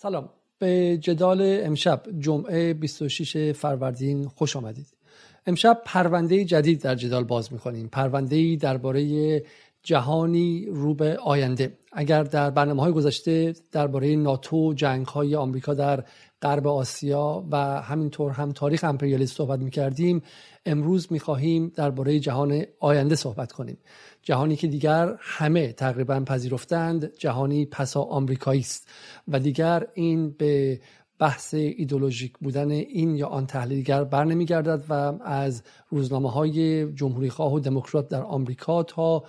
سلام. به جدال امشب جمعه 26 فروردین خوش آمدید. امشب پرونده جدید در جدال باز می‌کنیم. پرونده درباره جهانی رو به آینده. اگر در برنامه های گذشته درباره ناتو جنگ های آمریکا در غرب آسیا و همینطور هم تاریخ امپریالیست صحبت می‌کردیم امروز می‌خواهیم درباره جهان آینده صحبت کنیم. جهانی که دیگر همه تقریبا پذیرفتند جهانی پسا آمریکایی است و دیگر این به بحث ایدولوژیک بودن این یا آن تحلیلگر بر نمیگردد و از روزنامه های جمهوری خواه و دموکرات در آمریکا تا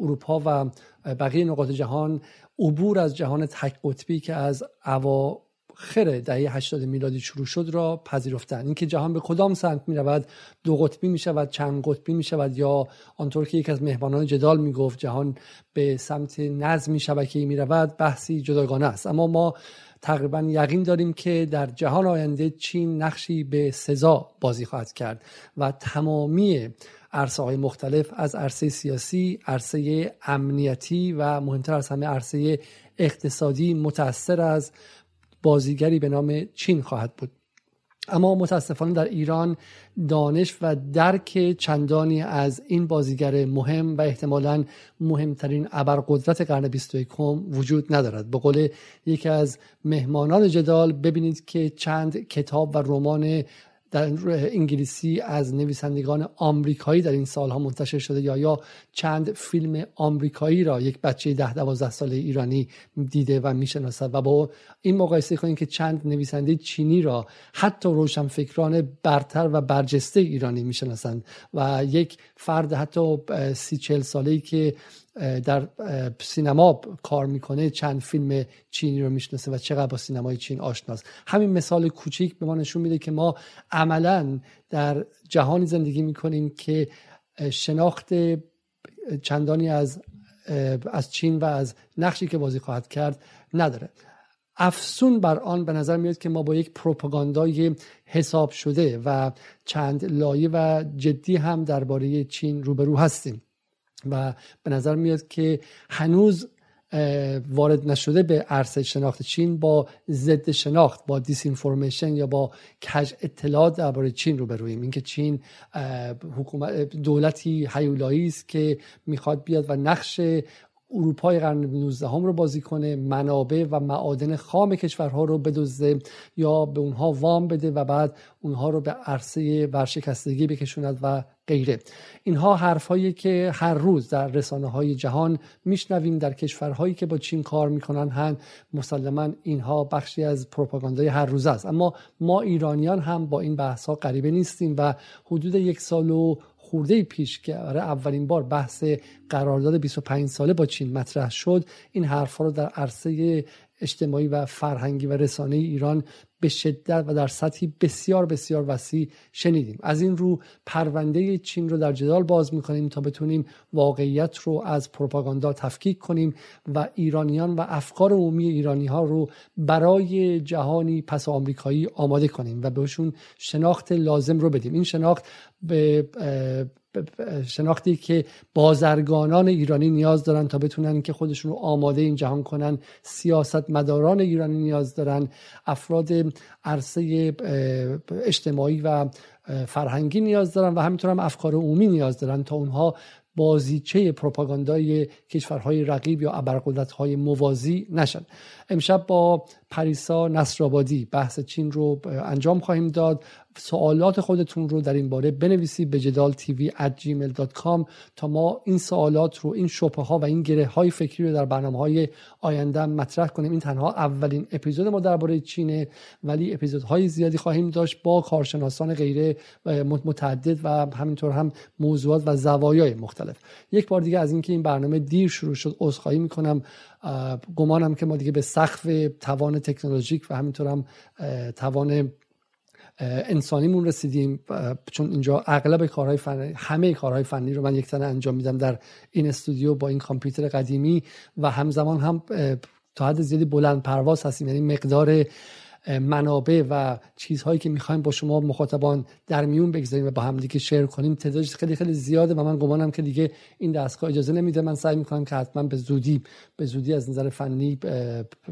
اروپا و بقیه نقاط جهان عبور از جهان تک قطبی که از اواخر دهه 80 میلادی شروع شد را پذیرفتن. اینکه جهان به کدام سمت می رود دو قطبی می شود چند قطبی می شود یا آنطور که یک از مهمانان جدال می گفت جهان به سمت نظمی شبکه‌ای می رود بحثی جداگانه است. اما ما تقریبا یقین داریم که در جهان آینده چین نقشی به سزا بازی خواهد کرد و تمامی عرصه های مختلف از عرصه سیاسی، عرصه امنیتی و مهمتر از همه عرصه اقتصادی متأثر از بازیگری به نام چین خواهد بود. اما متاسفانه در ایران دانش و درک چندانی از این بازیگر مهم و احتمالا مهمترین ابرقدرت قرن 21 وجود ندارد. به قول یکی از مهمانان جدال ببینید که چند کتاب و رمان در انگلیسی از نویسندگان آمریکایی در این سالها منتشر شده یا یا چند فیلم آمریکایی را یک بچه ده دوازده ساله ایرانی دیده و می‌شناسد و با این مقایسه کنید که چند نویسنده چینی را حتی روشنفکران برتر و برجسته ایرانی می‌شناسند و یک فرد حتی سی چل ساله که در سینما کار می‌کنه چند فیلم چینی رو می‌شناسه و چقدر با سینمای چین آشناست. همین مثال کوچیک به ما نشون میده که ما عملا در جهانی زندگی می‌کنیم که شناخت چندانی از از چین و از نقشی که بازی خواهد کرد نداره. افسون بر آن به نظر میاد که ما با یک پروپاگاندای حساب شده و چند لایه و جدی هم درباره چین روبرو هستیم. و به نظر میاد که هنوز وارد نشده به عرصه شناخت چین با ضد شناخت با دیس اینفورمیشن یا با کج اطلاعات درباره چین رو برویم اینکه چین حکومت دولتی هیولایی است که می‌خواد بیاد و نقش اروپای قرن 19 هم رو بازی کنه منابع و معادن خام کشورها رو بدزده یا به اونها وام بده و بعد اونها رو به عرصه ورشکستگی بکشوند و غیره. اینها حرفهایی که هر روز در رسانه های جهان میشنویم در کشورهایی که با چین کار می‌کنن هم مسلما اینها بخشی از پروپاگاندای هر روز است. اما ما ایرانیان هم با این بحث ها غریبه نیستیم و حدود یک سال و خورده پیش که برای اولین بار بحث قرارداد 25 ساله با چین مطرح شد. این حرفها رو در عرصه اجتماعی و فرهنگی و رسانه ایران به شدت و در سطحی بسیار بسیار وسیع شنیدیم. از این رو پرونده چین رو در جدال باز می‌کنیم تا بتونیم واقعیت رو از پروپاگاندا تفکیک کنیم و ایرانیان و افکار عمومی ایرانی ها رو برای جهانی پس آمریکایی آماده کنیم و بهشون شناخت لازم رو بدیم. این شناخت به شناختی که بازرگانان ایرانی نیاز دارن تا بتونن که خودشون رو آماده این جهان کنن سیاست مداران ایرانی نیاز دارن افراد عرصه اجتماعی و فرهنگی نیاز دارن و همینطور هم افکار عمومی نیاز دارن تا اونها بازیچه پروپاگاندای کشورهای رقیب یا ابرقدرت‌های موازی نشن. امشب با پریسا نصرآبادی بحث چین رو انجام خواهیم داد. سوالات خودتون رو در این باره بنویسید به جدال تیوی gmail.com تا ما این سوالات رو این شبه ها و این گره های فکری رو در برنامه های آینده مطرح کنیم. این تنها اولین اپیزود ما درباره چینه ولی اپیزودهای زیادی خواهیم داشت با کارشناسان غیره متعدد و همینطور هم موضوعات و زوایای مختلف. یک بار دیگه از اینکه این برنامه دیر شروع شد عذرخواهی می‌کنم. گمانم که ما دیگه به سقف توان تکنولوژیک و همینطور هم توان انسانیمون رسیدیم چون اینجا اغلب کارهای فنی همه کارهای فنی رو من یک تنه انجام میدم در این استودیو با این کامپیوتر قدیمی و همزمان هم تا حد زیادی بلند پرواز هستیم. یعنی مقدار منابع و چیزهایی که می‌خوایم با شما مخاطبان در میون بگذاریم و با هم دیگه شیر کنیم تعدادش خیلی خیلی زیاده و من گمانم که دیگه این دستگاه اجازه نمیده. من سعی می‌کنم که حتما به زودی به زودی از نظر فنی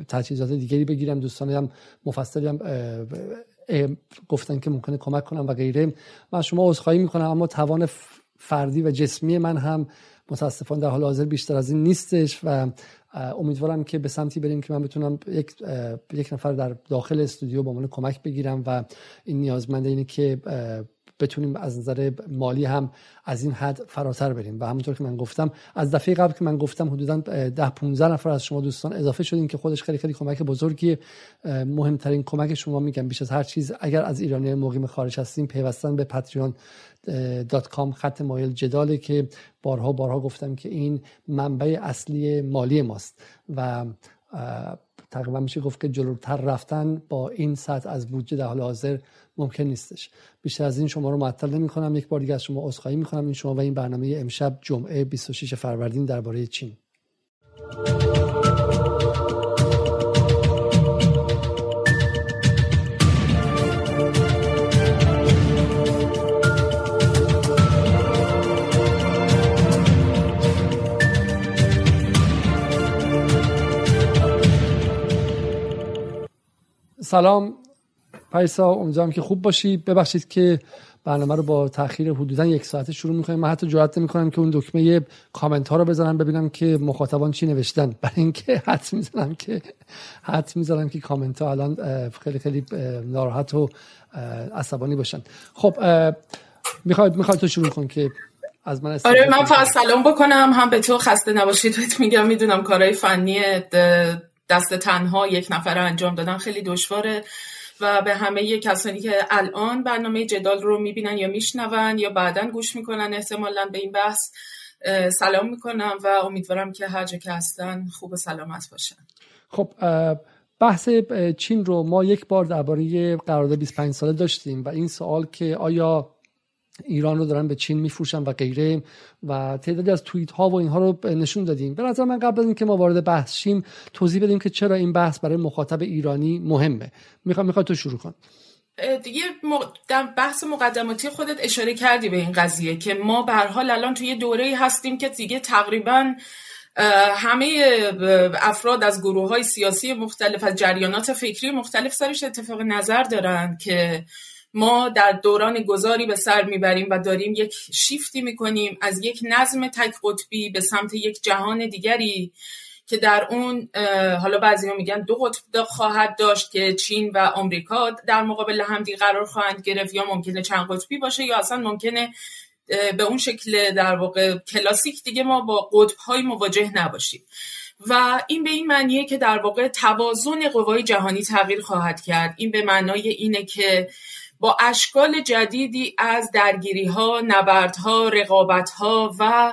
تجهیزات دیگری بگیرم. دوستان هم مفصلی هم گفتن که ممکنه کمک کنم و غیره. من شما عذرخواهی می‌کنم اما توان فردی و جسمی من هم متاسفانه در حال حاضر بیشتر از این نیستش و امیدوارم که به سمتی بریم که من بتونم یک, یک نفر در داخل استودیو با من کمک بگیرم و این نیازمنده اینه که بتونیم از نظر مالی هم از این حد فراتر بریم. و همونطور که من گفتم از دفعه قبل که من گفتم حدودا ده 15 نفر از شما دوستان اضافه شدین که خودش خیلی خیلی کمک بزرگی مهمترین کمک شما میگم بیش از هر چیز اگر از ایرانی مقیم خارج هستیم پیوستن به پاتریون دات کام خط مایل جداله که بارها بارها گفتم که این منبع اصلی مالی ماست. و تقریبا میشه گفت که جلوتر رفتن با این سطح از بودجه در حال حاضر ممکن نیستش. بیشتر از این شما رو معطل نمی کنم یک بار دیگه از شما عذرخواهی می کنم این شما و این برنامه امشب جمعه 26 فروردین درباره چین. سلام. پریسا امیدوارم که خوب باشی. ببخشید که برنامه رو با تاخیر حدودا یک ساعته شروع می‌کنیم. من حتی جرئت نمی‌کنم که اون دکمه کامنت ها رو بزنم ببینم که مخاطبان چی نوشتن. برای اینکه حد می‌زنم که حد می‌زنم که کامنت ها الان خیلی خیلی ناراحت و عصبانی باشن. خب می‌خواد می‌خواد تو شروع کن که از من آره من فقط سلام بکنم. هم به تو خسته نباشید. بهت میگم می‌دونم کارهای فنی دست تنها یک نفر انجام دادن خیلی دشواره و به همه کسانی که الان برنامه جدال رو می‌بینن یا میشنون یا بعدا گوش می‌کنن احتمالا به این بحث سلام می‌کنم و امیدوارم که هر جا که هستن خوب و سلامت باشن. خب بحث چین رو ما یک بار درباره قرارداد 25 ساله داشتیم و این سوال که آیا ایران رو دارن به چین میفروشن و غیره و تعدادی از توییت ها و اینها رو نشون دادیم. به نظر من قبل از اینکه ما وارد بحث شیم توضیح بدیم که چرا این بحث برای مخاطب ایرانی مهمه. می‌خوام می‌خواد تو شروع کن. دیگه در بحث مقدماتی خودت اشاره کردی به این قضیه که ما به حال الان توی دوره هستیم که دیگه تقریبا همه افراد از گروه های سیاسی مختلف از جریانات فکری مختلف سرش اتفاق نظر دارن که ما در دوران گذاری به سر می‌بریم و داریم یک شیفتی می‌کنیم از یک نظم تک قطبی به سمت یک جهان دیگری که در اون حالا بعضی میگن دو قطب خواهد داشت که چین و آمریکا در مقابل همدیگه قرار خواهند گرفت یا ممکنه چند قطبی باشه یا اصلا ممکنه به اون شکل در واقع کلاسیک دیگه ما با قطب های مواجه نباشیم. و این به این معنیه که در واقع توازن قوای جهانی تغییر خواهد کرد. این به معنای اینه که با اشکال جدیدی از درگیری ها نبرد ها رقابت ها و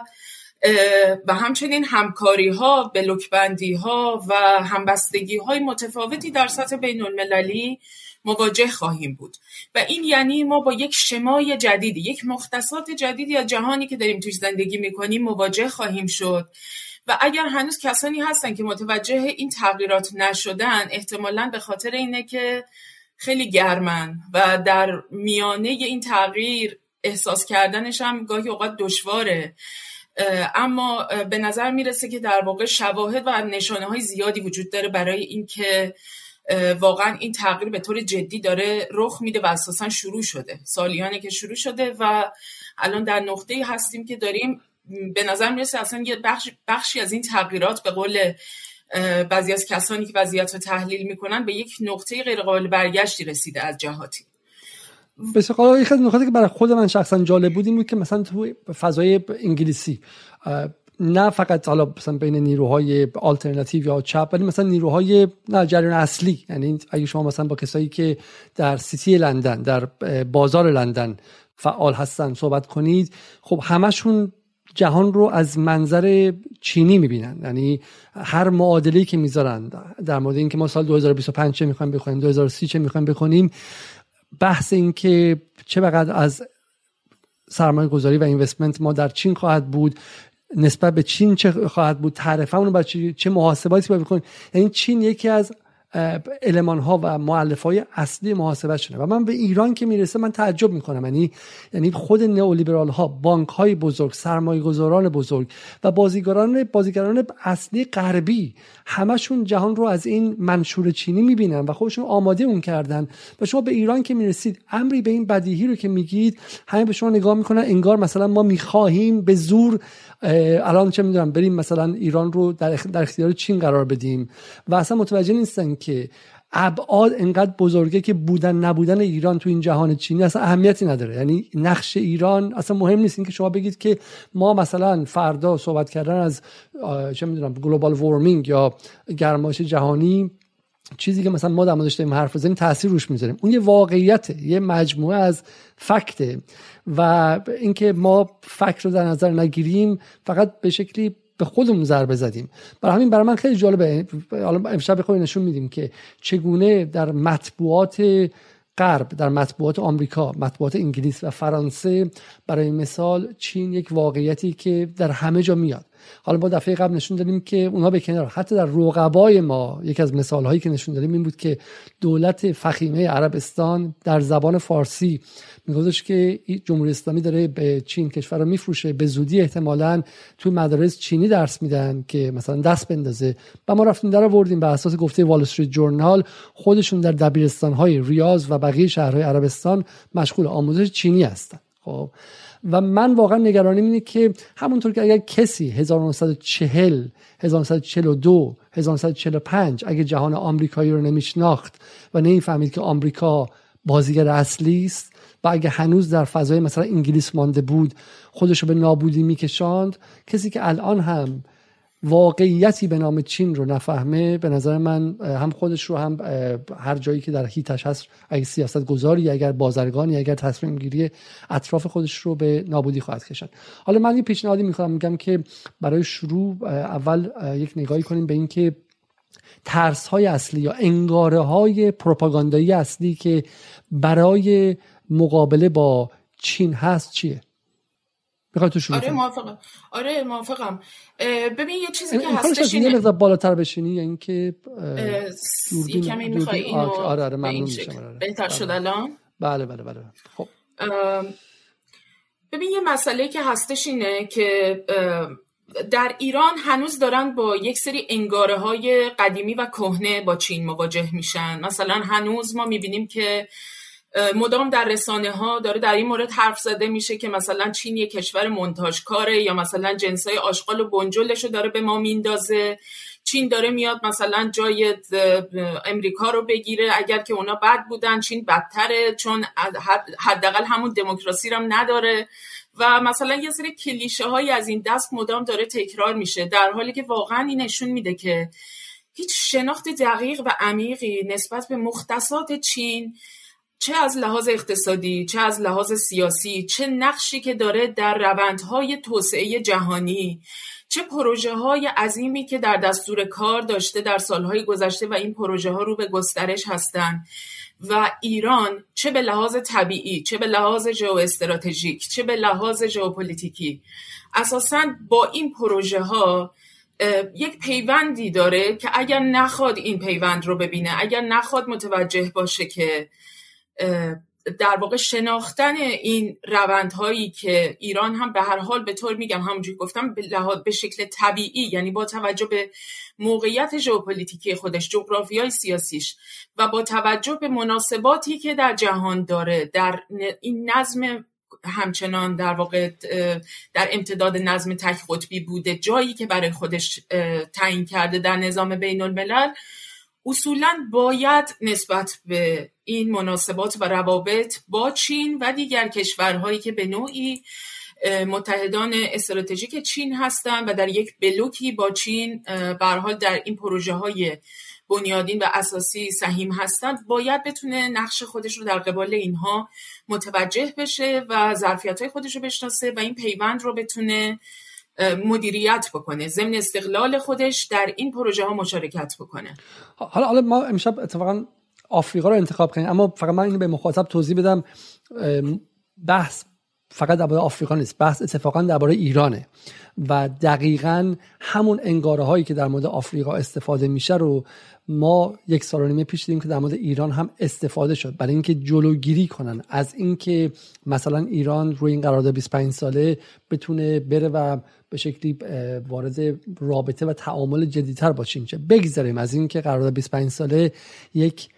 و همچنین همکاری ها بلوکبندی ها و همبستگی های متفاوتی در سطح بین المللی مواجه خواهیم بود. و این یعنی ما با یک شمای جدیدی یک مختصات جدیدی از جهانی که داریم توش زندگی می‌کنیم مواجه خواهیم شد. و اگر هنوز کسانی هستن که متوجه این تغییرات نشدن احتمالا به خاطر اینه که خیلی گرمن و در میانه این تغییر احساس کردنش هم گاهی اوقات دشواره. اما به نظر می‌رسه که در واقع شواهد و نشانه های زیادی وجود داره برای اینکه واقعا این تغییر به طور جدی داره رخ میده و اساسا شروع شده. سالیانه که شروع شده و الان در نقطه هستیم که داریم به نظر می‌رسه اصلا یه بخش بخشی از این تغییرات به قول بعضی از کسانی که وضعیت رو تحلیل می‌کنن به یک نقطه غیر قابل برگشتی رسیده از جهاتی. بسیار یکی از که برای خود من شخصا جالب بود این بود که مثلا تو فضای انگلیسی نه فقط حالا مثلا بین نیروهای آلترناتیو یا چپ ولی مثلا نیروهای نه جریان اصلی. یعنی اگه شما مثلا با کسایی که در سیتی لندن در بازار لندن فعال هستن صحبت کنید خب همشون جهان رو از منظر چینی می‌بینن. یعنی هر معادله که می‌ذارن در مورد اینکه ما سال 2025 چه می‌خوایم بخونیم 2030 چه می‌خوایم بخونیم بحث این که چه بقدر از سرمایه گذاری و اینوستمنت ما در چین خواهد بود نسبت به چین چه خواهد بود تعرفه اونو چه محاسباتی باید بکنیم. یعنی چین یکی از علمان ها و معلف های اصلی شده. و من به ایران که می‌رسه من تعجب می‌کنم. یعنی یعنی خود نئولیبرال ها بانک های بزرگ سرمایه گذاران بزرگ و بازیگران بازیگران اصلی غربی همشون جهان رو از این منشور چینی می‌بینن و خودشون آماده اون کردن. و شما به ایران که می‌رسید امری به این بدیهی رو که میگید همه به شما نگاه می‌کنن انگار مثلا ما می‌خواهیم به زور الان چه می‌دونم بریم مثلا ایران رو در, در اختیار چین قرار بدیم. و اصلا متوجه نیستن که ابعاد انقدر بزرگه که بودن نبودن ایران تو این جهان چینی اصلا اهمیتی نداره. یعنی نقش ایران اصلا مهم نیست. اینکه شما بگید که ما مثلا فردا صحبت کردن از چه می‌دونم گلوبال وارمینگ یا گرمایش جهانی چیزی که مثلا ما در موردش داریم حرف بزنیم تاثیر روش می‌ذاریم. اون یه واقعیته یه مجموعه از فکته. و اینکه ما فکر رو در نظر نگیریم فقط به شکلی به خودمون ضربه زدیم. برای همین برای من خیلی جالبه. حالا امشب بخوای نشون میدیم که چگونه در مطبوعات غرب در مطبوعات آمریکا مطبوعات انگلیس و فرانسه برای مثال چین یک واقعیتی که در همه جا میاد. حالا ما دفعه قبل نشون دادیم که اونها به کنار حتی در رقبای ما یکی از مثال هایی که نشون دادیم این بود که دولت فخیمه عربستان در زبان فارسی میگفتش که جمهوری اسلامی داره به چین کشور رو میفروشه. به زودی احتمالا تو مدارس چینی درس میدن که مثلا دست بندازه. و ما رفتیم در آوردیم به اساس گفته وال استریت جورنال خودشون در دبیرستان های ریاض و بقیه شهرهای عربستان مشغول آموزش چینی هستن. خب. و من واقعا نگرانیم اینه که همونطور که اگر کسی 1940 1942 1945 اگه جهان آمریکایی رو نمیشناخت و نمی‌فهمید که آمریکا بازیگر اصلی است و اگه هنوز در فضای مثلا انگلیس مانده بود خودش رو به نابودی میکشاند کسی که الان هم واقعیتی به نام چین رو نفهمه به نظر من هم خودش رو هم هر جایی که در هیتش هست اگر سیاست گذاری اگر بازرگانی اگر تصمیم گیری اطراف خودش رو به نابودی خواهد کشد حالا من یه پیشنهادی می‌خوام میگم که برای شروع اول یک نگاهی کنیم به اینکه ترس های اصلی یا انگاره های پروپاگاندایی اصلی که برای مقابله با چین هست چیه؟ می‌خوای تو شروع آره موافقم. آره موافقم. ببین یه چیزی که هستش اینه مقدار بالاتر بشینی یا اینکه کمی می‌خوای اینو آره آره ممنون میشم. آره. بهتر شد الان؟ بله بله بله. خب. ببین یه مسئله که هستش اینه که در ایران هنوز دارن با یک سری انگاره های قدیمی و کهنه با چین مواجه میشن. مثلا هنوز ما می‌بینیم که مدام در رسانه ها داره در این مورد حرف زده میشه که مثلا چین یک کشور منتاجکاره یا مثلا جنسای آشغال و بنجلش رو داره به ما میندازه. چین داره میاد مثلا جای امریکا رو بگیره. اگر که اونا بد بودن چین بدتره چون حداقل همون دموکراسی رو هم نداره. و مثلا یه سری کلیشه های از این دست مدام داره تکرار میشه. در حالی که واقعا این نشون میده که هیچ شناخت دقیق و عمیقی نسبت به مختصات چین چه از لحاظ اقتصادی چه از لحاظ سیاسی چه نقشی که داره در روندهای توسعه جهانی چه پروژه های عظیمی که در دستور کار داشته در سالهای گذشته و این پروژه ها رو به گسترش هستند و ایران چه به لحاظ طبیعی چه به لحاظ جو استراتژیک چه به لحاظ ژئوپلیتیکی. اساسا با این پروژه ها یک پیوندی داره که اگر نخواد این پیوند رو ببینه اگر نخواد متوجه باشه که در واقع شناختن این روندهایی که ایران هم به هر حال به طور میگم همونجوری گفتم به شکل طبیعی یعنی با توجه به موقعیت ژئوپلیتیکی خودش جغرافیای سیاسیش و با توجه به مناسباتی که در جهان داره در این نظم همچنان در واقع در امتداد نظم تک قطبی بوده جایی که برای خودش تعیین کرده در نظام بین الملل اصولا باید نسبت به این مناسبات و روابط با چین و دیگر کشورهایی که به نوعی متحدان استراتژیک چین هستند و در یک بلوکی با چین حال در این پروژه های بنیادین و اساسی سهیم هستند باید بتونه نقش خودش رو در قبال اینها متوجه بشه و ظرفیت های خودش رو بشناسه و این پیوند رو بتونه مدیریت بکنه ضمن استقلال خودش در این پروژه ها مشارکت بکنه. حالا حالا ما امشب اتفاقا آفریقا رو انتخاب کنیم اما فقط من اینو به مخاطب توضیح بدم بحث فقط درباره آفریقا نیست. بحث اتفاقا درباره ایرانه. و دقیقا همون انگاره هایی که در مورد آفریقا استفاده میشه رو ما یک سال و نیمه پیش دیدیم که در مورد ایران هم استفاده شد. برای اینکه جلوگیری کنن. از اینکه مثلا ایران روی این قرارداد 25 ساله بتونه بره و به شکلی وارد رابطه و تعامل جدیدتر با چین بگذاریم از اینکه قرارداد 25 ساله یک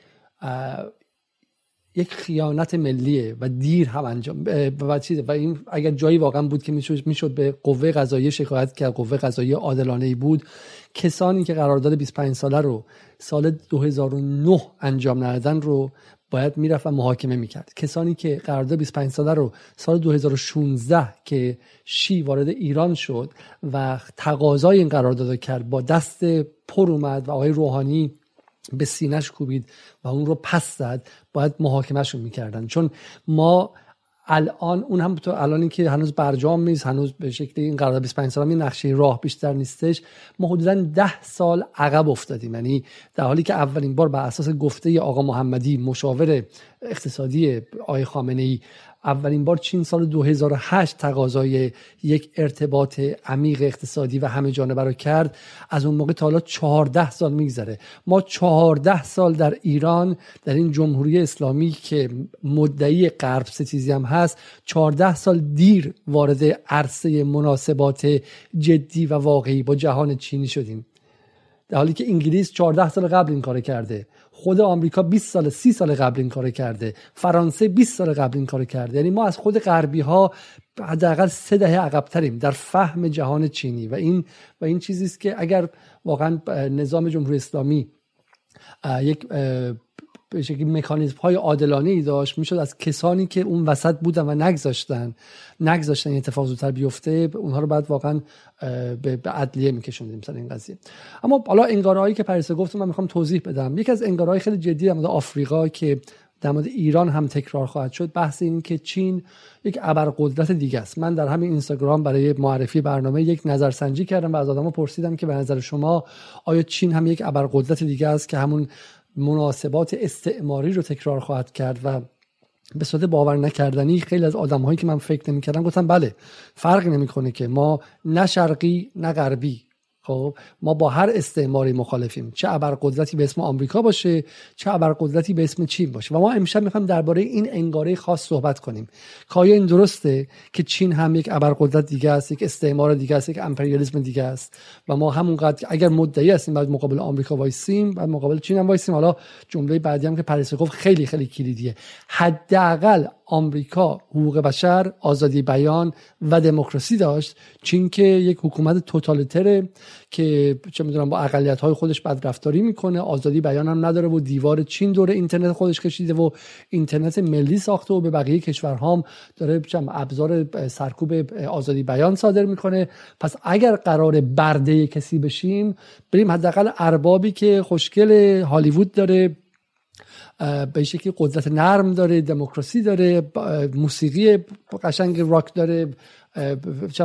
یک خیانت ملیه و دیر هم انجام و چیز و این اگر جایی واقعا بود که می‌شد به قوه قضایی شکایت کرد قوه قضایی عادلانه ای بود. کسانی که قرارداد 25 ساله رو سال 2009 انجام ندادن رو باید می‌رفت و محاکمه می‌کرد. کسانی که قرارداد 25 ساله رو سال 2016 که شی وارد ایران شد و تقاضای این قرارداد کرد با دست پر اومد و آقای روحانی به سینش کوبید و اون رو پس زد باید محاکمهشون می‌کردن. چون ما الان اون هم تو الان که هنوز برجام نیست هنوز به شکل این قرارداد 25 سال می نقشه راه بیشتر نیستش ما حدودا 10 سال عقب افتادیم. یعنی در حالی که اولین بار بر اساس گفته آقا محمدی مشاور اقتصادی آقای خامنه ای اولین بار چین سال 2008 تقاضای یک ارتباط عمیق اقتصادی و همه جانبه رو کرد. از اون موقع تا حالا 14 سال میگذره. ما 14 سال در ایران در این جمهوری اسلامی که مدعی غرب ستیزی هم هست 14 سال دیر وارد عرصه مناسبات جدی و واقعی با جهان چینی شدیم. در حالی که انگلیس 14 سال قبل این کار کرده. خود آمریکا 20 سال 30 سال قبل این کار کرده. فرانسه 20 سال قبل این کار کرده. یعنی ما از خود غربی ها حداقل سه دهه عقبتریم در فهم جهان چینی. و این و این چیزی است که اگر واقعا نظام جمهوری اسلامی یک به شکلی مکانیزم های عادلانه ای داشت می‌شد از کسانی که اون وسط بودن و نگذاشتن نگذاشتن اتفاق زودتر بیفته اونها رو بعد واقعا به عدلیه میکشوندیم سر این قضیه. اما حالا انگارهایی که پریسا گفت من می‌خوام توضیح بدم. یکی از انگارهای خیلی جدی در مورد آفریقا که در مورد ایران هم تکرار خواهد شد بحث این که چین یک ابرقدرت دیگه است. من در همین اینستاگرام برای معرفی برنامه یک نظرسنجی کردم و از آدما پرسیدم که به نظر شما آیا چین هم یک ابرقدرت دیگه است که همون مناسبات استعماری رو تکرار خواهد کرد و به صورت باور نکردنی خیلی از آدم هایی که من فکر نمی‌کردم گفتم بله فرق نمی‌کنه که ما نه شرقی نه غربی خب ما با هر استعماری مخالفیم. چه ابرقدرتی به اسم آمریکا باشه چه ابرقدرتی به اسم چین باشه. و ما امشب می‌خوایم درباره این انگاره خاص صحبت کنیم. که این درسته که چین هم یک ابرقدرت دیگه است یک استعمار دیگه است یک امپریالیسم دیگه است. و ما همونقدر اگر مدعی هستیم باید مقابل آمریکا وایسیم باید مقابل چین هم وایسیم. حالا جمله بعدی هم که گفت خیلی خیلی کلیدیه. حداقل آمریکا حقوق بشر آزادی بیان و دموکراسی داشت چین که یک حکومت توتالیتره که چه می‌دونم با اقلیت های خودش بدرفتاری می‌کنه آزادی بیان هم نداره و دیوار چین دور اینترنت خودش کشیده و اینترنت ملی ساخته و به بقیه کشورها هم داره ابزار سرکوب آزادی بیان صادر می‌کنه. پس اگر قرار برده کسی بشیم بریم حداقل اربابی که خوشگل هالیوود داره به شکلی قدرت نرم داره دموکراسی داره موسیقی قشنگ راک داره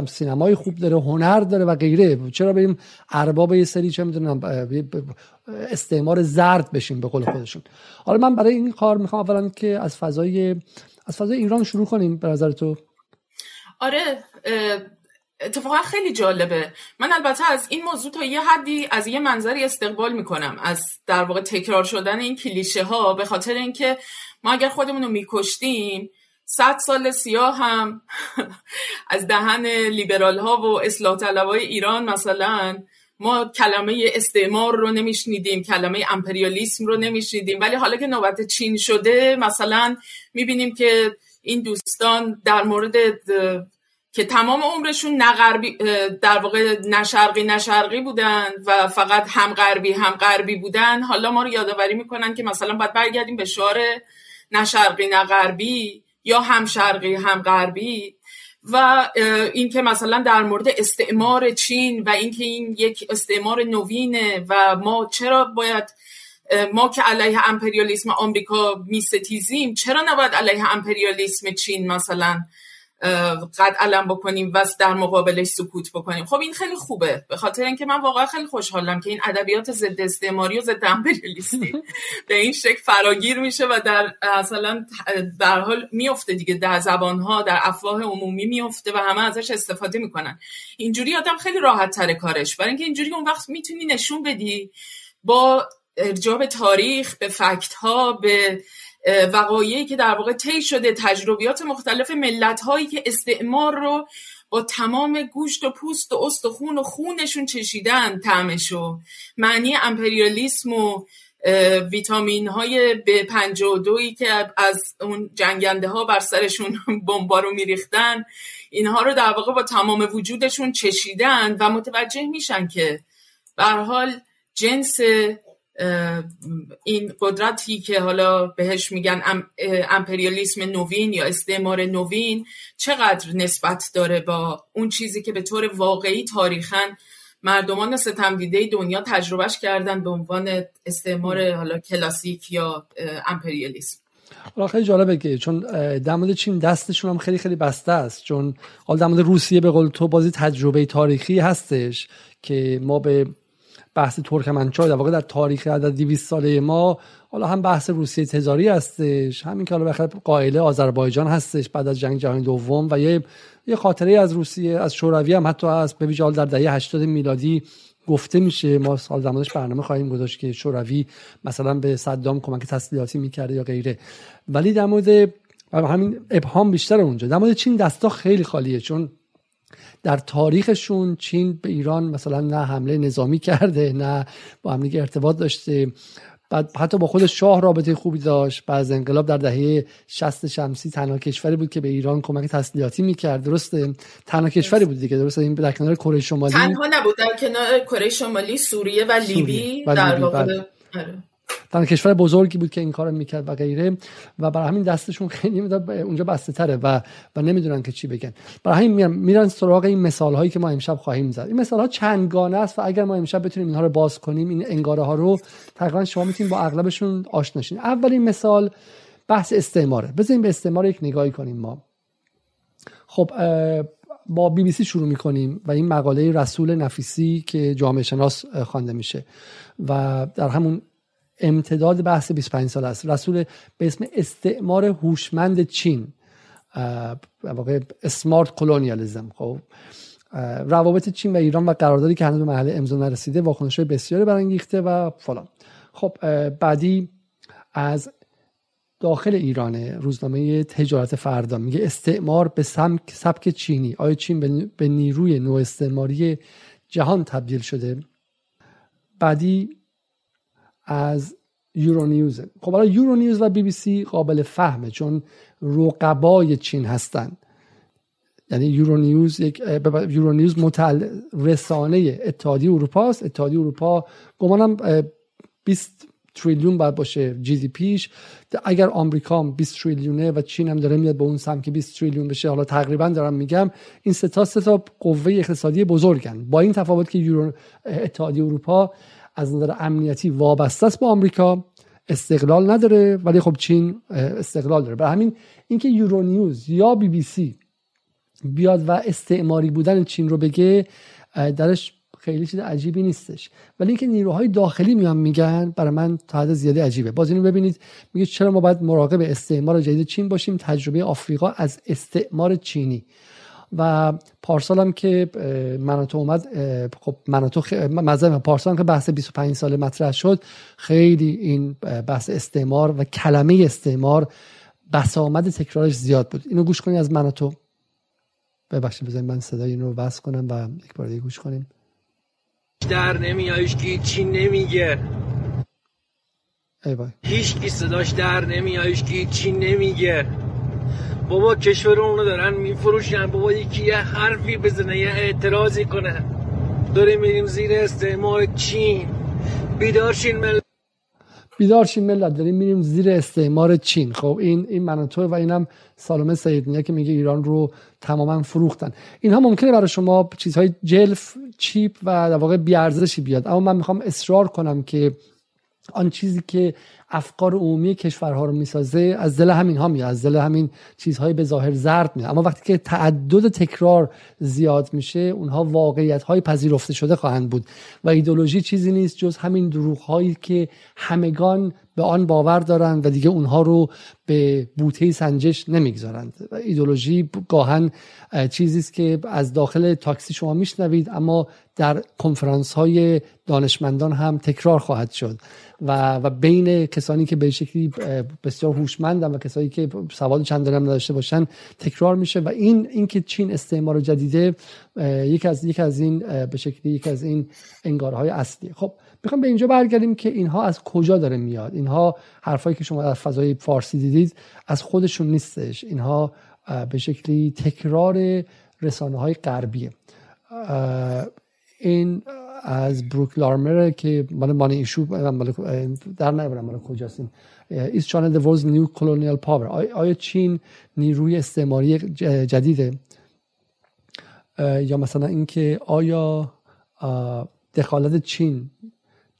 سینمای خوب داره هنر داره و غیره. چرا بریم ارباب یه سری چه می‌دونم استعمار زرد بشیم به قول خودشون. حالا من برای این کار می‌خوام اولا که از فضای از فضای ایران شروع کنیم. به نظر تو؟ آره اتفاقا خیلی جالبه. من البته از این موضوع تا یه حدی از یه منظری استقبال می‌کنم. از در واقع تکرار شدن این کلیشه ها به خاطر اینکه ما اگر خودمون رو میکشتیم صد سال سیاه هم از دهن لیبرال ها و اصلاح طلبای ایران مثلا ما کلمه استعمار رو نمیشنیدیم کلمه امپریالیسم رو نمیشنیدیم. ولی حالا که نوبت چین شده مثلا می‌بینیم که این دوستان در مورد که تمام عمرشون نه غربی در واقع نه شرقی نه شرقی بودن و فقط هم غربی هم غربی بودن. حالا ما رو یادآوری می‌کنن که مثلا باید برگردیم به شعار نه شرقی نه غربی یا هم شرقی هم غربی. و اینکه مثلا در مورد استعمار چین و اینکه این یک استعمار نوینه و ما چرا باید ما که علیه امپریالیسم آمریکا میستیزیم چرا نباید علیه امپریالیسم چین مثلا قد علم بکنیم و در مقابلش سکوت بکنیم. خب این خیلی خوبه. به خاطر اینکه من واقعا خیلی خوشحالم که این ادبیات ضد استعماری و ضد امپریالیستی به این شکل فراگیر میشه و در اصلا در حال میفته دیگه. در زبانها در افواه عمومی میفته و همه ازش استفاده می‌کنن. اینجوری آدم خیلی راحت تر کارش. برای اینکه اینجوری اون وقت می‌تونی نشون بدی با ارجاع به تاریخ به فکت ها به وقایعی که در واقع طی شده تجربیات مختلف ملت هایی که استعمار رو با تمام گوشت و پوست و است و خون و خونشون چشیدن تعمشو معنی امپریالیسم و ویتامین های به و دویی که از اون جنگنده ها بر سرشون بمبا رو میریختن اینها رو در واقع با تمام وجودشون چشیدن و متوجه میشن که به حال جنس این قدرتی که حالا بهش میگن امپریالیسم نوین یا استعمار نوین چقدر نسبت داره با اون چیزی که به طور واقعی تاریخن مردمان ستمدیده دنیا تجربهش کردن به عنوان استعمار حالا کلاسیک یا امپریالیسم؟ حالا خیلی جالبه که چون در چین دستشون هم خیلی خیلی بسته است. چون حالا در روسیه به قول تو بازی تجربه تاریخی هستش که ما به بحث ترکمنچای در واقع در تاریخ در 200 ساله ما حالا هم بحث روسیه تزاری هستش همین که حالا بخاطر قائله آذربایجان هستش بعد از جنگ جهانی دوم و یه یه خاطره از روسیه از شوروی هم حتی از به ویژه در دهه 80 میلادی گفته میشه ما سال زمانش برنامه خواهیم گذاشت که شوروی مثلا به صدام کمک تسلیحاتی می‌کرده یا غیره. ولی در مورد همین ابهام بیشتر اونجا در مورد چین دستا خیلی خالیه چون در تاریخشون چین به ایران مثلا نه حمله نظامی کرده نه با هم ارتباط داشته. بعد حتی با خود شاه رابطه خوبی داشت. بعد از انقلاب در دهه 60 شمسی تنها کشوری بود که به ایران کمک تسلیحاتی می‌کرد. درسته؟ تنها کشوری بود دیگه. درسته؟ این در کنار کره شمالی؟ تنها نبود. در کنار کره شمالی سوریه و لیبی در واقع. تنها کشور بزرگی بود که این کارو می‌کرد و غیره. و برای همین دستشون خیلی اونجا بسته تره و و نمی‌دونن که چی بگن. برای همین میرن, میرن سراغ این مثال هایی که ما امشب خواهیم زد. این مثال ها چندگانه است و اگر ما امشب بتونیم اینها رو باز کنیم این انگاره ها رو تقریبا شما می‌تونید با اغلبشون آشنا شین. اولین مثال بحث استعماره. بذاریم به استعمار یک نگاهی کنیم ما. خب با بی بی سی شروع می‌کنیم و این مقاله رسول نفیسی که جامعه شناس خوانده میشه. و در همون امتداد بحث 25 سال است. رسول به اسم استعمار هوشمند چین واقع اسمارت کلونیالیزم خب. روابط چین و ایران و قراردادی که هنوز به مرحله امضا نرسیده واکنش بسیاری برانگیخته و فلان. خب بعدی از داخل ایران روزنامه تجارت فردا میگه استعمار به سبک چینی. آیا چین به نیروی نو استعماری جهان تبدیل شده؟ بعدی از یورونیوز خب حالا یورونیوز و بی بی سی قابل فهمه چون رقبای چین هستند یعنی یورونیوز یک یورونیوز متعلق رسانه اتحادیه اروپا است. اتحادیه اروپا گمانم 20 تریلیون باید باشه جی دی پیش اگر آمریکا 20 تریلیونه و چین هم داره میاد به اون سمت که 20 تریلیون بشه حالا تقریبا دارم میگم این سه تا سه تا قوه اقتصادی بزرگن. با این تفاوت که یورو اتحادیه اروپا از نظر امنیتی وابسته است به آمریکا استقلال نداره ولی خب چین استقلال داره. برای همین اینکه یورونیوز یا بی بی سی بیاد و استعماری بودن چین رو بگه درش خیلی چیز عجیبی نیستش. ولی اینکه نیروهای داخلی میان میگن برای من تا حد زیاده عجیبه. باز اینو ببینید میگه چرا ما باید مراقب استعمار جدید چین باشیم؟ تجربه آفریقا از استعمار چینی. و پارسال هم که مناتو اومد خب مناتو خ... مذهب پارسال هم که بحث 25 سال مطرح شد خیلی این بحث استعمار و کلمه استعمار بسامد تکرارش زیاد بود. اینو گوش کنید از مناتو ببخشید بزنید من صدای اینو بس کنم و یک بار دیگه گوش کنیم. در نمیایش که چی نمیگه. ای. هیچ کی صداش در نمیایش که چی نمیگه. بابا کشور اونو دارن میفروشن. بابا یکی یه حرفی بزنه یه اعتراضی کنه. داریم میریم زیر استعمار چین. بیدارشین ملت. بیدارشین ملت. داریم میریم زیر استعمار چین. خب این این مناطق و اینم سالمه سیدنیا که میگه ایران رو تماما فروختن. اینها ممکنه برای شما چیزهای جلف چیپ و در واقع بیارزشی بیاد. اما من می‌خوام اصرار کنم که آن چیزی که افکار عمومی کشورها رو می‌سازه از دل همین ها میاد از دل همین چیزهای به ظاهر زرد میاد. اما وقتی که تعدد تکرار زیاد میشه اونها واقعیت های پذیرفته شده خواهند بود. و ایدولوژی چیزی نیست جز همین دروغ هایی که همگان به آن باور دارند و دیگه اونها رو به بوته سنجش نمی‌گذارند. ایدولوژی گاهن چیزی است که از داخل تاکسی شما میشنوید اما در کنفرانس های دانشمندان هم تکرار خواهد شد. و, و بین کسانی که به شکلی بسیار هوشمندن و کسانی که سواد چندان هم نداشته باشن تکرار میشه. و این اینکه چین استعمار جدیده یکی از یک از این به شکلی یک از این انگارهای اصلی. خب می‌خوام به اینجا برگردیم که اینها از کجا داره میاد. اینها حرفایی که شما در فضای فارسی دیدید از خودشون نیستش. اینها به شکلی تکرار رسانه های غربیه این از بروک لارمر که مال مانی ایشو در نمی‌برم مال کجاست این. ایز چانل world's new colonial power. آیا چین نیروی استعماری جدیده؟ یا مثلا اینکه آیا دخالت چین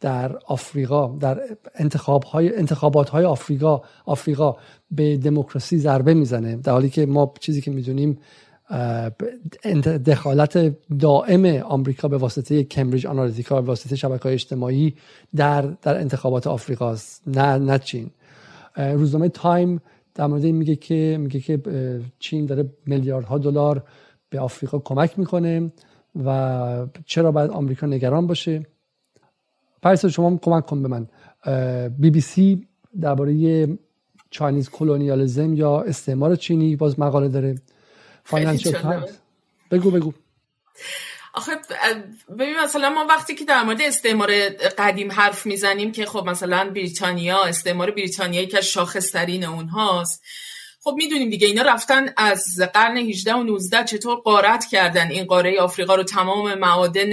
در آفریقا در انتخاب های انتخابات های آفریقا آفریقا به دموکراسی ضربه می‌زنه. در حالی که ما چیزی که می‌دونیم دخالت دائم آمریکا به واسطه کمبریج آنالیتیکا به واسطه شبکه های اجتماعی در در انتخابات آفریقاست نه نه چین. روزنامه تایم در مورد این میگه که میگه که چین داره میلیاردها دلار به آفریقا کمک می‌کنه و چرا باید آمریکا نگران باشه؟ پریس شما کمک کن به من. بی بی سی درباره Chinese colonialism یا استعمار چینی باز مقاله داره. فاینانشال تایمز بگو بگو. آخه ببین مثلا ما وقتی که در مورد استعمار قدیم حرف می‌زنیم که خب مثلا بریتانیا استعمار بریتانیایی که شاخصترین اونهاست خب می‌دونیم دیگه اینا رفتن از قرن 18 و 19 چطور قارت کردن. این قاره آفریقا رو تمام معادن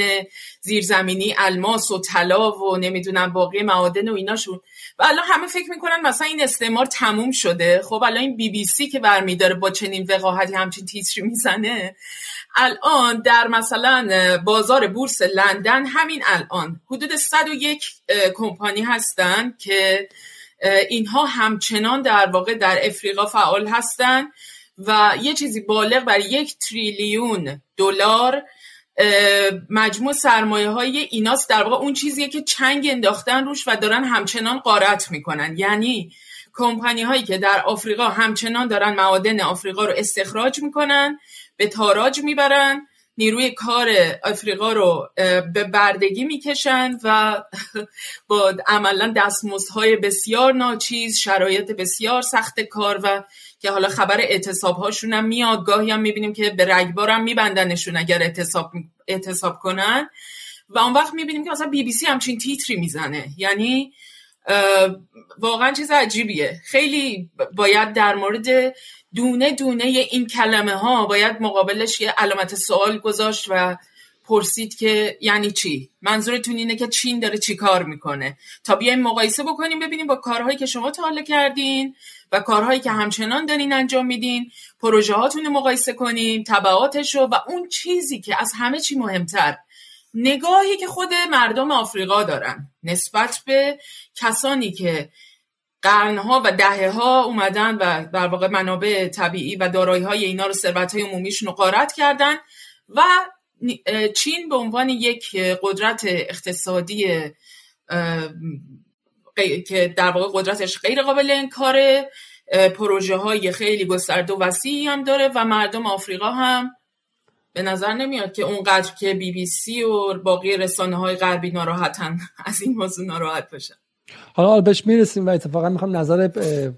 زیرزمینی الماس و طلا و نمی‌دونم باقی معادن و ایناشون. و الان همه فکر می‌کنن مثلا این استعمار تموم شده. خب الان این بی بی سی که برمیداره با چنین وقاحتی همچین تیتری می‌زنه. الان در مثلا بازار بورس لندن همین الان حدود 101 کمپانی هستن که اینها همچنان در واقع در افریقا فعال هستند و یه چیزی بالغ بر یک تریلیون دلار مجموع سرمایه های ایناست. در واقع اون چیزیه که چنگ انداختن روش و دارن همچنان قارت می‌کنن. یعنی کمپانی هایی که در آفریقا همچنان دارن معادن آفریقا رو استخراج می‌کنن به تاراج می‌برن نیروی کار آفریقا رو به بردگی می‌کشند و با عملا دستمزدهای بسیار ناچیز شرایط بسیار سخت کار و که حالا خبر اعتصاب هاشون هم میاد. گاهی هم می‌بینیم که به رگبار هم میبندنشون اگر اعتصاب اعتصاب کنن. و اون وقت می‌بینیم که مثلا بی بی سی همچین تیتری می‌زنه. یعنی واقعا چیز عجیبیه. خیلی باید در مورد دونه دونه این کلمه ها باید مقابلش یه علامت سوال گذاشت و پرسید که یعنی چی؟ منظورتون اینه که چین داره چی کار می‌کنه؟ تا بیایم مقایسه بکنیم ببینیم با کارهایی که شما تا کردین و کارهایی که همچنان دارین انجام میدین پروژه هاتون مقایسه کنیم تبعاتش رو و اون چیزی که از همه چی مهمتر نگاهی که خود مردم آفریقا دارن نسبت به کسانی که قرنها و دهه ها اومدن و در واقع منابع طبیعی و دارایی های اینا رو ثروت های عمومیشون رو کردن و چین به عنوان یک قدرت اقتصادی که در واقع قدرتش غیر قابل انکاره پروژه های خیلی گسترده و وسیعی هم داره و مردم آفریقا هم به نظر نمیاد که اونقدر که بی بی سی و باقی رسانه های غربی ناراحتن از این موضوع ناراحت باشن. حالا بهش می‌رسیم و اتفاقا می‌خوام نظر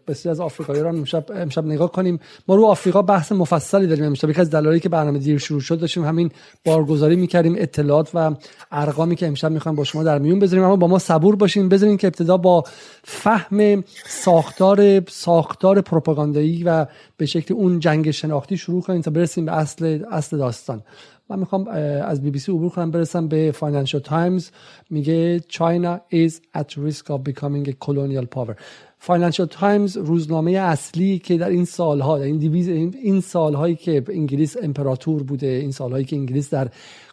بسیار از آفریقاییان امشب امشب نگاه کنیم. ما رو آفریقا بحث مفصلی داریم امشب. یکی از دلایلی که برنامه دیر شروع شد داشتیم همین بارگذاری می‌کردیم اطلاعات و ارقامی که امشب می‌خوام با شما در میون بذاریم. اما با ما صبور باشین. بذارین که ابتدا با فهم ساختار ساختار پروپاگاندایی و به شکل اون جنگ شناختی شروع کنیم تا برسیم به اصل اصل داستان. من می‌خوام از بی بی سی عبور کنم برسم به فاینانشال تایمز میگه China is at risk of becoming a colonial power. فاینانشال تایمز روزنامه اصلی که در این سالها در این دویست این سالهایی که انگلیس امپراتور بوده این سالهایی که انگلیس در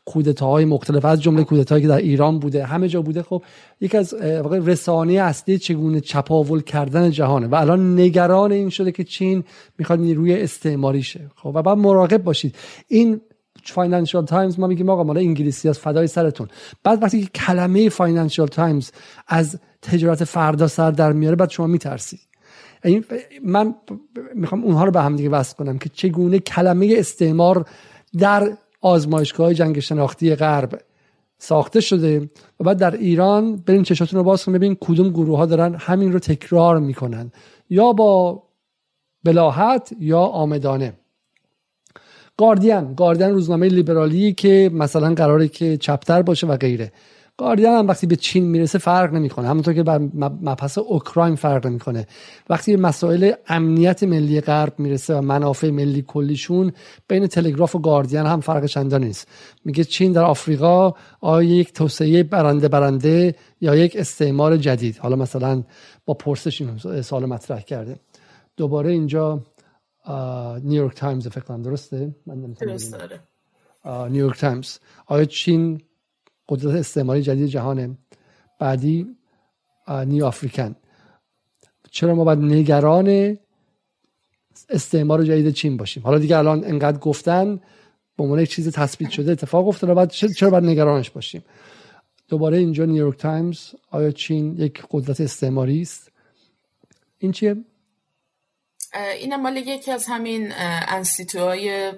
کودتاهای مختلف از جمله کودتایی که در ایران بوده همه جا بوده. خب یکی از رسانه اصلی چگونه چپاول کردن جهانه. و الان نگران این شده که چین می‌خواد نیروی استعماری شه خب و بعد مراقب باشید. این فاینانشال تایمز ما میگیم آقا مال انگلیسی از فدای سرتون. بعد وقتی که کلمه فاینانشال تایمز از تجارت فردا سر در میاره بعد شما میترسید من می‌خوام اونها رو به هم دیگه وصل کنم که چگونه کلمه استعمار در آزمایشگاه جنگ شناختی غرب ساخته شده و بعد در ایران بریم چشاتون رو باز کنیم ببین کدوم گروه ها دارن همین رو تکرار می‌کنن. یا با بلاحت یا آمدانه. گاردین گاردین روزنامه لیبرالی که مثلا قراره که چپتر باشه و غیره. گاردین هم وقتی به چین می‌رسه فرق نمی‌کنه. همونطور که بر مبحث اوکراین فرق نمی‌کنه. وقتی به مسائل امنیت ملی غرب می‌رسه و منافع ملی کلیشون بین تلگراف و گاردین هم فرق چندان نیست. میگه چین در آفریقا آیا یک توسعه برنده برنده یا یک استعمار جدید؟ حالا مثلا با پرسش این سؤال مطرح کرده. دوباره اینجا نیویورک تایمز فکر کنم درسته؟ من نیویورک تایمز. آیا چین قدرت استعماری جدید جهانه؟ بعدی New African. چرا ما باید نگران استعمار جدید چین باشیم؟ حالا دیگه الان انقدر گفتن به عنوان یک چیز تثبیت شده اتفاق افتاده بعد چرا باید نگرانش باشیم؟ دوباره اینجا نیویورک تایمز آیا چین یک قدرت استعماری است؟ این چیه؟ این مال یکی از همین انستیتوهای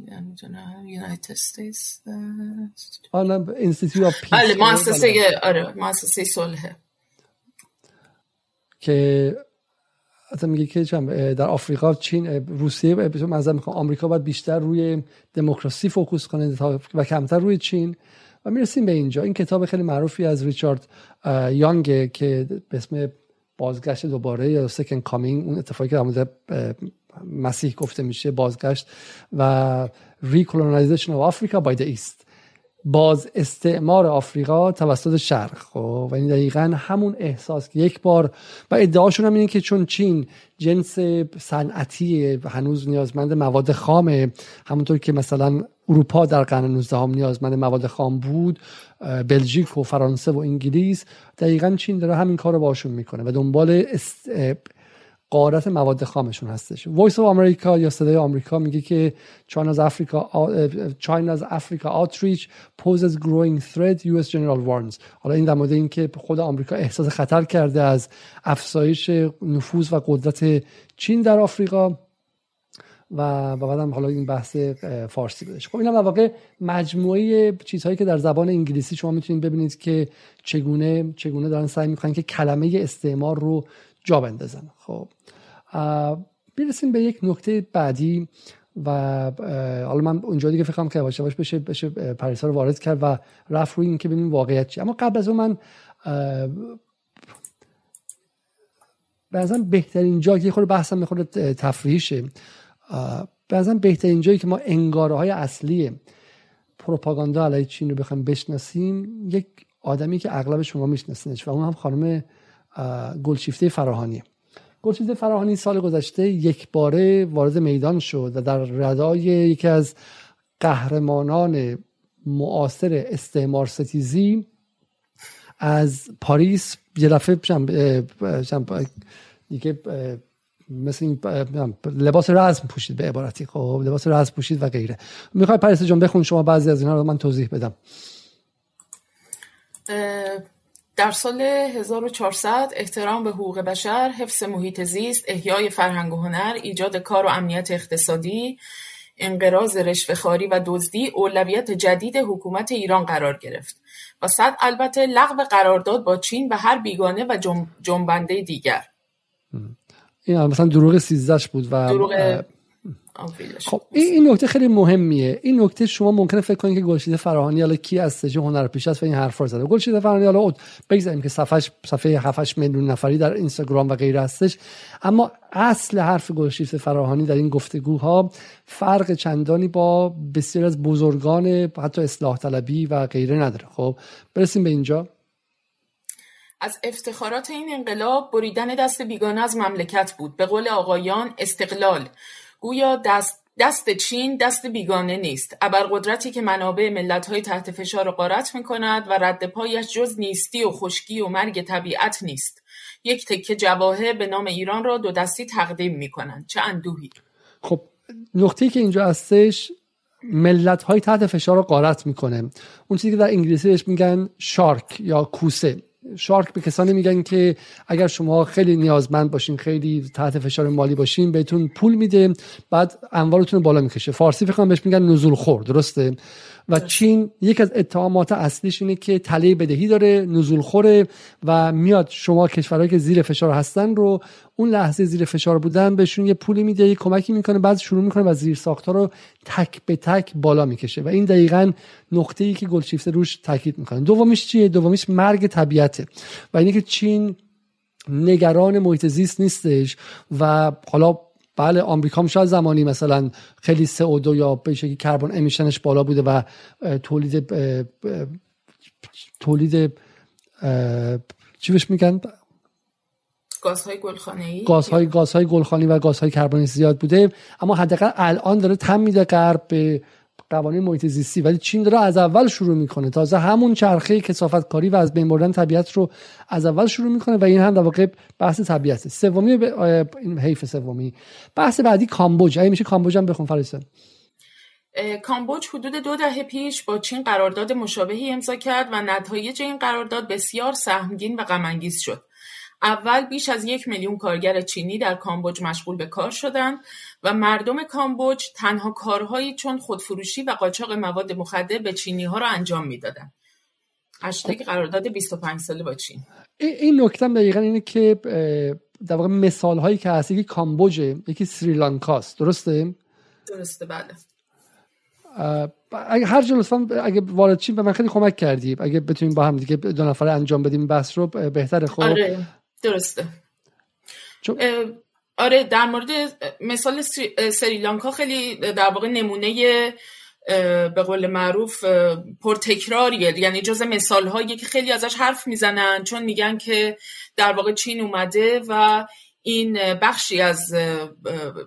نمی‌دونم United States آره Institute of Peace. بله مؤسسه آره مؤسسه صلح. که حتی میگه که در آفریقا چین روسیه مثلا می‌خوام آمریکا باید بیشتر روی دموکراسی focus کنه و کمتر روی چین. و می‌رسیم به اینجا. این کتاب خیلی معروفی از ریچارد یانگ که به اسم بازگشت دوباره یا Second Coming اون اتفاقی که در مسیح گفته میشه بازگشت و recolonization Africa by the East. باز استعمار آفریقا توسط شرق. خب و این دقیقا همون احساس که یک بار و ادعاشون هم اینه که چون چینی جنس صنعتی هنوز نیازمند مواد خامه همونطور که مثلا اروپا در قرن 19 هم نیازمند مواد خام بود بلژیک و فرانسه و انگلیس دقیقا چین داره همین کار رو باشون می‌کنه و دنبال غارت مواد خامشون هستش. Voice of America یا صدای آمریکا میگه که China's Africa China's Africa outreach poses growing threat US General warns. حالا این در مورد اینکه خود آمریکا احساس خطر کرده از افزایش نفوذ و قدرت چین در آفریقا. و بعدم حالا این بحث فارسی بدش خب اینا واقع مجموعه چیزهایی که در زبان انگلیسی شما می‌تونید ببینید که چگونه چگونه دارن سعی می‌کنن که کلمه استعمار رو جا بندازن. خب برسیم به یک نکته بعدی و حالا من اونجا دیگه فکرم که باشه باشه بشه بشه پریسا رو وارد کرد و رفت روی اینکه ببینیم واقعیت چی. اما قبل از اون من به بهترین جایی که خود بحثم می‌خوره تفریحشه به بهترین جایی که ما انگاره های اصلی پروپاگاندا علیه چین رو بخوایم بشناسیم یک آدمی که اغلب شما میشناسینش و اون هم خانم گلشیفته فراهانی. گلشیفته فراهانی سال گذشته یک باره وارد میدان شد و در ردای یکی از قهرمانان معاصر استعمار ستیزی از پاریس یه دفعه دیگه مثل این لباس رزم پوشید به عبارتی خب لباس رزم پوشید و غیره. می‌خوای پریسا جان بخون شما بعضی از اینا رو من توضیح بدم. در سال 1400 احترام به حقوق بشر، حفظ محیط زیست، احیای فرهنگ و هنر، ایجاد کار و امنیت اقتصادی، انقراض رشوهخواری و دزدی اولویت جدید حکومت ایران قرار گرفت. و صد البته لغو قرارداد با چین و هر بیگانه و جنبنده دیگر. این مثلا دروغ سیزدش بود و دروغ خب این نکته خیلی مهمیه. این نکته شما ممکنه فکر کنید که گلشید فراهانی حالا کی از چه هنر پیش است و این حرفا زده. گلشید فراهانی حالا بگذاریم که صفحه صفحه 7 میلیون نفری در اینستاگرام و غیره هستش. اما اصل حرف گلشید فراهانی در این گفتگوها فرق چندانی با بسیار از بزرگان حتی اصلاح طلبی و غیره نداره. خب برسیم به اینجا. از افتخارات این انقلاب بریدن دست بیگانه از مملکت بود. به قول آقایان استقلال. گویا دست دست چین دست بیگانه نیست. ابرقدرتی که منابع ملتهای تحت فشار غارت می‌کند و رد پایش جز نیستی و خشکی و مرگ طبیعت نیست. یک تکه جواهر به نام ایران را دو دستی تقدیم می‌کنند. چه اندوهی. خب نقطه که اینجا هستش ملت های تحت فشار رو قارت می‌کنه. اون چیزی که در انگلیسی بهش میگن شارک یا کوسه. شارک به کسانی میگن که اگر شما خیلی نیازمند باشین خیلی تحت فشار مالی باشین بهتون پول میده بعد انوارتون بالا می‌کشه. فارسی فکر بهش میگن نزول خور درسته؟ و چین یک از اتهامات اصلیش اینه که تله بدهی داره نزول خوره و میاد شما کشورهایی که زیر فشار هستن رو اون لحظه زیر فشار بودن بهشون یه پولی میده یه کمکی می‌کنه بعد شروع می‌کنه و زیر ساختها رو تک به تک بالا می‌کشه و این دقیقا نقطه ای که گلشیفته روش تاکید می‌کنه. دومیش چیه؟ دومیش مرگ طبیعته و اینه که چین نگران محیط زیست نیستش و حالا بله آمریکا هم شاید زمانی مثلا خیلی CO2 یا به شکلی کربن امیشنش بالا بوده و تولید تولید چی بهش میگن؟ گازهای گلخانه‌ای؟ گازهای گازهای گلخانی و گازهای کربنی زیاد بوده اما حداقل الان داره تم میده غرب به قوانین محیط زیستی. ولی چین داره از اول شروع می‌کنه. تازه همون چرخه کسافت کاری و از بین بردن طبیعت رو از اول شروع می‌کنه و این هم در واقع بحث طبیعت سومی این حیف سومی. بحث بعدی کامبوج. اگه میشه کامبوج هم بخون فریسه کامبوج حدود دو دهه پیش با چین قرارداد مشابهی امضا کرد و نتایج این قرارداد بسیار سهمگین و غم شد. اول بیش از یک میلیون کارگر چینی در کامبوج مشغول به کار شدند و مردم کامبوج تنها کارهایی چون خودفروشی و قاچاق مواد مخدر به چینی ها را انجام می‌دادند. هشتگ قرارداد 25 ساله با چین. این نکته دقیقا اینه که در واقع مثال هایی که هست یکی کامبوجه یکی سریلانکاست درسته؟ درسته بله. اگه هر جا اگه وارد چین به من خیلی کمک کردی. اگه بتونیم با هم دیگه دو نفره انجام بدیم بحث رو بهتره خب؟ آره. درسته. آره در مورد مثال سریلانکا خیلی در واقع نمونه به قول معروف پرتکراریه. یعنی جز مثال هایی که خیلی ازش حرف می‌زنن چون میگن که در واقع چین اومده و این بخشی از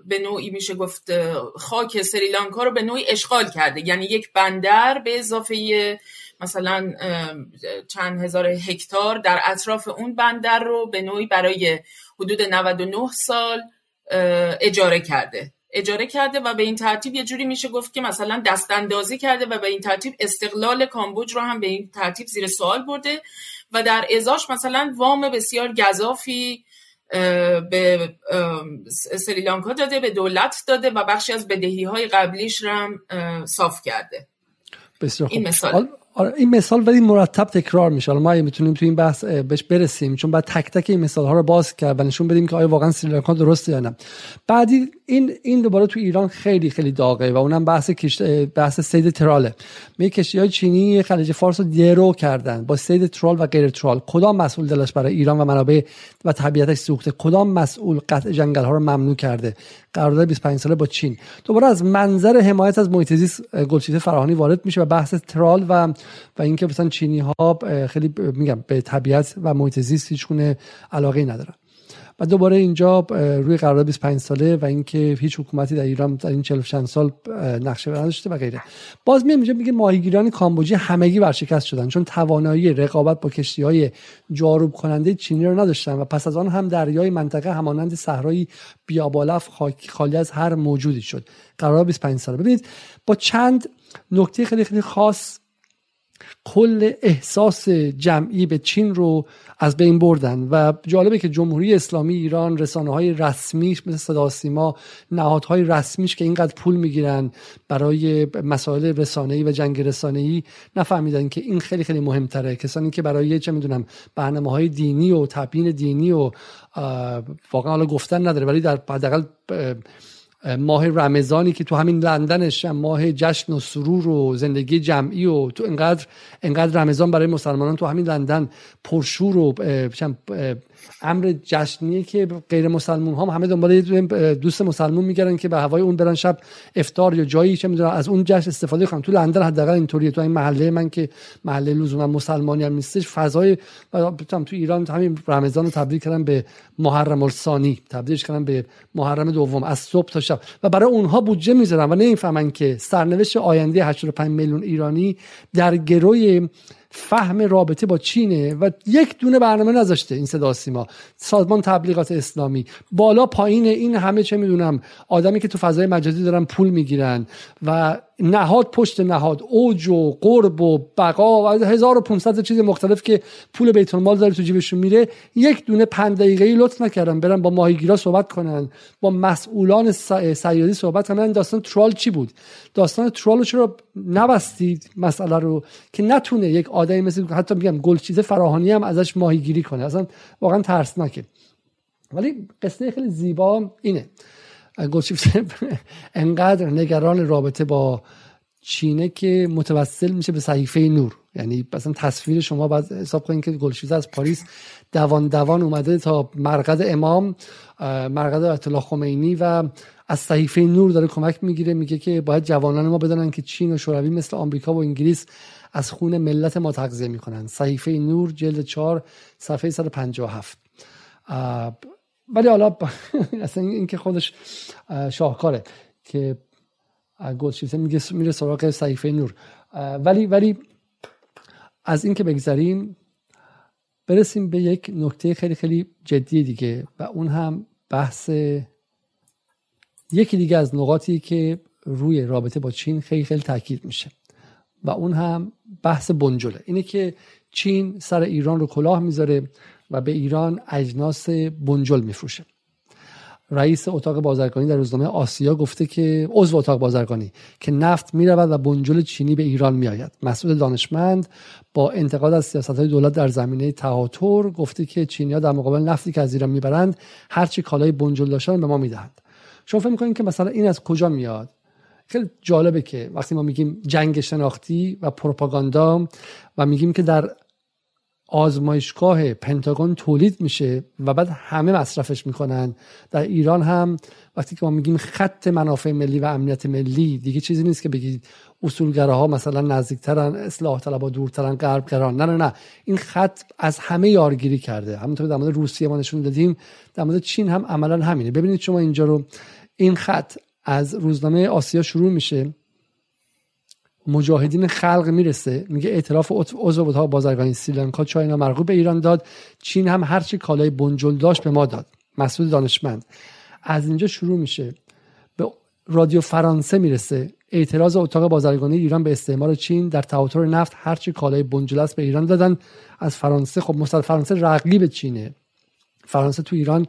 به نوعی میشه گفت خاک سریلانکا رو به نوعی اشغال کرده. یعنی یک بندر به اضافه مثلا چند هزار هکتار در اطراف اون بندر رو به نوعی برای حدود 99 سال اجاره کرده. اجاره کرده و به این ترتیب یه جوری میشه گفت که مثلا دست اندازی کرده و به این ترتیب استقلال کامبوج رو هم به این ترتیب زیر سوال برده و در ازاش مثلا وام بسیار گذافی به سریلانکا داده به دولت داده و بخشی از بدهی های قبلیش رو هم صاف کرده. بسیار خوب. این مثال. آره این مثال ولی مرتب تکرار میشه. ما می‌تونیم تو این بحث بهش برسیم چون بعد تک تک این مثال ها رو باز کرد و نشون بدیم که آیا واقعا سریلانکا درسته یا نه. بعدی این این دوباره تو ایران خیلی خیلی داغه و اونم بحث کشت بحث سید تراله. می کشتی های چینی خلیج فارس رو درو کردن با سید ترال و غیر ترال. کدام مسئول دلش برای ایران و منابع و طبیعتش سوخته؟ کدام مسئول قطع جنگل ها رو ممنوع کرده؟ قرارداد 25 ساله با چین. دوباره از منظر حمایت از محیط زیست گلچیته فراهانی وارد میشه و بحث ترال و و اینکه مثلا چینی ها خیلی میگم به طبیعت و محیط زیست هیچ علاقه ندارن. و دوباره اینجا روی قرارداد 25 ساله و اینکه هیچ حکومتی در ایران در این 40 چند سال نقشه نداشته و غیره. باز میام اینجا میگه ماهیگیران کامبوجی همگی ورشکست شدن چون توانایی رقابت با کشتی های جاروب کننده چینی رو نداشتن و پس از آن هم دریای منطقه همانند صحرای بیابالف خالی از هر موجودی شد. قرارداد 25 ساله. ببینید با چند نکته خیلی خیلی خاص کل احساس جمعی به چین رو از بین بردن و جالبه که جمهوری اسلامی ایران رسانه های رسمیش مثل صدا سیما نهادهای رسمیش که اینقدر پول می‌گیرن برای مسائل رسانه‌ای و جنگ رسانه‌ای نفهمیدن که این خیلی خیلی مهمتره. کسانی که برای چه می‌دونم برنامه های دینی و تبیین دینی و واقعا حالا گفتن نداره ولی در حداقل ماه رمضانی که تو همین لندنش ماه جشن و سرور و زندگی جمعی و تو انقدر انقدر رمضان برای مسلمانان تو همین لندن پرشور و امر جشنیه که غیر مسلمون هم همه دنبال دوست مسلمون میگردن که به هوای اون برن شب افتار یا جایی چه می‌دونم از اون جشن استفاده کنن. تو لندن حداقل اینطوریه. تو این محله من که محله لزوما مسلمانی هم نیستش فضای تو ایران همین رمضان رو تبدیل کردن به محرم الثانی. تبدیلش کردن به محرم دوم از صبح تا شب. و برای اونها بودجه می‌ذارن و نمی‌فهمن که سرنوشت آینده 85 میلیون ایرانی در گروی فهم رابطه با چینه و یک دونه برنامه نذاشته این صدا سیما. سازمان تبلیغات اسلامی. بالا پایین این همه چه می‌دونم. آدمی که تو فضای مجازی دارن پول می‌گیرن و نهاد پشت نهاد. اوج و قرب و بقا و 1500 چیز مختلف که پول بیت المال داره تو جیبشون میره. یک دونه 5 دقیقه‌ای لطف نکردن برن با ماهیگیرا صحبت کنن. با مسئولان سیادی صحبت کنن. داستان ترال چی بود؟ داستان ترال چرا نبستید مسئله رو؟ که نتونه یک آدمی مثل حتی میگم گلچیزه فراهانی هم ازش ماهیگیری کنه. اصلا واقعا ترسناکه ولی قصه خیلی زیبا اینه. انقدر نگران رابطه با چینه که متوسل میشه به صحیفه نور. یعنی مثلا تصویر شما باید حساب کنید که گلشیزه از پاریس دوان دوان اومده تا مرقد امام مرقد الله خمینی و از صحیفه نور داره کمک می‌گیره میگه که باید جوانان ما بدانن که چین و شوروی مثل آمریکا و انگلیس از خون ملت ما تغذیه می‌کنن. صحیفه نور جلد 4 صفحه 157 ولی حالا اصلا این که خودش شاهکاره که گلشیفته میگه میره سراغ صحیفه نور. ولی ولی از این که بگذریم برسیم به یک نکته خیلی خیلی جدی دیگه و اون هم بحث یکی دیگه از نقاطی که روی رابطه با چین خیلی خیلی تاکید میشه و اون هم بحث بنجله. اینه که چین سر ایران رو کلاه می‌ذاره و به ایران اجناس بنجل میفروشه. رئیس اتاق بازرگانی در روزنامه آسیا گفته که عضو اتاق بازرگانی که نفت می‌رود و بنجل چینی به ایران میآید. مسئول دانشمند با انتقاد از سیاست های دولت در زمینه تهاتر گفته که چینیا در مقابل نفتی که از ایران می‌برند هرچی کالای بنجل داشتن به ما می‌دهند. شما فکر می‌کنید که مثلا این از کجا میاد؟ خیلی جالبه که وقتی ما میگیم جنگ شناختی و پروپاگاندا و میگیم که در آزمایشگاه پنتاگون تولید میشه و بعد همه مصرفش می‌کنن. در ایران هم وقتی که ما میگیم خط منافع ملی و امنیت ملی دیگه چیزی نیست که بگید اصولگراها مثلا نزدیکترن اصلاح طلبا دورترن غربگران. نه نه نه. این خط از همه یارگیری کرده. همونطور در مورد روسیه ما نشون دادیم. در مورد چین هم عملا همینه. ببینید شما اینجا رو. این خط از روزنامه آسیا شروع میشه. مجاهدین خلق می‌رسه. میگه اعتراف عضو اتاق بازرگانی سریلانکا چاینا مرغوب به ایران داد. چین هم هرچی کالای بنجل داشت به ما داد. مسئول دانشمند. از اینجا شروع میشه. به رادیو فرانسه می‌رسه. اعتراض اتاق بازرگانی ایران به استعمار چین در تهاتر نفت هرچی کالای بنجل است به ایران دادن. از فرانسه خب مستر فرانسه رقیب چینه. فرانسه تو ایران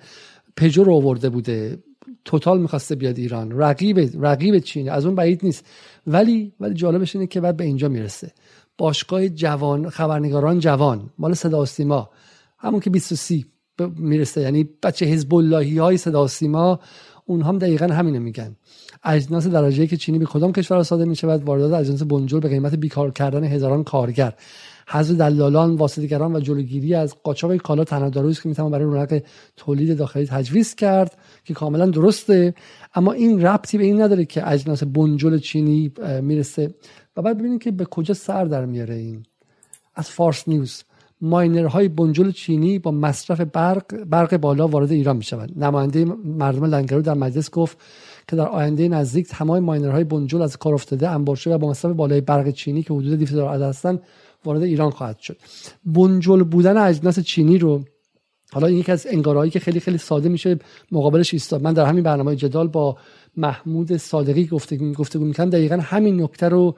پژو رو آورده بوده. توتال می‌خواسته بیاد ایران. رقیب رقیب چینه از اون بعید نیست. ولی ولی جالبش اینه که بعد به اینجا می‌رسه. باشگاه جوان خبرنگاران جوان مال صدا سیما. همون که 23 می‌رسه. یعنی بچه حزب اللهی های صدا سیما اونها هم دقیقا همینه میگن. اجناس درجه که چینی به کدام کشور صادر میشه بعد واردات اجناس بنجل به قیمت بیکار کردن هزاران کارگر. حذف دلالان واسطه‌گران و جلوگیری از قاچاق کالا تنها که می‌تونه برای رونق تولید داخلی تجویز کرد. که کاملا درسته اما این ربطی به این نداره که اجناس بنجل چینی می‌رسه. و بعد ببینید که به کجا سر در میاره این. از فارس نیوز. ماینرهای بنجل چینی با مصرف برق برق بالا وارد ایران می‌شوند. نماینده مردم لنگرو در مجلس گفت که در آینده نزدیک تمام ماینرهای بنجل از کار افتاده انبار و با مصرف بالای برق چینی که حدود 200 هزار عدد هستند وارد ایران خواهد شد. بنجل بودن اجناس چینی رو حالا این یکی از انگارهایی که خیلی خیلی ساده میشه مقابلش ایستاد. من در همین برنامه جدال با محمود صادقی گفته گفتگو می‌کنم دقیقا همین نکته رو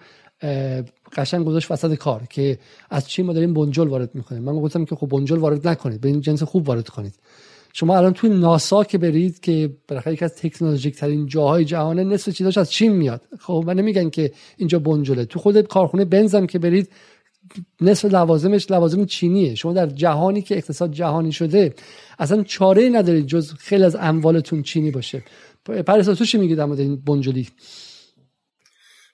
قشنگ گذاشت وسط کار که از چی ما داریم بنجل وارد می‌کنیم. من گفتم که خب بنجل وارد نکنید. به این جنس خوب وارد کنید. شما الان توی ناسا که برید که بالاخره یکی از تکنولوژیک ترین جاهای جهانه نصف چیزاش از چین میاد. خب من نمیگن که اینجا بنجله. تو خود کارخونه بنزم که برید نصف لوازمش لوازم چینیه. شما در جهانی که اقتصاد جهانی شده اصلا چاره ندارید جز خیلی از اموالتون چینی باشه. پرسا تو چی میگی در مورد این بنجلی؟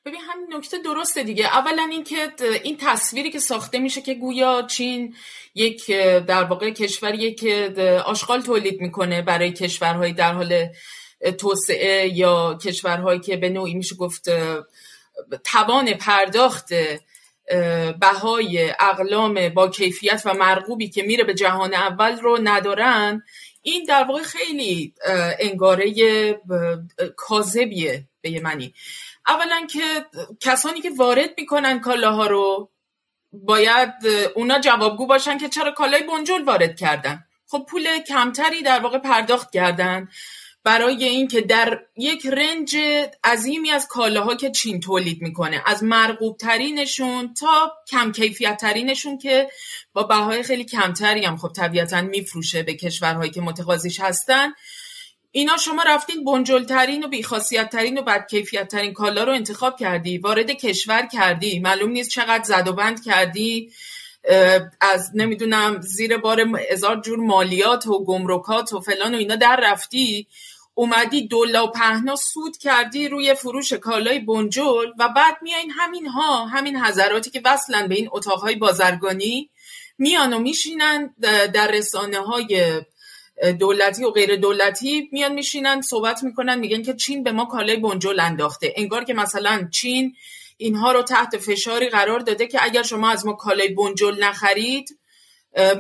ببین همین نکته درسته دیگه. اولا اینکه این تصویری که ساخته میشه که گویا چین یک در واقع کشوری که آشغال تولید می‌کنه برای کشورهای در حال توسعه یا کشورهایی که به نوعی میشه گفت توان پرداخت بهای اقلام با کیفیت و مرغوبی که میره به جهان اول رو ندارن. این در واقع خیلی انگاره کاذبیه به یه معنی اولا که کسانی که وارد می‌کنن کالاها رو باید اونا جوابگو باشن که چرا کالای بنجل وارد کردن. خب پول کمتری در واقع پرداخت کردن. برای اینکه در یک رنج عظیمی از کالاها که چین تولید می‌کنه از مرغوب ترینشون تا کم کیفیت ترینشون که با بهای خیلی کمتری هم خب طبیعتا میفروشه به کشورهایی که متقاضیش هستن. اینا شما رفتین بنجلترین و بیخاصیت ترین و بد کیفیت ترین کالا رو انتخاب کردی وارد کشور کردی. معلوم نیست چقدر زد و بند کردی. از نمی‌دونم زیر بار هزار جور مالیات و گمرکات و فلان و اینا در رفتی. اومدی دولا و پهنا سود کردی روی فروش کالای بنجل و بعد میایین همین ها همین حضراتی که وصلن به این اتاقهای بازرگانی میان و میشینن در رسانه های دولتی و غیر دولتی میان میشینن صحبت می‌کنن میگن که چین به ما کالای بنجل انداخته. انگار که مثلا چین اینها رو تحت فشاری قرار داده که اگر شما از ما کالای بنجل نخرید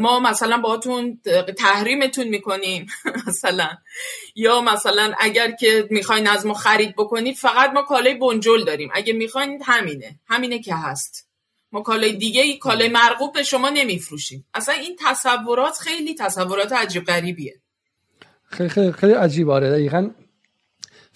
ما مثلا باهاتون تحریمتون می‌کنیم مثلا. یا مثلا اگر که می‌خواین از ما خرید بکنید فقط ما کالای بنجل داریم. اگه می‌خواین همینه. همینه که هست. ما کالای دیگه ای کالای مرغوب به شما نمیفروشیم. اصلا این تصورات خیلی تصورات عجیب غریبیه. خیلی خیلی, خیلی عجیب. آره دقیقا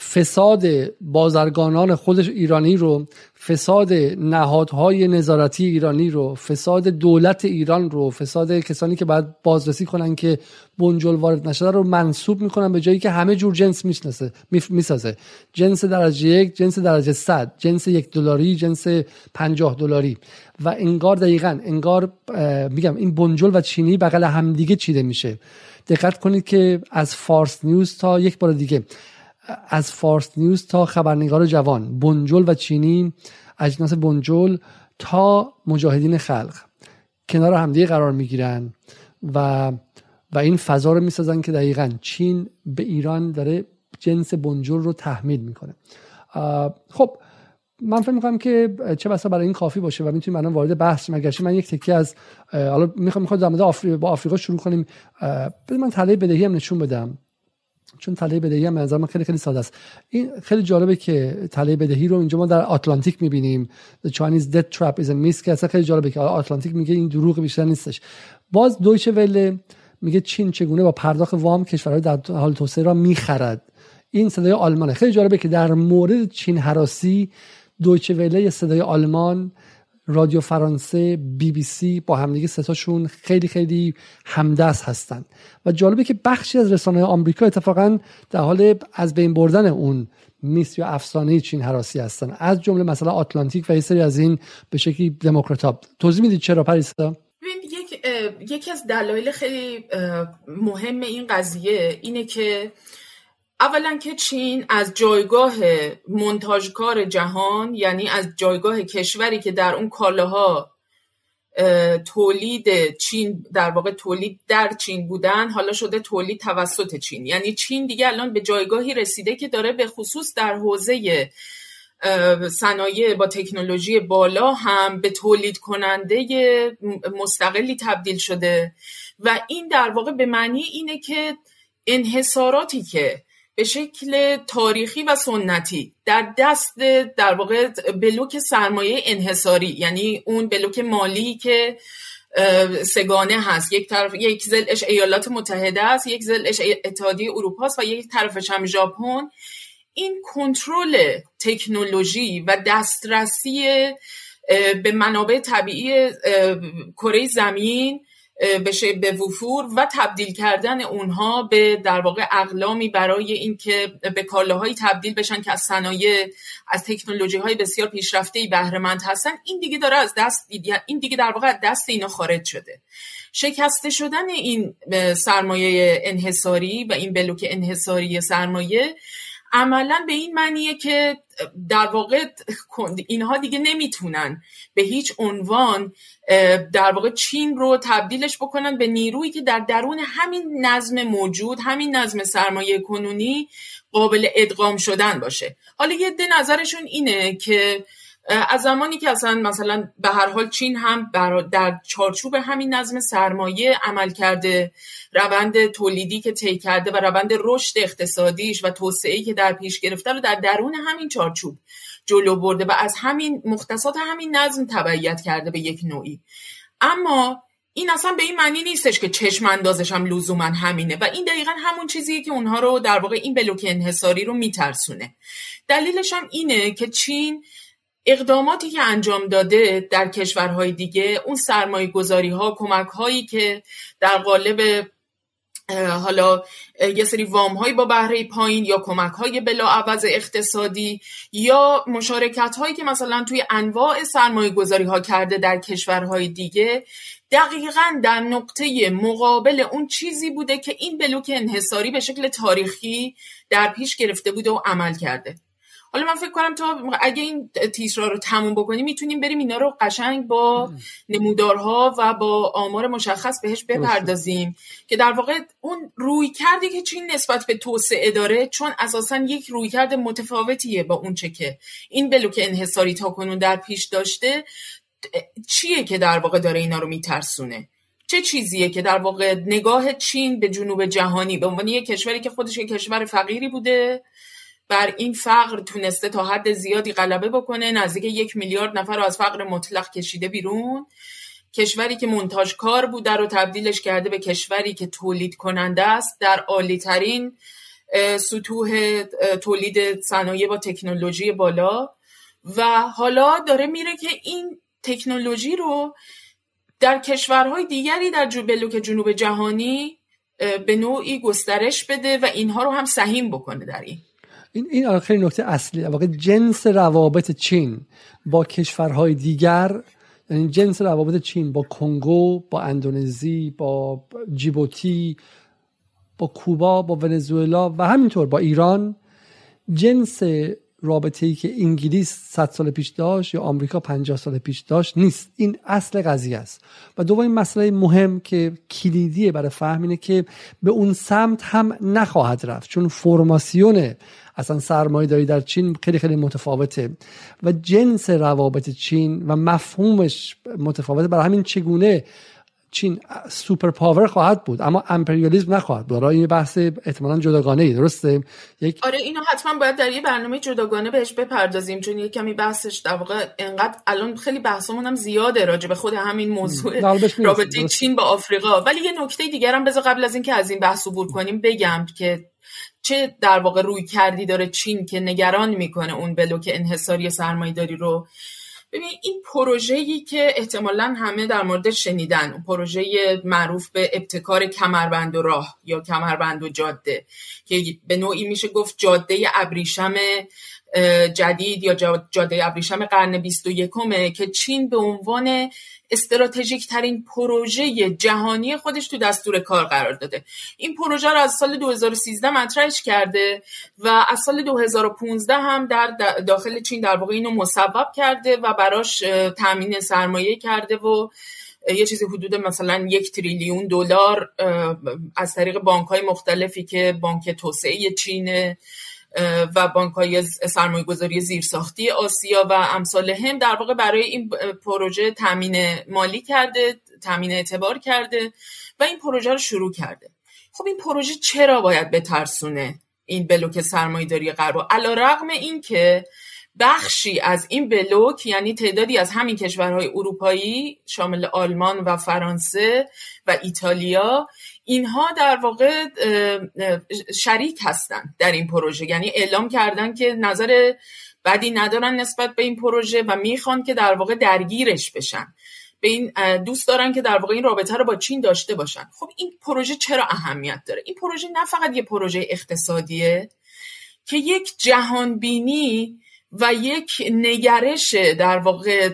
فساد بازرگانان خودش ایرانی رو فساد نهادهای نظارتی ایرانی رو فساد دولت ایران رو فساد کسانی که باید بازرسی کنن که بنجل وارد نشده رو منصوب می‌کنن به جایی که همه جور جنس می‌شناسه می‌سازه. جنس درجه یک جنس درجه صد جنس یک دلاری جنس پنجاه دلاری. و انگار دقیقا انگار میگم این بنجل و چینی بغل همدیگه چیده میشه. دقت کنید که از فارس نیوز تا یک بار دیگه از فارس نیوز تا خبرنگار جوان بنجل و چینی اجناس بنجل تا مجاهدین خلق. کنار همدیگه قرار می‌گیرن و و این فضا رو می‌سازن که دقیقا چین به ایران داره جنس بنجل رو تحمیل می‌کنه. خب من فکر می‌کنم که چه بسا برای این کافی باشه و می‌تونیم الان وارد بحث مگرچه من یک تکیه از حالا می‌خوام می‌خوام در با آفریقا شروع کنیم. من تله بدهی هم نشون بدم. چون تله بدهی هم نظر من خیلی خیلی ساده است. این خیلی جالبه که تله بدهی رو اینجا ما در آتلانتیک می‌بینیم. The Chinese debt trap is a myth که اصلا خیلی جالبه که آتلانتیک میگه این دروغ بیشتر نیستش. باز دویچه وله میگه چین چگونه با پرداخت وام کشورهای در حال توسعه را می‌خرد. این صدای آلمانه. خیلی جالبه که در مورد چین حراسی دویچه وله صدای آلمان رادیو فرانسه بی بی سی با همدیگه ستاشون خیلی خیلی همدست هستن. و جالبه که بخشی از رسانه آمریکا اتفاقا در حال از بین بردن اون میس یا افسانه چین حراسی هستن. از جمله مثلا آتلانتیک و یه سری از این به شکلی دموکرات توضیح می‌دید چرا پریسا؟ یک یکی از دلایل خیلی مهم این قضیه اینه که اولا که چین از جایگاه منتاجکار جهان یعنی از جایگاه کشوری که در اون کالاها تولید چین در واقع تولید در چین بودن حالا شده تولید توسط چین. یعنی چین دیگه الان به جایگاهی رسیده که داره به خصوص در حوزه صنایع با تکنولوژی بالا هم به تولید کننده مستقلی تبدیل شده. و این در واقع به معنی اینه که انحصاراتی که به شکل تاریخی و سنتی. در دست در واقع بلوک سرمایه انحصاری یعنی اون بلوک مالی که سگانه هست. یک طرف یک زلش ایالات متحده است یک زلش اتحادیه اروپا است و یک طرفش هم ژاپن. این کنترل تکنولوژی و دسترسی به منابع طبیعی کره زمین بشه به وفور و تبدیل کردن اونها به در واقع اقلامی برای اینکه به کالاهایی تبدیل بشن که از صنایع از تکنولوژی های بسیار پیشرفته بهره مند هستن. این دیگه داره از دست این دیگه در واقع دست اینا خارج شده. شکسته شدن این سرمایه انحصاری و این بلوک انحصاری سرمایه عملا به این معنیه که در واقع اینها دیگه نمی‌تونن به هیچ عنوان در واقع چین رو تبدیلش بکنن به نیرویی که در درون همین نظم موجود همین نظم سرمایه کنونی قابل ادغام شدن باشه. حالا یه ده نظرشون اینه که از زمانی که اصلا مثلا به هر حال چین هم در چارچوب همین نظم سرمایه عمل کرده روند تولیدی که طی کرده و روند رشد اقتصادیش و توسعه‌ای که در پیش گرفته رو در درون همین چارچوب جلو برده و از همین مختصات همین نظم تبعیت کرده به یک نوعی. اما این اصلا به این معنی نیستش که چشم اندازش هم لزوما همینه و این دقیقا همون چیزیه که اونها رو در واقع این بلوک انحصاری رو میترسونه. دلیلش هم اینه که چین اقداماتی که انجام داده در کشورهای دیگه اون سرمایه گذاری ها کمک هایی که در قالب حالا یه سری وام هایی با بهره پایین یا کمک های بلا عوض اقتصادی یا مشارکت هایی که مثلا توی انواع سرمایه گذاری ها کرده در کشورهای دیگه دقیقا در نقطه مقابل اون چیزی بوده که این بلوک انحصاری به شکل تاریخی در پیش گرفته بوده و عمل کرده. حالا من فکر کنم تا اگه این تیترا رو تموم بکنیم می‌تونیم بریم اینا رو قشنگ با نمودارها و با آمار مشخص بهش بپردازیم. که در واقع اون روی کردی که چین نسبت به توسعه داره چون اساسا یک روی کرد متفاوتیه با اون چه که این بلوک انحصاری تا کنون در پیش داشته چیه که در واقع داره اینا رو میترسونه؟ چه چیزیه که در واقع نگاه چین به جنوب جهانی به عنوان یک کشوری که خودش یک کشور فقیری بوده بر این فقر تونسته تا حد زیادی غلبه بکنه نزدیک یک میلیارد نفر رو از فقر مطلق کشیده بیرون. کشوری که منتاج کار بوده رو تبدیلش کرده به کشوری که تولید کننده است. در عالی ترین سطوح تولید صنایع با تکنولوژی بالا. و حالا داره میره که این تکنولوژی رو در کشورهای دیگری در بلوک جنوب جهانی به نوعی گسترش بده و اینها رو هم سهیم بکنه در این. این این خیلی نکته اصلی. واقع جنس روابط چین با کشورهای دیگر یعنی جنس روابط چین با کنگو با اندونزی با جیبوتی با کوبا با ونزوئلا و همینطور با ایران جنس رابطه ای که انگلیس 100 سال پیش داشت یا آمریکا 50 سال پیش داشت نیست. این اصل قضیه است. و دومین مسئله مهم که کلیدیه برای فهم اینه که به اون سمت هم نخواهد رفت. چون فرماسیون اصلا سرمایه داری در چین خیلی خیلی متفاوته. و جنس روابط چین و مفهومش متفاوته. برای همین چگونه چین سوپر پاور خواهد بود اما امپریالیسم نخواهد بود. برای این بحث احتمالا جداگانه ای درسته؟ یک آره اینو حتما باید در یه برنامه جداگانه بهش بپردازیم چون یه کمی بحثش در واقع انقدر الان خیلی بحثمون هم زیاده راجع به خود همین موضوع رابطه چین با آفریقا. ولی یه نکته دیگر هم بذار قبل از اینکه از این بحث عبور کنیم بگم که چه در واقع روی کردی داره چین که نگران می‌کنه اون بلوک انحصاری سرمایه‌داری رو. ببین این پروژه‌ای که احتمالا همه در مورد شنیدن پروژه معروف به ابتکار کمربند و راه یا کمربند و جاده که به نوعی میشه گفت جاده ابریشم جدید یا جاده ابریشم قرن 21 که چین به عنوان استراتژیک ترین پروژه جهانی خودش تو دستور کار قرار داده. این پروژه رو از سال 2013 مطرحش کرده و از سال 2015 هم در داخل چین در واقع اینو مصوب کرده و براش تامین سرمایه کرده و یه چیزی حدود مثلا یک تریلیون دلار از طریق بانک های مختلفی که بانک توسعه چینه. و بانک های سرمایه گذاری زیرساختی آسیا و امثال هم در واقع برای این پروژه تامین مالی کرده تامین اعتبار کرده و این پروژه رو شروع کرده. خب این پروژه چرا باید بترسونه این بلوک سرمایه داری غرب؟ علا رقم این که بخشی از این بلوک یعنی تعدادی از همین کشورهای اروپایی شامل آلمان و فرانسه و ایتالیا اینها در واقع شریک هستن در این پروژه. یعنی اعلام کردن که نظر بدی ندارن نسبت به این پروژه و می‌خوان که در واقع درگیرش بشن. به این دوست دارن که در واقع این رابطه رو با چین داشته باشن. خب این پروژه چرا اهمیت داره؟ این پروژه نه فقط یه پروژه اقتصادیه که یک جهان بینی و یک نگرش در واقع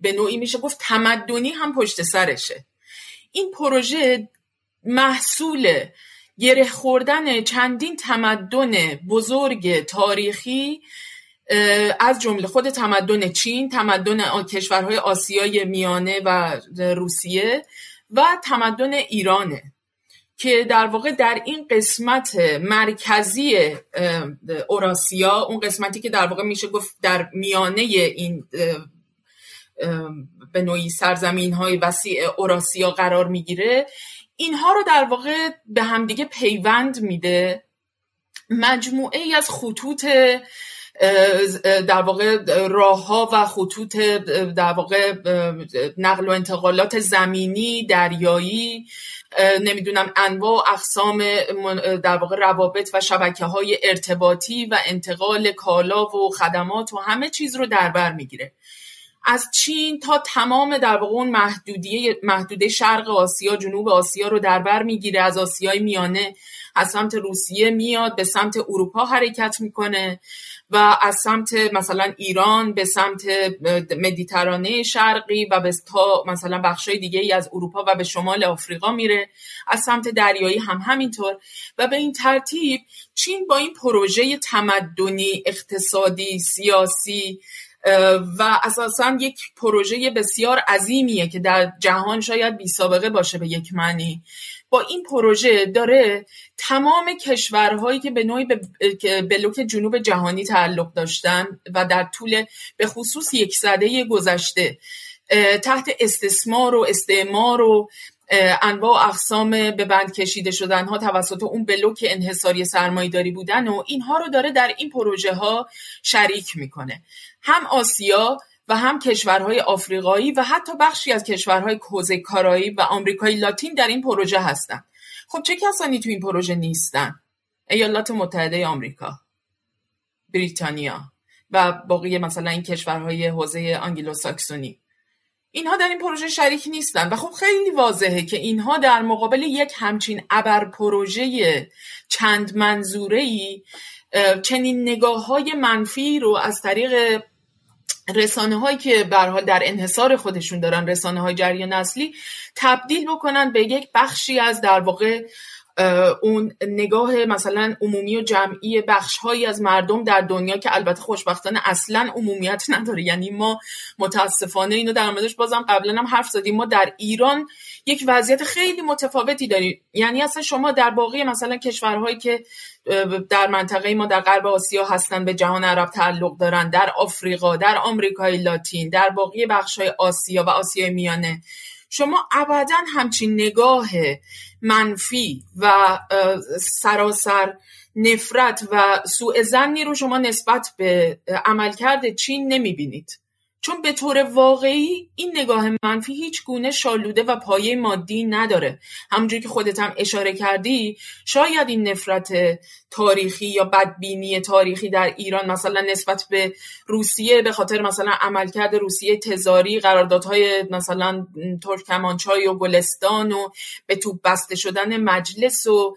به نوعی میشه گفت تمدنی هم پشت سرشه. این پروژه محصول گره خوردن چندین تمدن بزرگ تاریخی از جمله خود تمدن چین، تمدن کشورهای آسیای میانه و روسیه و تمدن ایرانه که در واقع در این قسمت مرکزی اوراسیا اون قسمتی که در واقع میشه گفت در میانه این به نوعی سرزمین های وسیع اوراسیا قرار می‌گیره اینها رو در واقع به همدیگه پیوند میده. مجموعه ای از خطوط در واقع راه ها و خطوط در واقع نقل و انتقالات زمینی دریایی نمی‌دونم انواع و اقسام در واقع روابط و شبکه های ارتباطی و انتقال کالا و خدمات و همه چیز رو در بر می‌گیره. از چین تا تمام در واقع اون محدودیه محدوده شرق آسیا جنوب آسیا رو در بر می‌گیره. از آسیای میانه از سمت روسیه میاد به سمت اروپا حرکت می‌کنه و از سمت مثلا ایران به سمت مدیترانه شرقی و به تا مثلا بخشای دیگه ای از اروپا و به شمال آفریقا میره. از سمت دریایی هم همینطور. و به این ترتیب چین با این پروژه تمدنی اقتصادی سیاسی و اساسا یک پروژه بسیار عظیمیه که در جهان شاید بی سابقه باشه به یک معنی. با این پروژه داره تمام کشورهایی که به نوعی به بلوک جنوب جهانی تعلق داشتن و در طول به خصوص یک سده گذشته تحت استثمار و استعمار و انواع اقسام به بند کشیده شدن ها توسط اون بلوک انحصاری سرمایه داری بودن و اینها رو داره در این پروژه ها شریک می‌کنه. هم آسیا و هم کشورهای آفریقایی و حتی بخشی از کشورهای کوزه کارایی و آمریکای لاتین در این پروژه هستند. خب چه کسانی تو این پروژه نیستن؟ ایالات متحده آمریکا، بریتانیا و باقی مثلا این کشورهای حوزه آنگلو ساکسونی اینها در این پروژه شریک نیستن و خب خیلی واضحه که اینها در مقابل یک همچین ابر پروژه چند منظوره ای چنین نگاه های منفی رو از طریق رسانه هایی که برحال در انحصار خودشون دارن رسانه های جریان اصلی تبدیل بکنن به یک بخشی از در واقع اون نگاه مثلا عمومی و جمعی بخش هایی از مردم در دنیا که البته خوشبختانه اصلا عمومیت نداره. یعنی ما متاسفانه اینو در موردش بازم قبلا هم حرف زدیم. ما در ایران یک وضعیت خیلی متفاوتی داریم. یعنی اصلا شما در باقی مثلا کشورهایی که در منطقه ما در غرب آسیا هستن به جهان عرب تعلق دارن در آفریقا در آمریکای لاتین در باقی بخش های آسیا و آسیای میانه شما ابدا همچین نگاه منفی و سراسر نفرت و سوء زنی رو شما نسبت به عملکرد چین نمی‌بینید. چون به طور واقعی این نگاه منفی هیچ گونه شالوده و پایه مادی نداره. همونجوری که خودت هم اشاره کردی شاید این نفرت تاریخی یا بدبینی تاریخی در ایران مثلا نسبت به روسیه به خاطر مثلا عملکرد روسیه تزاری قراردادهای مثلا ترکمانچای و گلستان و به توپ بسته شدن مجلس و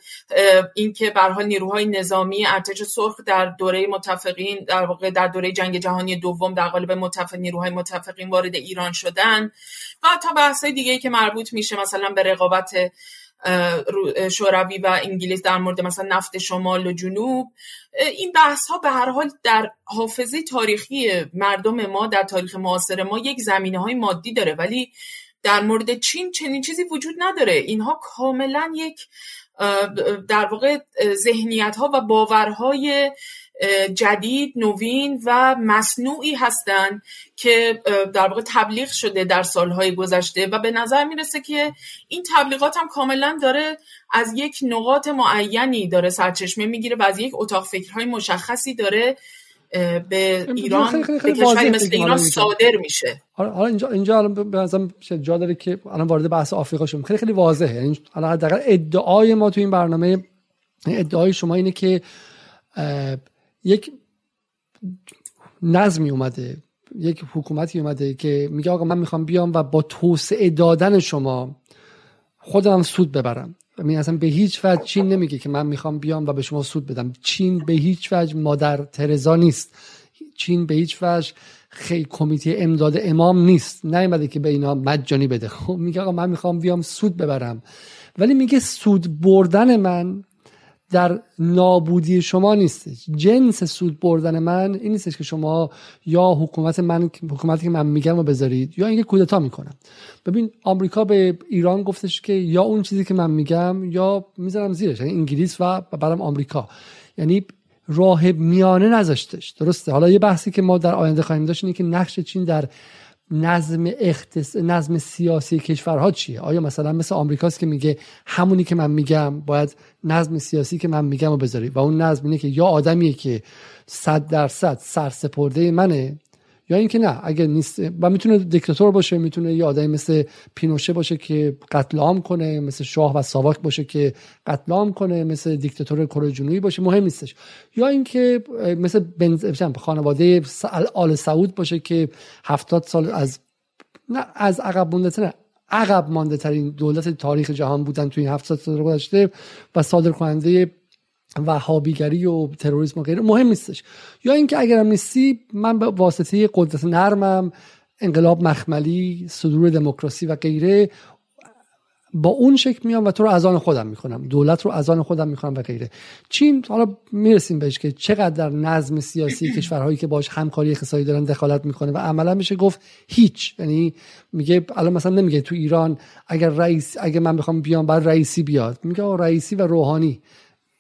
اینکه به حال نیروهای نظامی ارتش سرخ در دوره متفقین در واقع در دوره جنگ جهانی دوم در قالب متفق نیروهای متفقین وارد ایران شدن. و تا بحث دیگه که مربوط میشه مثلا به رقابت شوروی و انگلیس در مورد مثلا نفت شمال و جنوب. این بحث ها به هر حال در حافظه تاریخی مردم ما در تاریخ معاصر ما یک زمینه های مادی داره. ولی در مورد چین چنین چیزی وجود نداره. اینها کاملا یک در واقع ذهنیت ها و باورهای جدید نوین و مصنوعی هستند که در واقع تبلیغ شده در سالهای گذشته و به نظر می‌رسه که این تبلیغات هم کاملا داره از یک نقاط معینی داره سرچشمه می‌گیره و از یک اتاق فکرهای مشخصی داره به ایران به کشوری مثل ایران صادر میشه. حالا اینجا اینجا الان به جا داره که الان وارد بحث آفریقا شدیم. خیلی خیلی واضحه. یعنی حداقل ادعای ما تو این برنامه ادعای شما اینه که یک نظمی اومده یک حکومتی اومده که میگه آقا من می‌خوام بیام و با توسعه دادن شما خودم سود ببرم. می اصلا به هیچ وجه چین نمیگه که من می‌خوام بیام و به شما سود بدم. چین به هیچ وجه مادر ترزا نیست. چین به هیچ وجه خیلی کمیته امداد امام نیست. نیومده که به اینا مجانی بده. خب میگه آقا من می‌خوام بیام سود ببرم. ولی میگه سود بردن من در نابودی شما نیستش. جنس سود بردن من این نیستش که شما یا حکومت من حکومتی که من میگم رو بذارید یا اینکه کودتا می‌کنم. ببین آمریکا به ایران گفتش که یا اون چیزی که من میگم یا می‌ذارم زیرش یعنی انگلیس و برم آمریکا. یعنی راه میانه نذاشتش. درسته؟ حالا یه بحثی که ما در آینده خواهیم داشت اینه که نقش چین در نظم اختص... نظم سیاسی کشورها چیه؟ آیا مثلا مثل آمریکاست که میگه همونی که من میگم باید نظم سیاسی که من میگم رو بذاری؟ و اون نظم اینه که یا آدمیه که صد درصد سرسپرده منه یا اینکه نه اگه نیست و می‌تونه دیکتاتور باشه می‌تونه یه آدمی مثل پینوشه باشه که قتل عام کنه مثل شاه و ساواک باشه که قتل عام کنه مثل دیکتاتور کره جنوبی باشه مهم نیستش. یا اینکه مثل بنز... خانواده آل سعود باشه که هفتاد سال از نه از عقب مونده نه عقب مانده ترین دولت تاریخ جهان بودن توی این 70 سال گذشته و صادر کننده وهابیگری و تروریسم و غیره مهم نیستش. یا اینکه اگرم نیستی من به واسطه قدرت نرمم انقلاب مخملی صدور دموکراسی و غیره با اون شکل میام و تو رو از آن خودم می‌کنم دولت رو از آن خودم می‌کنم و غیره. چین حالا می‌رسیم بهش که چقدر در نظم سیاسی کشورهایی که باش همکاری اقتصادی دارن دخالت می‌کنه و عملا میشه گفت هیچ. یعنی میگه الان مثلا نمیگه تو ایران اگر رئیس اگر من بخوام بیام بعد رئیسی بیاد. میگه رئیسی و روحانی.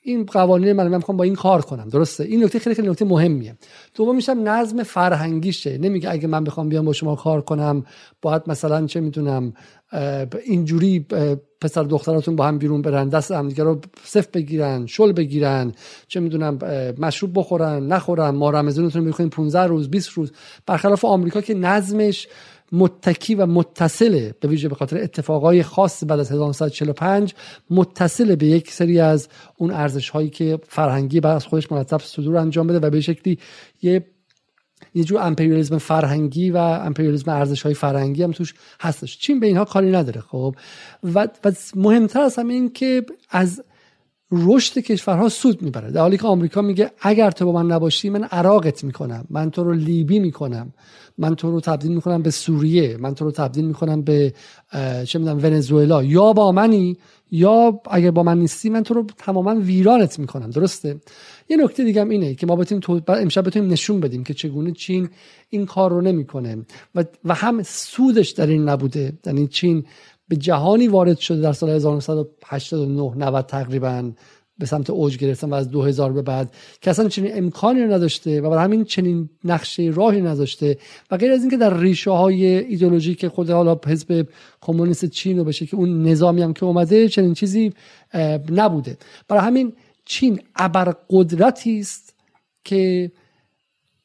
این قوانین من می‌خوام با این کار کنم. درسته؟ این نکته خیلی خیلی نکته مهمیه. دوم میشم نظم فرهنگیشه. نمیگه اگه من بخوام بیام با شما کار کنم باید مثلا چه می‌دونم اینجوری پسر دختراتون با هم بیرون برن دست همدیگه رو صف بگیرن شل بگیرن چه می‌دونم مشروب بخورن نخورن ما رمزونتون می‌کنیم 15 روز 20 روز. برخلاف آمریکا که نظمش متکی و متصله به ویژه به خاطر اتفاقای خاص بعد از 1945 متصله به یک سری از اون ارزش هایی که فرهنگی بعد از خودش مرتب صدور انجام بده و به شکلی یه یه جور امپریالیسم فرهنگی و امپریالیسم ارزش های فرهنگی هم توش هستش. چین به اینها کاری نداره خب. و, و مهمتر از همه این که از رشد کشورها سود می‌بره. در حالی که آمریکا میگه اگر تو با من نباشی من عراقت می‌کنم. من تو رو لیبی می‌کنم. من تو رو تبدیل می‌کنم به سوریه. من تو رو تبدیل می‌کنم به چه می‌دونم ونزوئلا. یا با منی یا اگر با من نیستی من تو رو تماما ویرانت می‌کنم. درسته؟ یه نکته دیگه هم اینه که ما بتونیم تو... امشب بتونیم نشون بدیم که چگونه چین این کار رو نمی‌کنه. و... و هم سودش در این نبوده. یعنی چین به جهانی وارد شده در سال 1989 90 تقریبا به سمت اوج گرفتن و از 2000 به بعد که اصلا چنین امکانی نداشته و برای همین چنین نقشه راهی نداشته و غیر از اینکه در ریشه های ایدئولوژی که خود حالا حزب کمونیست چین رو بشه که اون نظامی هم که اومده چنین چیزی نبوده. برای همین چین ابر قدرتی است که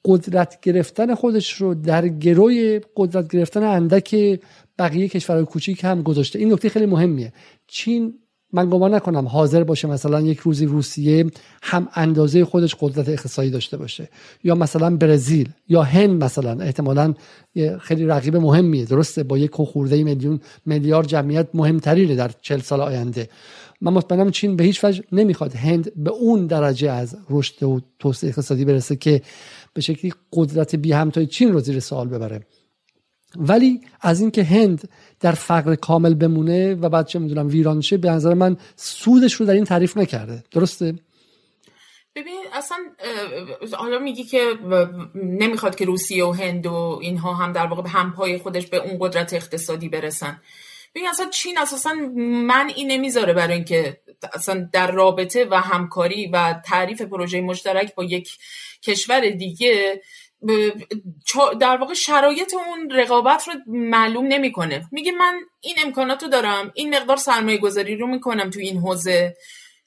قدرت گرفتن خودش رو در گروی قدرت گرفتن اندک بقیه کشورهای کوچیک هم گذاشته. این نکته خیلی مهمیه. چین من گمان نکنم حاضر باشه مثلا یک روزی روسیه هم اندازه خودش قدرت اقتصادی داشته باشه. یا مثلا برزیل یا هند مثلا احتمالا خیلی رقیب مهمیه. درسته با یک خورده میلیون میلیارد جمعیت مهمترینه در چل سال آینده. من مطمئنم چین به هیچ وجه نمی‌خواد هند به اون درجه از رشد و توسعه اقتصادی برسه که به شکلی قدرت بی همتای چین رو زیر سوال ببره. ولی از اینکه هند در فقر کامل بمونه و بعد چه می‌دونم ویران شه به نظر من سودش رو در این تعریف نکرده. درسته؟ ببین اصلا حالا میگی که نمی‌خواد که روسیه و هند و اینها هم در واقع به همپای خودش به اون قدرت اقتصادی برسن. ببین اصلا چین اساسا من این نمی‌ذاره برای اینکه اصلا در رابطه و همکاری و تعریف پروژه مشترک با یک کشور دیگه در واقع شرایط اون رقابت رو معلوم نمی‌کنه. میگه من این امکانات رو دارم این مقدار سرمایه گذاری رو می‌کنم تو این حوزه.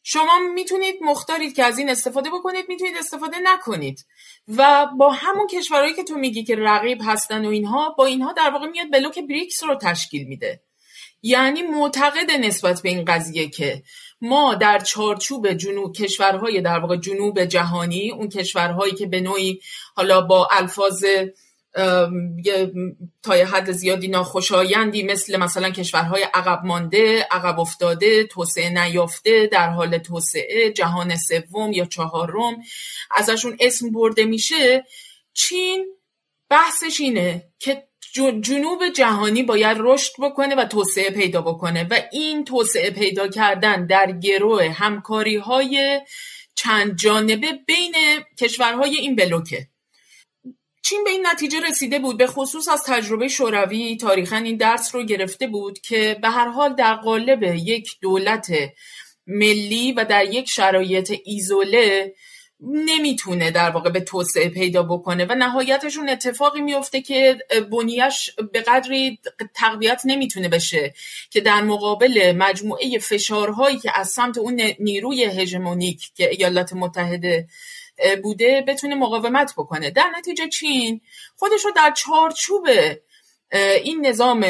شما می‌تونید مختارید که از این استفاده بکنید می‌تونید استفاده نکنید. و با همون کشورهایی که تو میگی که رقیب هستن و اینها با اینها در واقع میاد بلوک بریکس رو تشکیل میده. یعنی معتقد نسبت به این قضیه که ما در چارچوب جنوب کشورهای در واقع جنوب جهانی اون کشورهایی که به نوعی حالا با الفاظ تا حد زیادی ناخوشایندی مثل مثلا کشورهای عقب مانده، عقب افتاده، توسعه نیافته، در حال توسعه، جهان سوم یا چهارم ازشون اسم برده میشه. چین بحثش اینه که جنوب جهانی باید رشد بکنه و توسعه پیدا بکنه و این توسعه پیدا کردن در گروه همکاری های چند جانبه بین کشورهای این بلوکه. چین به این نتیجه رسیده بود به خصوص از تجربه شوروی تاریخا این درس رو گرفته بود که به هر حال در قالب یک دولت ملی و در یک شرایط ایزوله نمی‌تونه در واقع به توسعه پیدا بکنه و نهایتشون اتفاقی میفته که بنیش به قدری تقویت نمی‌تونه بشه که در مقابل مجموعه فشارهایی که از سمت اون نیروی هژمونیک که ایالات متحده بوده بتونه مقاومت بکنه. در نتیجه چین خودش رو در چارچوب این نظام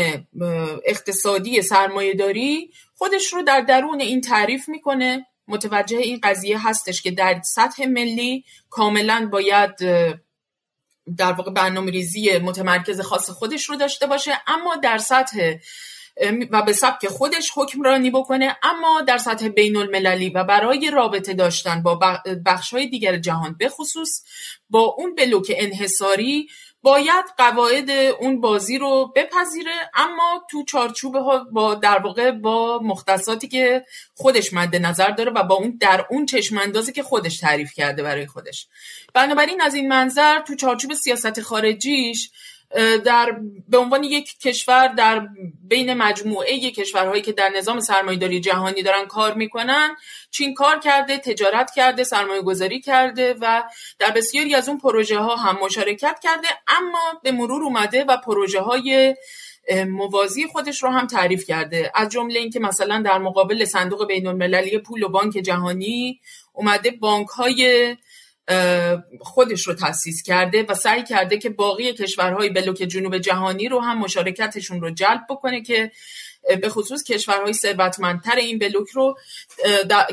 اقتصادی سرمایه داری خودش رو در درون این تعریف می‌کنه. متوجه این قضیه هستش که در سطح ملی کاملا باید در واقع برنامه ریزی متمرکز خاص خودش رو داشته باشه اما در سطح و به سبک خودش حکمرانی بکنه اما در سطح بین المللی و برای رابطه داشتن با بخش های دیگر جهان به خصوص با اون بلوک انحصاری باید قواعد اون بازی رو بپذیره اما تو چارچوب ها با در واقع با مختصاتی که خودش مد نظر داره و با اون در اون چشم اندازی که خودش تعریف کرده برای خودش. بنابراین از این منظر تو چارچوب سیاست خارجیش در به عنوان یک کشور در بین مجموعه کشورهایی که در نظام سرمایهداری جهانی دارن کار می‌کنن چین کار کرده تجارت کرده سرمایه گذاری کرده و در بسیاری از اون پروژه ها هم مشارکت کرده اما به مرور اومده و پروژه های موازی خودش رو هم تعریف کرده. از جمله اینکه مثلا در مقابل صندوق بین المللی پول و بانک جهانی اومده بانک های خودش رو تاسیس کرده و سعی کرده که باقی کشورهای بلوک جنوب جهانی رو هم مشارکتشون رو جلب بکنه که به خصوص کشورهای ثروتمندتر این بلوک رو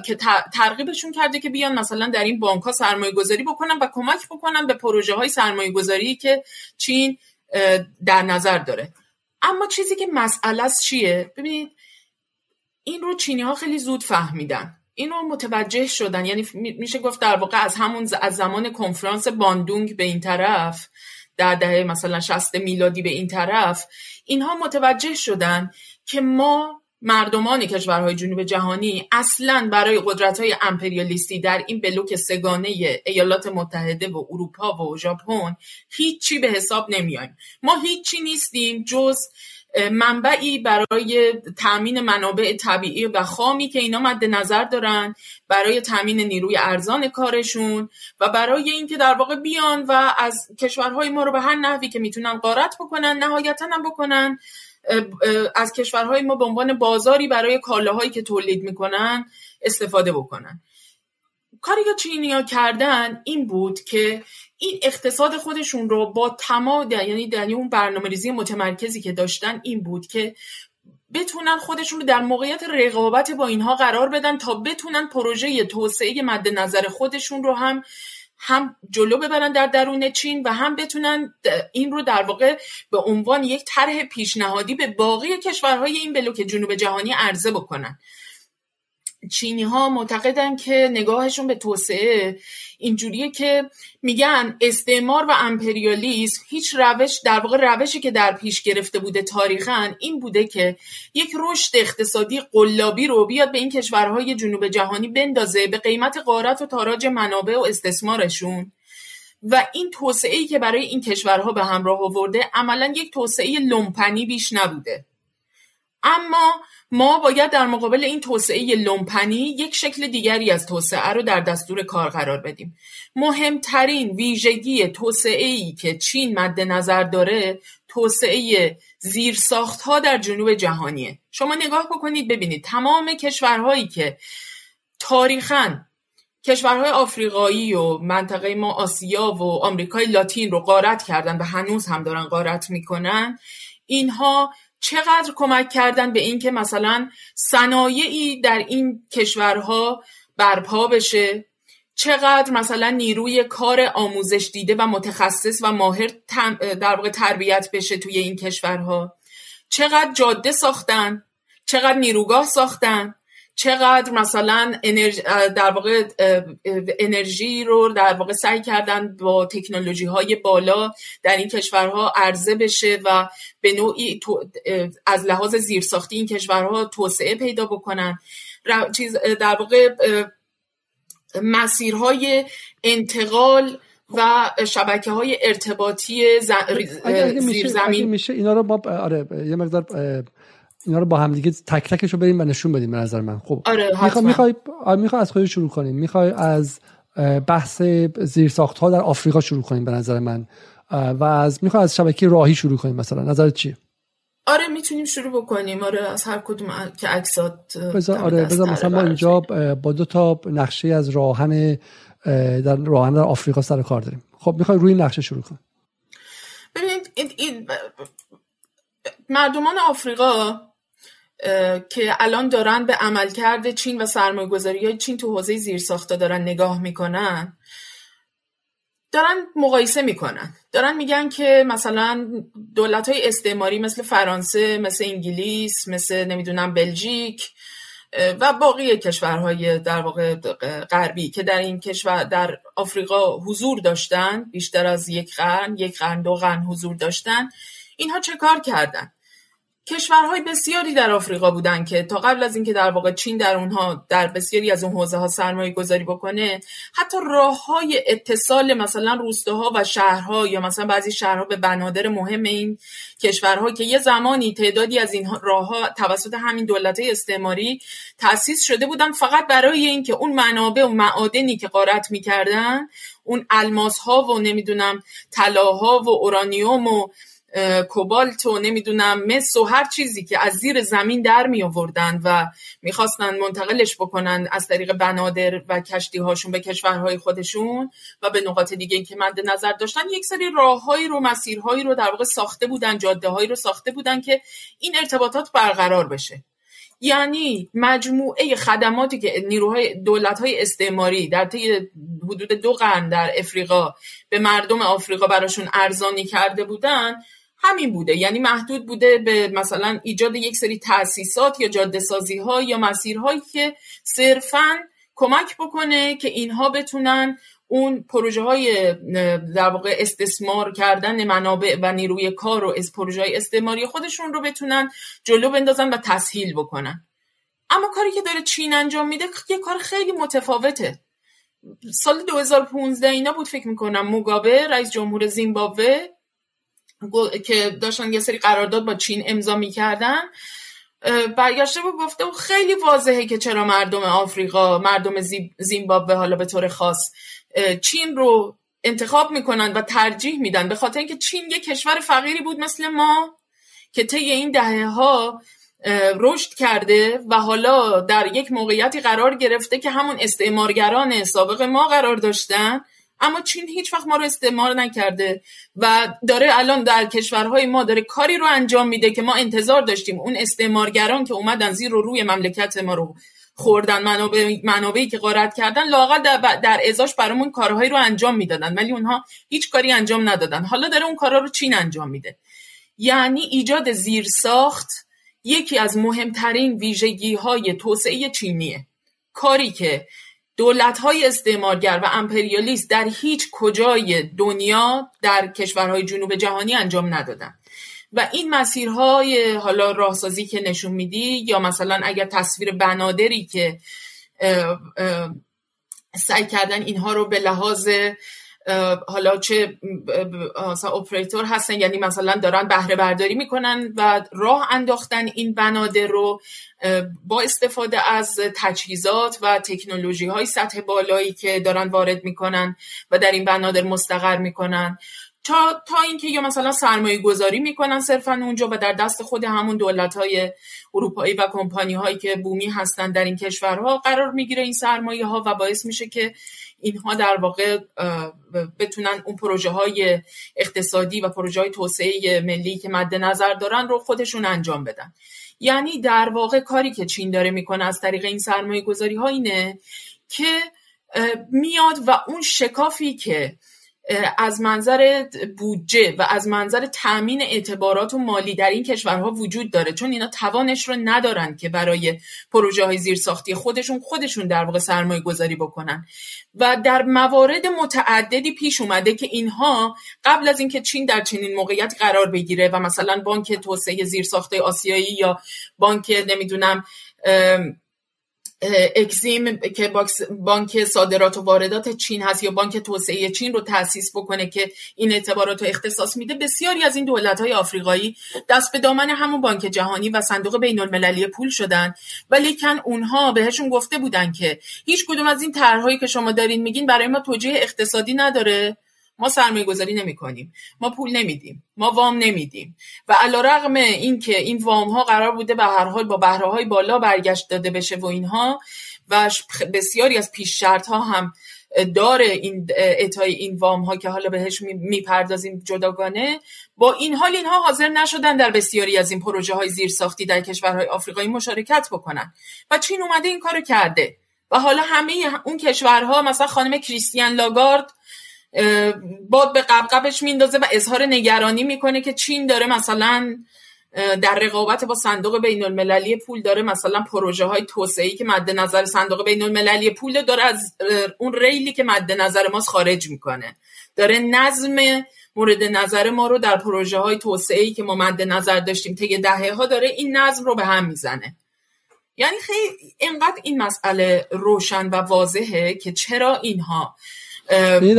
که ترغیبشون کرده که بیان مثلا در این بانک ها سرمایه گذاری بکنن و کمک بکنن به پروژه های سرمایه گذاری که چین در نظر داره. اما چیزی که مسئله چیه؟ ببینید این رو چینی ها خیلی زود فهمیدن. اینو متوجه شدن. یعنی میشه گفت در واقع از همون از زمان کنفرانس باندونگ به این طرف در دهه مثلا 60 میلادی به این طرف اینها متوجه شدن که ما مردمان کشورهای جنوب جهانی اصلا برای قدرت های امپریالیستی در این بلوک سگانه ایالات متحده و اروپا و ژاپن هیچی به حساب نمیایم ما هیچی نیستیم جز منبعی برای تامین منابع طبیعی و خامی که اینا مد نظر دارن برای تامین نیروی ارزان کارشون و برای اینکه در واقع بیان و از کشورهای ما رو به هر نحوی که می‌تونن غارت بکنن نهایتا هم بکنن از کشورهای ما به عنوان بازاری برای کالاهایی که تولید می‌کنن استفاده بکنن. کاری که چینیا کردن این بود که این اقتصاد خودشون رو با تمام یعنی در اون برنامه ریزی متمرکزی که داشتن این بود که بتونن خودشون رو در موقعیت رقابت با اینها قرار بدن تا بتونن پروژه توسعه مد نظر خودشون رو هم هم جلو ببرن در درون چین و هم بتونن این رو در واقع به عنوان یک طرح پیشنهادی به باقی کشورهای این بلوک جنوب جهانی عرضه بکنن. چینی ها معتقدن که نگاهشون به توسعه اینجوریه که میگن استعمار و امپریالیسم هیچ روش در واقع روشی که در پیش گرفته بوده تاریخا این بوده که یک رشد اقتصادی قلابی رو بیاد به این کشورهای جنوب جهانی بندازه به قیمت قارت و تاراج منابع و استثمارشون. و این توسعه که برای این کشورها به همراه آورده عملا یک توسعه لومپنی بیش نبوده. اما ما باید در مقابل این توسعه لومپنی یک شکل دیگری از توسعه رو در دستور کار قرار بدیم. مهمترین ویژگی توسعه ای که چین مد نظر داره توسعه زیرساخت ها در جنوب جهانیه. شما نگاه بکنید ببینید تمام کشورهایی که تاریخا کشورهای آفریقایی و منطقه ما آسیا و آمریکای لاتین رو غارت کردن و هنوز هم دارن غارت می‌کنن اینها چقدر کمک کردن به اینکه مثلا صنایعی در این کشورها برپا بشه؟ چقدر مثلا نیروی کار آموزش دیده و متخصص و ماهر در واقع تربیت بشه توی این کشورها؟ چقدر جاده ساختن؟ چقدر نیروگاه ساختن؟ چقدر مثلا انرژی در واقع انرژی رو در واقع سعی کردن با تکنولوژی های بالا در این کشورها عرضه بشه و به نوعی از لحاظ زیرساختی این کشورها توسعه پیدا بکنن. چیز در واقع مسیرهای انتقال و شبکه های ارتباطی زیرزمین. میشه اینا رو با آره یه مقدار اینا رو با هم دیگه تک تکش رو بریم و نشون بدیم به نظر من. خب آره می‌خوای می‌خوای می‌خوای از خودت شروع کنیم. می‌خوای از بحث زیرساخت ها در آفریقا شروع کنیم به نظر من. و از می‌خوای از شبکه راهی شروع کنیم مثلا. نظرت چیه؟ آره می‌تونیم شروع بکنیم. آره از هر کدوم که عکسات بذار آره بذار مثلا ما اینجا با دو تا نقشه از راهن در راهن در آفریقا سر کار داریم. خب می‌خوای روی نقشه شروع کنیم ببینید این مردمان آفریقا که الان دارن به عملکرد چین و سرمایه گذاری های چین تو حوزه زیرساختا دارن نگاه می‌کنن. دارن مقایسه می‌کنن. دارن میگن که مثلا دولت های استعماری مثل فرانسه مثل انگلیس مثل نمی‌دونم بلژیک و باقی کشورهای در واقع غربی که در این کشور در آفریقا حضور داشتن بیشتر از یک قرن یک قرن دو قرن حضور داشتن اینها چه کار کردن؟ کشورهای بسیاری در آفریقا بودن که تا قبل از اینکه در واقع چین در اونها در بسیاری از اون حوزه ها سرمایه گذاری بکنه حتی راه های اتصال مثلا روستاها و شهرها یا مثلا بعضی شهرها به بنادر مهم این کشورها که یه زمانی تعدادی از این راه ها توسط همین دولت استعماری تأسیس شده بودن فقط برای اینکه اون منابع و معادنی که غارت می‌کردن اون الماس ها و نمی‌دونم طلاها و اورانیوم و کوبالت و نمی‌دونم مس و هر چیزی که از زیر زمین در می آوردن و می‌خواستن منتقلش بکنن از طریق بنادر و کشتی هاشون به کشورهای خودشون و به نقاط دیگه که مد نظر داشتن یک سری راههایی رو مسیرهایی رو در واقع ساخته بودن جاده هایی رو ساخته بودن که این ارتباطات برقرار بشه. یعنی مجموعه خدماتی که نیروهای دولت های استعماری در طی حدود دو قرن در افریقا به مردم آفریقا براشون ارزانی کرده بودن همین بوده. یعنی محدود بوده به مثلا ایجاد یک سری تاسیسات یا جاده سازی ها یا مسیرهایی که صرفا کمک بکنه که اینها بتونن اون پروژه های در واقع استثمار کردن منابع و نیروی کار و از پروژه های استعماری خودشون رو بتونن جلو بندازن و تسهیل بکنن. اما کاری که داره چین انجام میده یه کار خیلی متفاوته. سال 2015 اینا بود فکر می‌کنم. موگابه رئیس جمهور زیمبابوه که داشتن یه سری قرارداد با چین امضا می‌کردن برگشته بود گفته بود خیلی واضحه که چرا مردم آفریقا مردم زیمبابوه حالا به طور خاص چین رو انتخاب می‌کنن و ترجیح میدن. به خاطر اینکه چین یه کشور فقیری بود مثل ما که طی این دهه ها رشد کرده و حالا در یک موقعیتی قرار گرفته که همون استعمارگران سابق ما قرار داشتن. اما چین هیچ وقت ما رو استعمار نکرده و داره الان در کشورهای ما داره کاری رو انجام میده که ما انتظار داشتیم. اون استعمارگران که اومدن زیر رو روی مملکت ما رو خوردن منابع منابعی که غارت کردن لاقل در, در ازاش برامون کارهایی رو انجام می‌دادن. ولی اونها هیچ کاری انجام ندادن. حالا داره اون کارا رو چین انجام میده. یعنی ایجاد زیرساخت یکی از مهمترین ویژگی های توسعه چینیه. کاری که دولت های استعمارگر و امپریالیست در هیچ کجای دنیا در کشورهای جنوب جهانی انجام ندادن. و این مسیرهای حالا راهسازی که نشون میدی یا مثلا اگر تصویر بنادری که سعی کردن اینها رو به لحاظ حالا چه اپریتور هستن یعنی مثلا دارن بهره برداری می‌کنن و راه انداختن این بنادر رو با استفاده از تجهیزات و تکنولوژی های سطح بالایی که دارن وارد می‌کنن و در این بنادر مستقر می‌کنن. تا, تا اینکه یا مثلا سرمایه گذاری می‌کنن صرفا اونجا و در دست خود همون دولت های اروپایی و کمپانی هایی که بومی هستن در این کشورها قرار می‌گیره این سرمایه ها و باعث میشه که اینها در واقع بتونن اون پروژه های اقتصادی و پروژه های توسعه ملی که مد نظر دارن رو خودشون انجام بدن. یعنی در واقع کاری که چین داره می‌کنه از طریق این سرمایه گذاری ها اینه که میاد و اون شکافی که از منظر بودجه و از منظر تامین اعتبارات و مالی در این کشورها وجود داره. چون اینا توانش رو ندارن که برای پروژه های زیرساختی خودشون خودشون در واقع سرمایه گذاری بکنن. و در موارد متعددی پیش اومده که اینها قبل از اینکه چین در چنین موقعیت قرار بگیره و مثلا بانک توسعه زیرساخت آسیایی یا بانک نمی‌دونم اکزیم که بانک صادرات و واردات چین هست یا بانک توسعه چین رو تأسیس بکنه که این اعتبارات رو اختصاص میده. بسیاری از این دولت های آفریقایی دست به دامن همون بانک جهانی و صندوق بین المللی پول شدن ولیکن اونها بهشون گفته بودن که هیچ کدوم از این طرحهایی که شما دارین میگین برای ما توجیه اقتصادی نداره. ما سرمایه گذاری نمی کنیم ما پول نمیدیم. ما وام نمیدیم. و علا رقم این وام ها قرار بوده به هر حال با بهره های بالا برگشت داده بشه و اینها و بسیاری از پیش شرط ها هم داره این اعطای این وام ها که حالا بهش می‌پردازیم جداگانه با این حال اینها حاضر نشدن در بسیاری از این پروژه های زیر ساختی در کشورهای آفریقایی مشارکت بکنن. و چین اومده این کارو کرده. و حالا همه اون کشورها مثلا خانم کریستیان لاگارد باد به قبقبش میندازه و اظهار نگرانی می‌کنه که چین داره مثلا در رقابت با صندوق بین المللی پول داره مثلا پروژه های توسعه که مد نظر صندوق بین المللی پول داره از اون ریلی که مد نظر ماست خارج می‌کنه. داره نظم مورد نظر ما رو در پروژه های توسعه که ما مد نظر داشتیم طی دهه ها داره این نظم رو به هم می‌زنه. یعنی خیلی اینقدر این مسئله روشن و واضحه که چرا اینها یعنی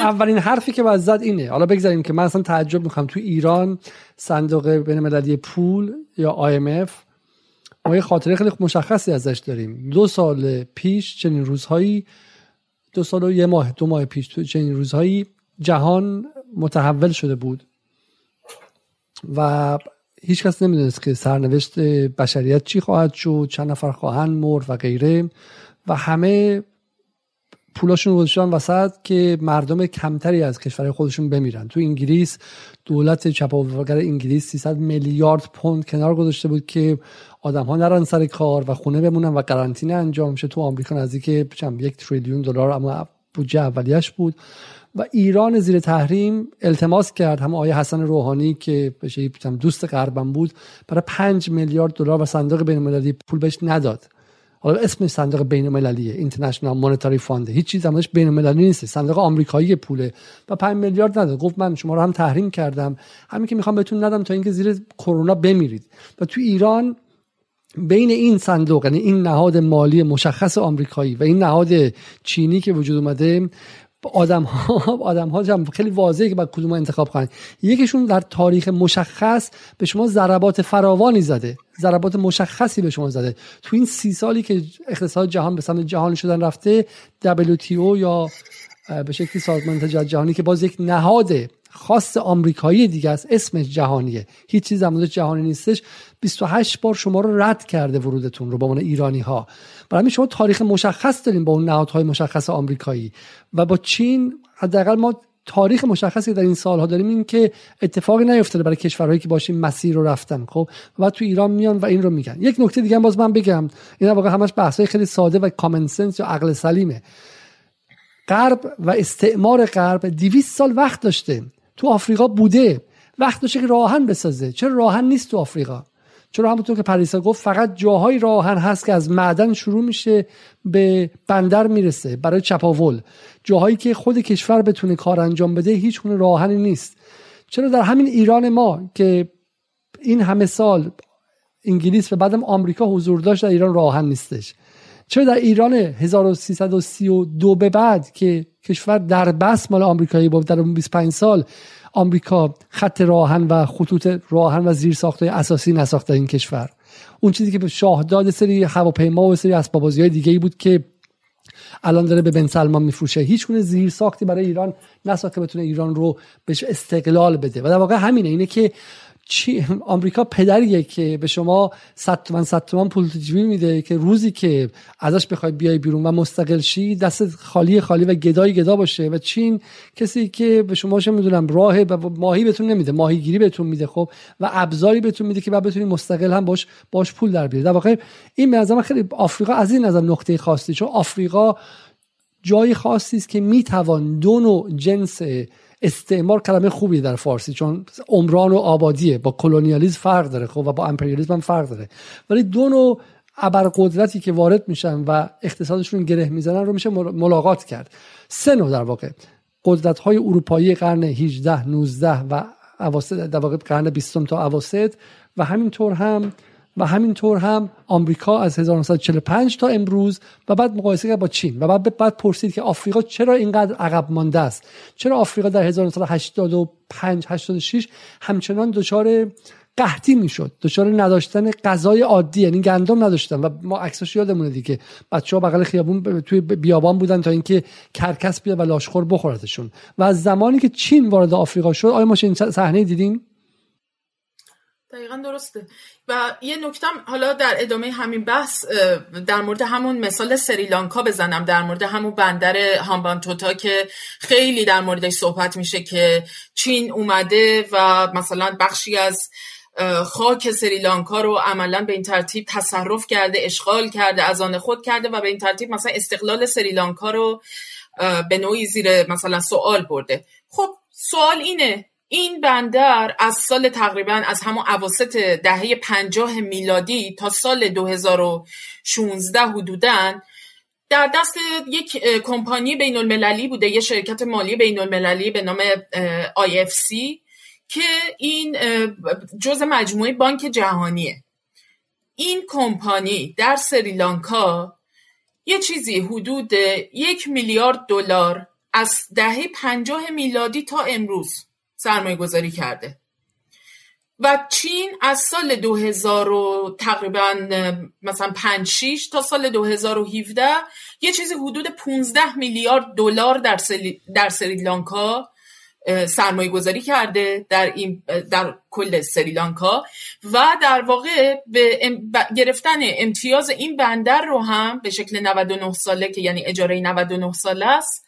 اولین حرفی که باید زد اینه. حالا بگذاریم که من اصلا تعجب می‌کنم. تو ایران صندوق بین مللی پول یا IMF ما یه خاطره خیلی مشخصی ازش داریم. دو سال پیش چنین روزهایی دو سال و یه ماه دو ماه پیش تو چنین روزهایی جهان متحول شده بود. و هیچ کس نمی‌دونست که سرنوشت بشریت چی خواهد شد چند نفر خواهند مرد و غیره. و همه پولاشون گذاشتن وسط که مردم کمتری از کشورهای خودشون بمیرن. تو انگلیس دولت چپاولگر انگلیس 300 میلیارد پوند کنار گذاشته بود که آدم ها نرن سر کار و خونه بمونن و قرنطینه انجام شه. تو آمریکا نزدیک یک تریلیون دلار اما بودجه اولیش بود. و ایران زیر تحریم التماس کرد. هم آقای حسن روحانی که بشه دوست غربم بود برای 5 میلیارد دلار و صندوق بین المللی پول بهش نداد. حالا اسم صندوق بین المللیه International Monetary Fund هیچ چیز همش بین المللی نیست. صندوق آمریکایی پوله. و 5 میلیارد نداد. گفت من شما رو هم تحریم کردم. همین که می‌خوام بهتون ندم تا اینکه زیر کرونا بمیرید. و تو ایران بین این صندوق یعنی این نهاد مالی مشخص آمریکایی و این نهاد چینی که وجود اومده آدم ها آدم ها خیلی واضحه که باید کدوم انتخاب کنن. یکیشون در تاریخ مشخص به شما ضربات فراوانی زده. ضربات مشخصی به شما زده. تو این سی سالی که اقتصاد جهان به سمت جهان شدن رفته WTO یا به شکلی سازمان تجارت جهانی که باز یک نهاد خاص آمریکایی دیگه است. اسمش جهانیه. هیچ چیز در جهانی نیستش. 28 بار شما رو رد کرده ورودتون رو با عنوان ایرانی ها برای شما تاریخ مشخص داریم با اون نهادهای مشخص آمریکایی. و با چین حداقل ما تاریخ مشخصی در این سالها داریم این که اتفاقی نیفتاده برای کشورهایی که باشیم مسیر رو رفتن خب؟ و تو ایران میان و این رو میگن. یک نکته دیگه باز من بگم. این واقعا همش بحثای خیلی ساده و کامن سنس یا عقل سلیمه. غرب و استعمار غرب 200 سال وقت داشته. تو آفریقا بوده. وقت داشته که راهن بسازه. چرا راهن نیست تو آفریقا؟ چرا همونطور که پریسا گفت فقط جاهای راهن هست که از معدن شروع میشه به بندر می‌رسه برای چپاول. جاهایی که خود کشور بتونه کار انجام بده هیچ گونه راهنی نیست. چرا در همین ایران ما که این همه سال انگلیس و بعدم آمریکا حضور داشت در ایران راهن نیستش؟ چرا در ایران 1332 به بعد که کشور در بس مال آمریکایی بود در 25 سال آمریکا خط راهن و خطوط راهن و زیر ساخته اساسی نساخته این کشور. اون چیزی که به شاهداد سری هواپیما و سری اسباب های دیگه ای بود که الان داره به بن سلمان میفروشه. هیچ گونه زیر ساختی برای ایران نساخته بتونه ایران رو بهش استقلال بده. و در واقع همینه اینه که چی؟ آمریکا پدریه که به شما 100 تومن 100 تومن پول تجوی میده که روزی که ازش بخوای بیای بیرون و مستقل شی دست خالی خالی و گدای گدا باشه و چین کسی که به شما چه می‌دونم راه و ماهی بهتون نمیده ماهیگیری بهتون میده خب؟ و ابزاری بهتون میده که بعد بتونید مستقل هم باش باش پول در بیارید در واقع این به نظر خیلی آفریقا از این نظر نقطه خاصی چون آفریقا جای خاصی است که می‌توان دو نوع جنس استعمار کلمه خوبی در فارسی چون عمران و آبادیه. با کلونیالیسم فرق داره خب و با امپریالیسم هم فرق داره. ولی دو نوع ابرقدرتی که وارد میشن و اقتصادشون گره می‌زنن رو میشه ملاقات کرد. سه نوع در واقع. قدرت های اروپایی قرن 18 19 و اواسط در واقع قرن 20 تا اواسط و همینطور هم و همینطور هم آمریکا از 1945 تا امروز و بعد مقایسه کرد با چین. و بعد بعد پرسید که آفریقا چرا اینقدر عقب مانده است؟ چرا آفریقا در 1985 86 همچنان دچار قحطی می‌شد؟ دچار نداشتن غذای عادی یعنی گندم نداشتن. و ما عکسش یادمونه دیگه. بچه ها بغل خیابون توی بیابان بودن تا اینکه کرکس بیاد و لاشخور بخورتشون. و از زمانی که چین وارد آفریقا شد آیا ما این صحنه دیدیم؟ دقیقا درسته. و یه نکتم حالا در ادامه همین بحث در مورد همون مثال سریلانکا بزنم در مورد همون بندر هامبانتوتا که خیلی در موردش صحبت میشه که چین اومده و مثلا بخشی از خاک سریلانکا رو عملا به این ترتیب تصرف کرده اشغال کرده از آن خود کرده و به این ترتیب مثلا استقلال سریلانکا رو به نوعی زیر مثلا سوال برده. خب سوال اینه این بندر از سال تقریبا از همون عواسط دهه پنجاه میلادی تا سال 2016 حدودن در دست یک کمپانی بین المللی بوده یه شرکت مالی بین المللی به نام IFC که این جز مجموعه بانک جهانیه. این کمپانی در سریلانکا یه چیزی حدود یک میلیارد دلار از دهه پنجاه میلادی تا امروز سرمایه گذاری کرده. و چین از سال 2000 و تقریبا مثلا 5 6 تا سال 2017 یه چیزی حدود 15 میلیارد دلار در در سریلانکا سرمایه گذاری کرده در این در کل سریلانکا و در واقع به گرفتن امتیاز این بندر رو هم به شکل 99 ساله که یعنی اجاره 99 ساله است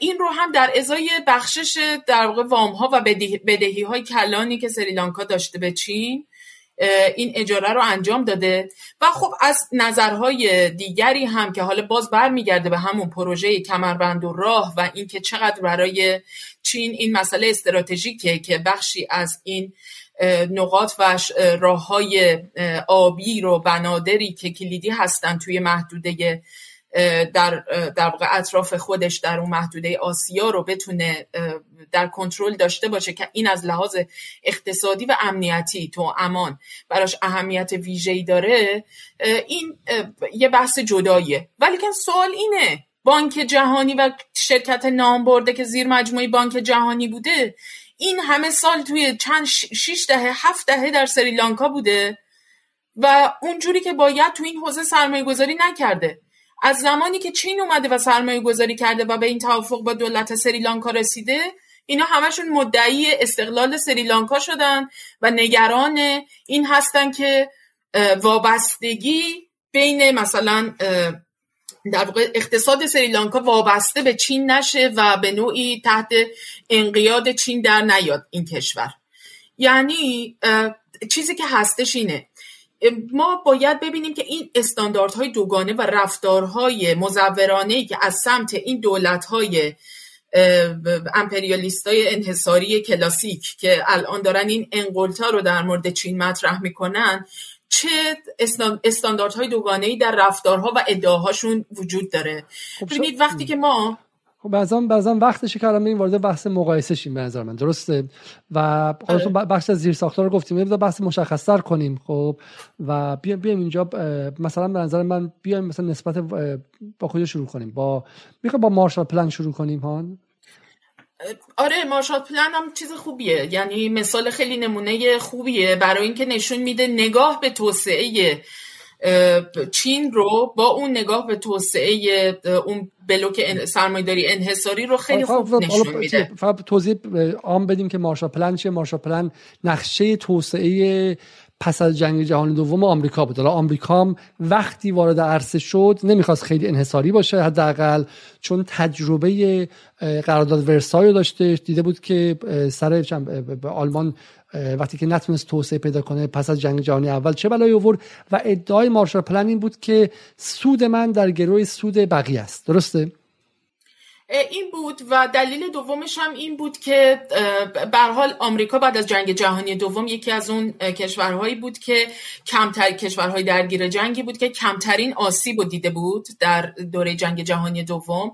این رو هم در ازای بخشش در واقع وام ها و بدهی های کلانی که سریلانکا داشته به چین این اجاره رو انجام داده. و خب از نظرهای دیگری هم که حالا باز برمیگرده به همون پروژه کمربند و راه و اینکه چقدر برای چین این مسئله استراتژیکه که بخشی از این نقاط و راه های آبی رو بنادری که کلیدی هستن توی محدوده در در واقع اطراف خودش در اون محدوده آسیا رو بتونه در کنترل داشته باشه که این از لحاظ اقتصادی و امنیتی تو امان براش اهمیت ویژه‌ای داره این یه بحث جداییه. ولی که سوال اینه بانک جهانی و شرکت نام برده که زیر مجموعه بانک جهانی بوده این همه سال توی چند شیش دهه هفت دهه در سریلانکا بوده و اونجوری که باید تو این حوزه سرمایه گذاری نکرده. از زمانی که چین اومده و سرمایه گذاری کرده و به این توافق با دولت سریلانکا رسیده اینا همشون مدعی استقلال سریلانکا شدن و نگران این هستن که وابستگی بین مثلا در واقع اقتصاد سریلانکا وابسته به چین نشه و به نوعی تحت انقیاد چین در نیاد این کشور. یعنی چیزی که هستش اینه ما باید ببینیم که این استانداردهای دوگانه و رفتارهای مزورانه که از سمت این دولتهای امپریالیست های انحصاری کلاسیک که الان دارن این انقلتا رو در مورد چین مطرح می‌کنن چه استانداردهای دوگانه ای در رفتارها و ادعاهاشون وجود داره. خب ببینید وقتی که ما خب بعضا بعضا وقتشه که الان وارد بحث مقایسه شیم به نظر من. درسته؟ و آره. بخش از زیر ساختار رو گفتیم. بذار بحث مشخصتر کنیم خب؟ و بیایم بیایم اینجا مثلا به نظر من بیایم مثلا نسبت با کجا شروع کنیم؟ با می‌خوام با مارشال پلان شروع کنیم هان؟ آره مارشال پلان هم چیز خوبیه. یعنی مثال خیلی نمونه خوبیه. برای اینکه نشون میده نگاه به توسعه چین رو با اون نگاه به توسعه اون بلوک سرمایداری انحصاری رو خیلی خوب نشون میده. فقط توضیح عام بدیم که مارشال پلان چیه؟ مارشال پلان نقشه توسعه پس از جنگ جهانی دوم آمریکا بود. حالا آمریکا هم وقتی وارد عرصه شد نمی‌خواست خیلی انحصاری باشه حداقل چون تجربه قرارداد ورسای داشته دیده بود که سر آلمان وقتی که نتونست توسعه پیدا کنه پس از جنگ جهانی اول چه بلایی آورد و ادعای مارشال پلان این بود که سود من در گروه سود بقیه است. درسته؟ این بود و دلیل دومش هم این بود که به حال آمریکا بعد از جنگ جهانی دوم یکی از اون کشورهایی بود که کمتر کشورهای درگیر جنگی بود که کمترین آسیب و دیده بود در دوره جنگ جهانی دوم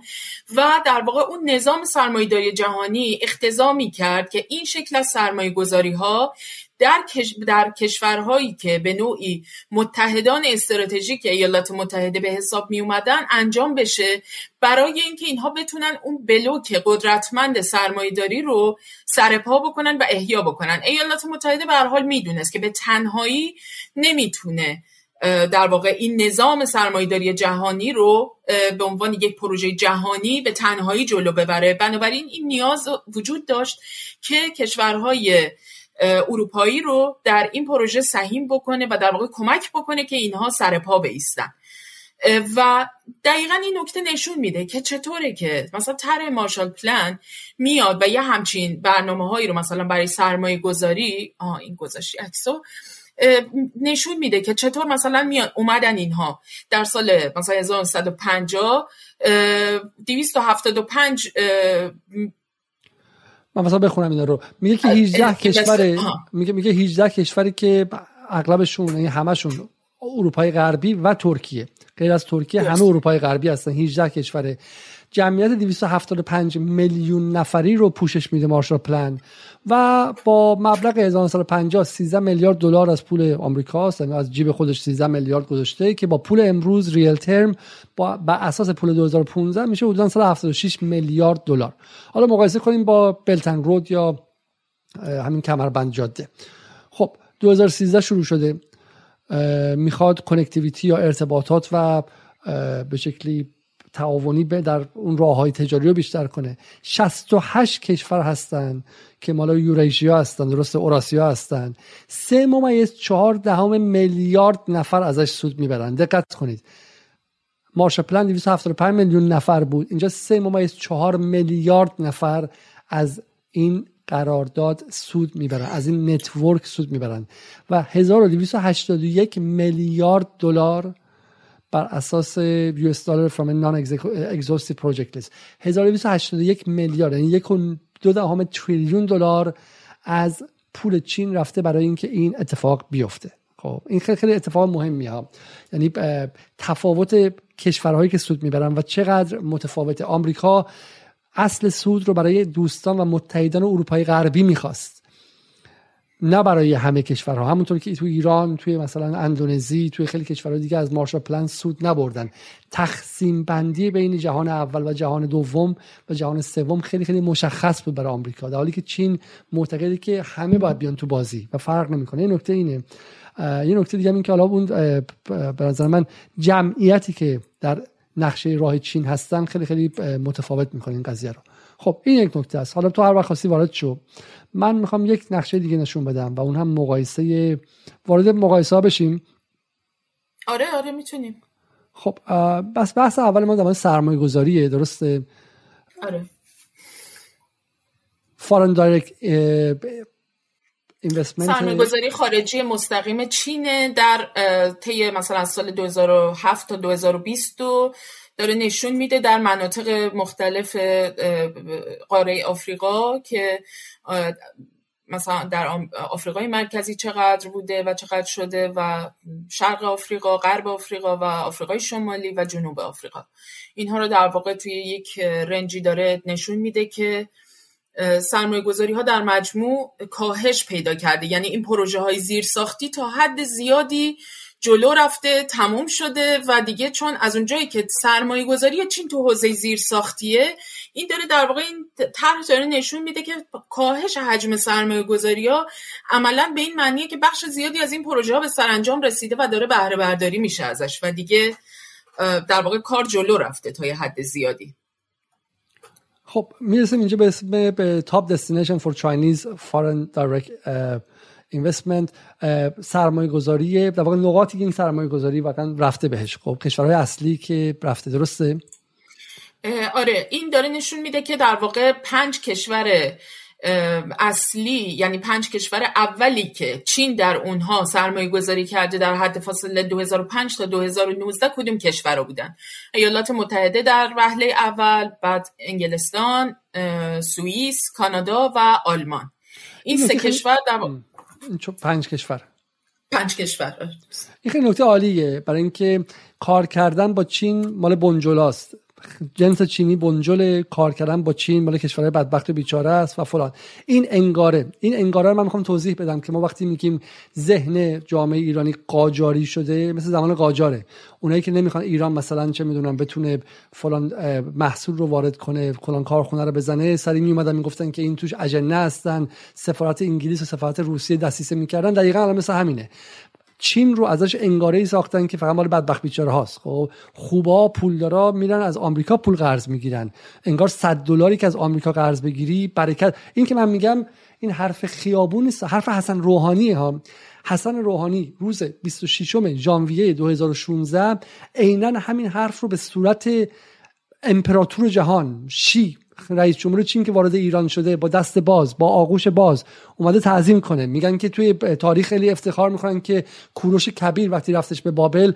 و در واقع اون نظام سرمایه‌داری جهانی اختزا کرد که این شکل از سرمایه گذاری ها در, در کشورهایی که به نوعی متحدان استراتژیک ایالات متحده به حساب می اومدن انجام بشه برای اینکه اینها بتونن اون بلوک قدرتمند سرمایهداری رو سرپا بکنن و احیا بکنن. ایالات متحده به هر حال می‌دونست که به تنهایی نمی‌تونه در واقع این نظام سرمایهداری جهانی رو به عنوان یک پروژه جهانی به تنهایی جلو ببره. بنابراین این نیاز وجود داشت که کشورهای اروپایی رو در این پروژه سهیم بکنه و در واقع کمک بکنه که اینها سر پا بیستن. و دقیقا این نکته نشون میده که چطوره که مثلا طرح مارشال پلان میاد و یه همچین برنامه هایی رو مثلا برای سرمایه گذاری آه این گذاشتی اکسو نشون میده که چطور مثلا میاد اومدن اینها در سال مثلا 1950 275 من مثلا بخونم اینا رو. میگه که 18 کشور میگه میگه 18 کشوری که اغلبشون یعنی همشون اروپای غربی و ترکیه. غیر از ترکیه همه اروپای غربی هستن. 18 کشور جمعیت 275 میلیون نفری رو پوشش میده مارشال پلان و با مبلغ 1950 13 میلیارد دلار از پول آمریکا یعنی از جیب خودش 13 میلیارد گذاشته که با پول امروز ریل ترم با اساس پول 2015 میشه حدودا 76 میلیارد دلار. حالا مقایسه کنیم با بلتن رود یا همین کمربند جاده. خب 2013 شروع شده. می‌خواد کنکتیویتی یا ارتباطات و به شکلی تعاونی به در اون راه های تجاری رو بیشتر کنه. 68 کشور هستن که مالا یوریژیا هستن درست اوراسیا هستن. سه ممیز چهار دهم میلیارد نفر ازش سود می‌برن. دقت کنید. Marshall Plan 275 میلیون نفر بود. اینجا سه ممیز چهار میلیارد نفر از این قرارداد سود می‌برن. از این network سود می‌برن. و 1281 میلیارد دلار بر اساس US dollar from non-exhaustive project list 1281 میلیارد یعنی یک دو دهم تریلیون دلار از پول چین رفته برای اینکه این اتفاق بیفته. خب این خیلی خیلی اتفاق مهمی ها. یعنی تفاوت کشورهایی که سود می‌برن و چقدر متفاوت. آمریکا اصل سود رو برای دوستان و متحدان اروپای غربی می‌خواست. نه برای همه کشورها. همونطور که تو ایران توی مثلا اندونزی توی خیلی کشورهای دیگه از مارشال پلان سود نبردن. تقسیم بندی بین جهان اول و جهان دوم و جهان سوم خیلی خیلی مشخص بود برای آمریکا. در حالی که چین معتقده که همه باید بیان تو بازی و فرق نمی‌کنه. این نکته اینه. یه نکته دیگه این که حالا اون به نظر من جمعیتی که در نقشه راه چین هستن خیلی خیلی متفاوت می‌کنه این قضیه رو. خب این یک نکته است. حالا تو هر وقت خواستی وارد شو. من می‌خوام یک نقشه دیگه نشون بدم و اون هم مقایسه وارد مقایسه ها بشیم. آره آره می‌تونیم. خب بس بحث اول ما در سرمایه گذاریه درسته؟ آره. فارن دایرکت سرمایه گذاری خارجی مستقیم چینه در طی مثلا سال 2007 تا 2020 داره نشون میده در مناطق مختلف قاره آفریقا که مثلا در آفریقای مرکزی چقدر بوده و چقدر شده و شرق آفریقا، غرب آفریقا و آفریقای شمالی و جنوب آفریقا. اینها رو در واقع توی یک رنجی داره نشون میده که سرمایه گذاری ها در مجموع کاهش پیدا کرده. یعنی این پروژه های زیر ساختی تا حد زیادی جلو رفته تموم شده و دیگه چون از اونجایی که سرمایه گذاری چین تو حوزه زیر ساختیه این داره در واقع این طرح داره نشون میده که کاهش حجم سرمایه گذاری ها عملا به این معنیه که بخش زیادی از این پروژه ها به سرانجام رسیده و داره بهره برداری میشه ازش و دیگه در واقع کار جلو رفته تا یه حد زیادی. خب می‌رسیم اینجا به اسم به top destination for Chinese foreign direct investment سرمایه گذاری در واقع نقاطی که این سرمایه گذاری واقعا رفته بهش. خب کشورهای اصلی که رفته درسته؟ آره این داره نشون میده که در واقع پنج کشور اصلی یعنی پنج کشور اولی که چین در اونها سرمایه گذاری کرده در حد فاصله 2005 تا 2019 کدوم کشور بودن؟ ایالات متحده در وهله اول بعد انگلستان سوئیس کانادا و آلمان. این سه کشور در پنج کشور. پنج کشور. این خیلی نکته عالیه. برای اینکه کار کردن با چین مال بنجلاست. جنس چینی بنجل کار کردن با چین مال کشورهای بدبخت و بیچاره است و فلان. این انگاره این انگاره رو من می‌خوام توضیح بدم که ما وقتی میگیم ذهن جامعه ایرانی قاجاری شده مثل زمان قاجاره. اونایی که نمی‌خوان ایران مثلا چه می‌دونم بتونه فلان محصول رو وارد کنه فلان کارخونه رو بزنه سری میومدن می‌گفتن که این توش اجنه هستن سفارت انگلیس و سفارت روسیه دستیسه می‌کردن. دقیقا مثل همینه. چین رو ازش انگاره ای ساختن که فقط مال بدبخت بیچاره هاست. خب خوبا پولدارا میرن از آمریکا پول قرض می‌گیرن. انگار 100 دلاری که از آمریکا قرض بگیری برکت. این که من میگم این حرف خیابون نیست حرف حسن روحانی ها. حسن روحانی روز 26 ژانویه 2016 عینا همین حرف رو به صورت امپراتور جهان شی رئیس جمهور چین که وارد ایران شده با دست باز با آغوش باز اومده تعظیم کنه. میگن که توی تاریخ خیلی افتخار می‌کنن که کوروش کبیر وقتی رفتش به بابل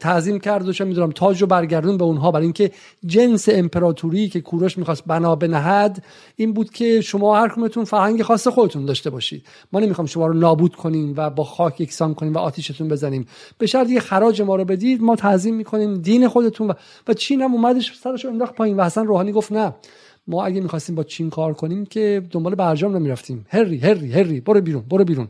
تعظیم کرد و چه می‌دونم تاج رو برگردون به اونها. برای اینکه جنس امپراتوری که کوروش می‌خواست بنا بنهد این بود که شما هر کمتون فرهنگ خاص خودتون داشته باشید. ما نمی‌خوام شما رو نابود کنیم و با خاک یکسان کنیم و آتیشتون بزنیم. به شرط یه خراج ما رو بدید ما تعظیم می‌کنیم دین خودتون و, و چین هم اومدش سرش انداخت پایین و حسن روحانی گفت نه. ما اگه می‌خواستیم با چین کار کنیم که دنبال برجام نمی‌رفتیم. هری هری هری برو بیرون برو بیرون.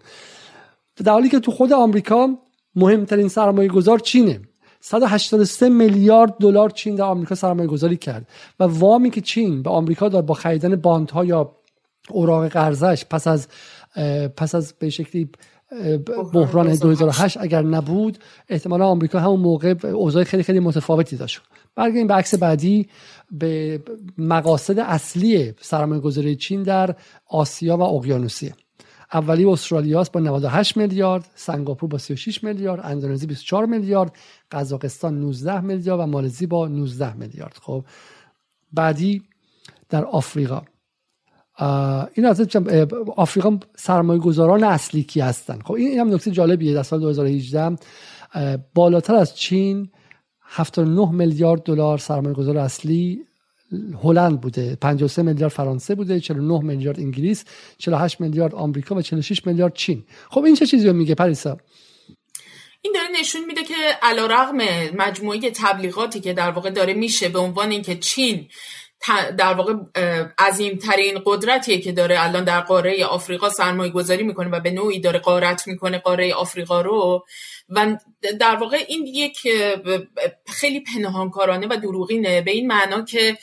در حالی که تو خود آمریکا مهمترین سرمایه گذار چینه 183 میلیارد دلار چین در آمریکا سرمایه گذاری کرد و وامی که چین به آمریکا داد با خریدن باندها یا اوراق قرضش پس از پس از به شکلی بحران 2008 اگر نبود احتمالا آمریکا همون موقع اوضاع خیلی خیلی متفاوتی داشت. برگردیم به عکس بعدی به مقاصد اصلی سرمایه گذاری چین در آسیا و اقیانوسیه. اولی استرالیا با 98 میلیارد سنگاپور با 36 میلیارد اندونزی 24 میلیارد قزاقستان 19 میلیارد و مالزی با 19 میلیارد. خب بعدی در آفریقا. این از آفریقا سرمایه گذاران اصلی کی هستن؟ خب این هم نکته جالبیه در سال 2018 بالاتر از چین 79 میلیارد دلار سرمایه گذار اصلی هلند بوده 53 میلیارد فرانسه بوده 49 میلیارد انگلیس 48 میلیارد آمریکا و 46 میلیارد چین. خب این چه چیزی میگه پریسا؟ این داره نشون میده که علیرغم مجموعه تبلیغاتی که در واقع داره میشه به عنوان اینکه چین در واقع عظیمترین قدرتیه که داره الان در قاره آفریقا سرمایه گذاری می‌کنه و به نوعی داره قارت می‌کنه قاره آفریقا رو. و در واقع این یک خیلی پنهانکارانه و دروغینه. به این معنا که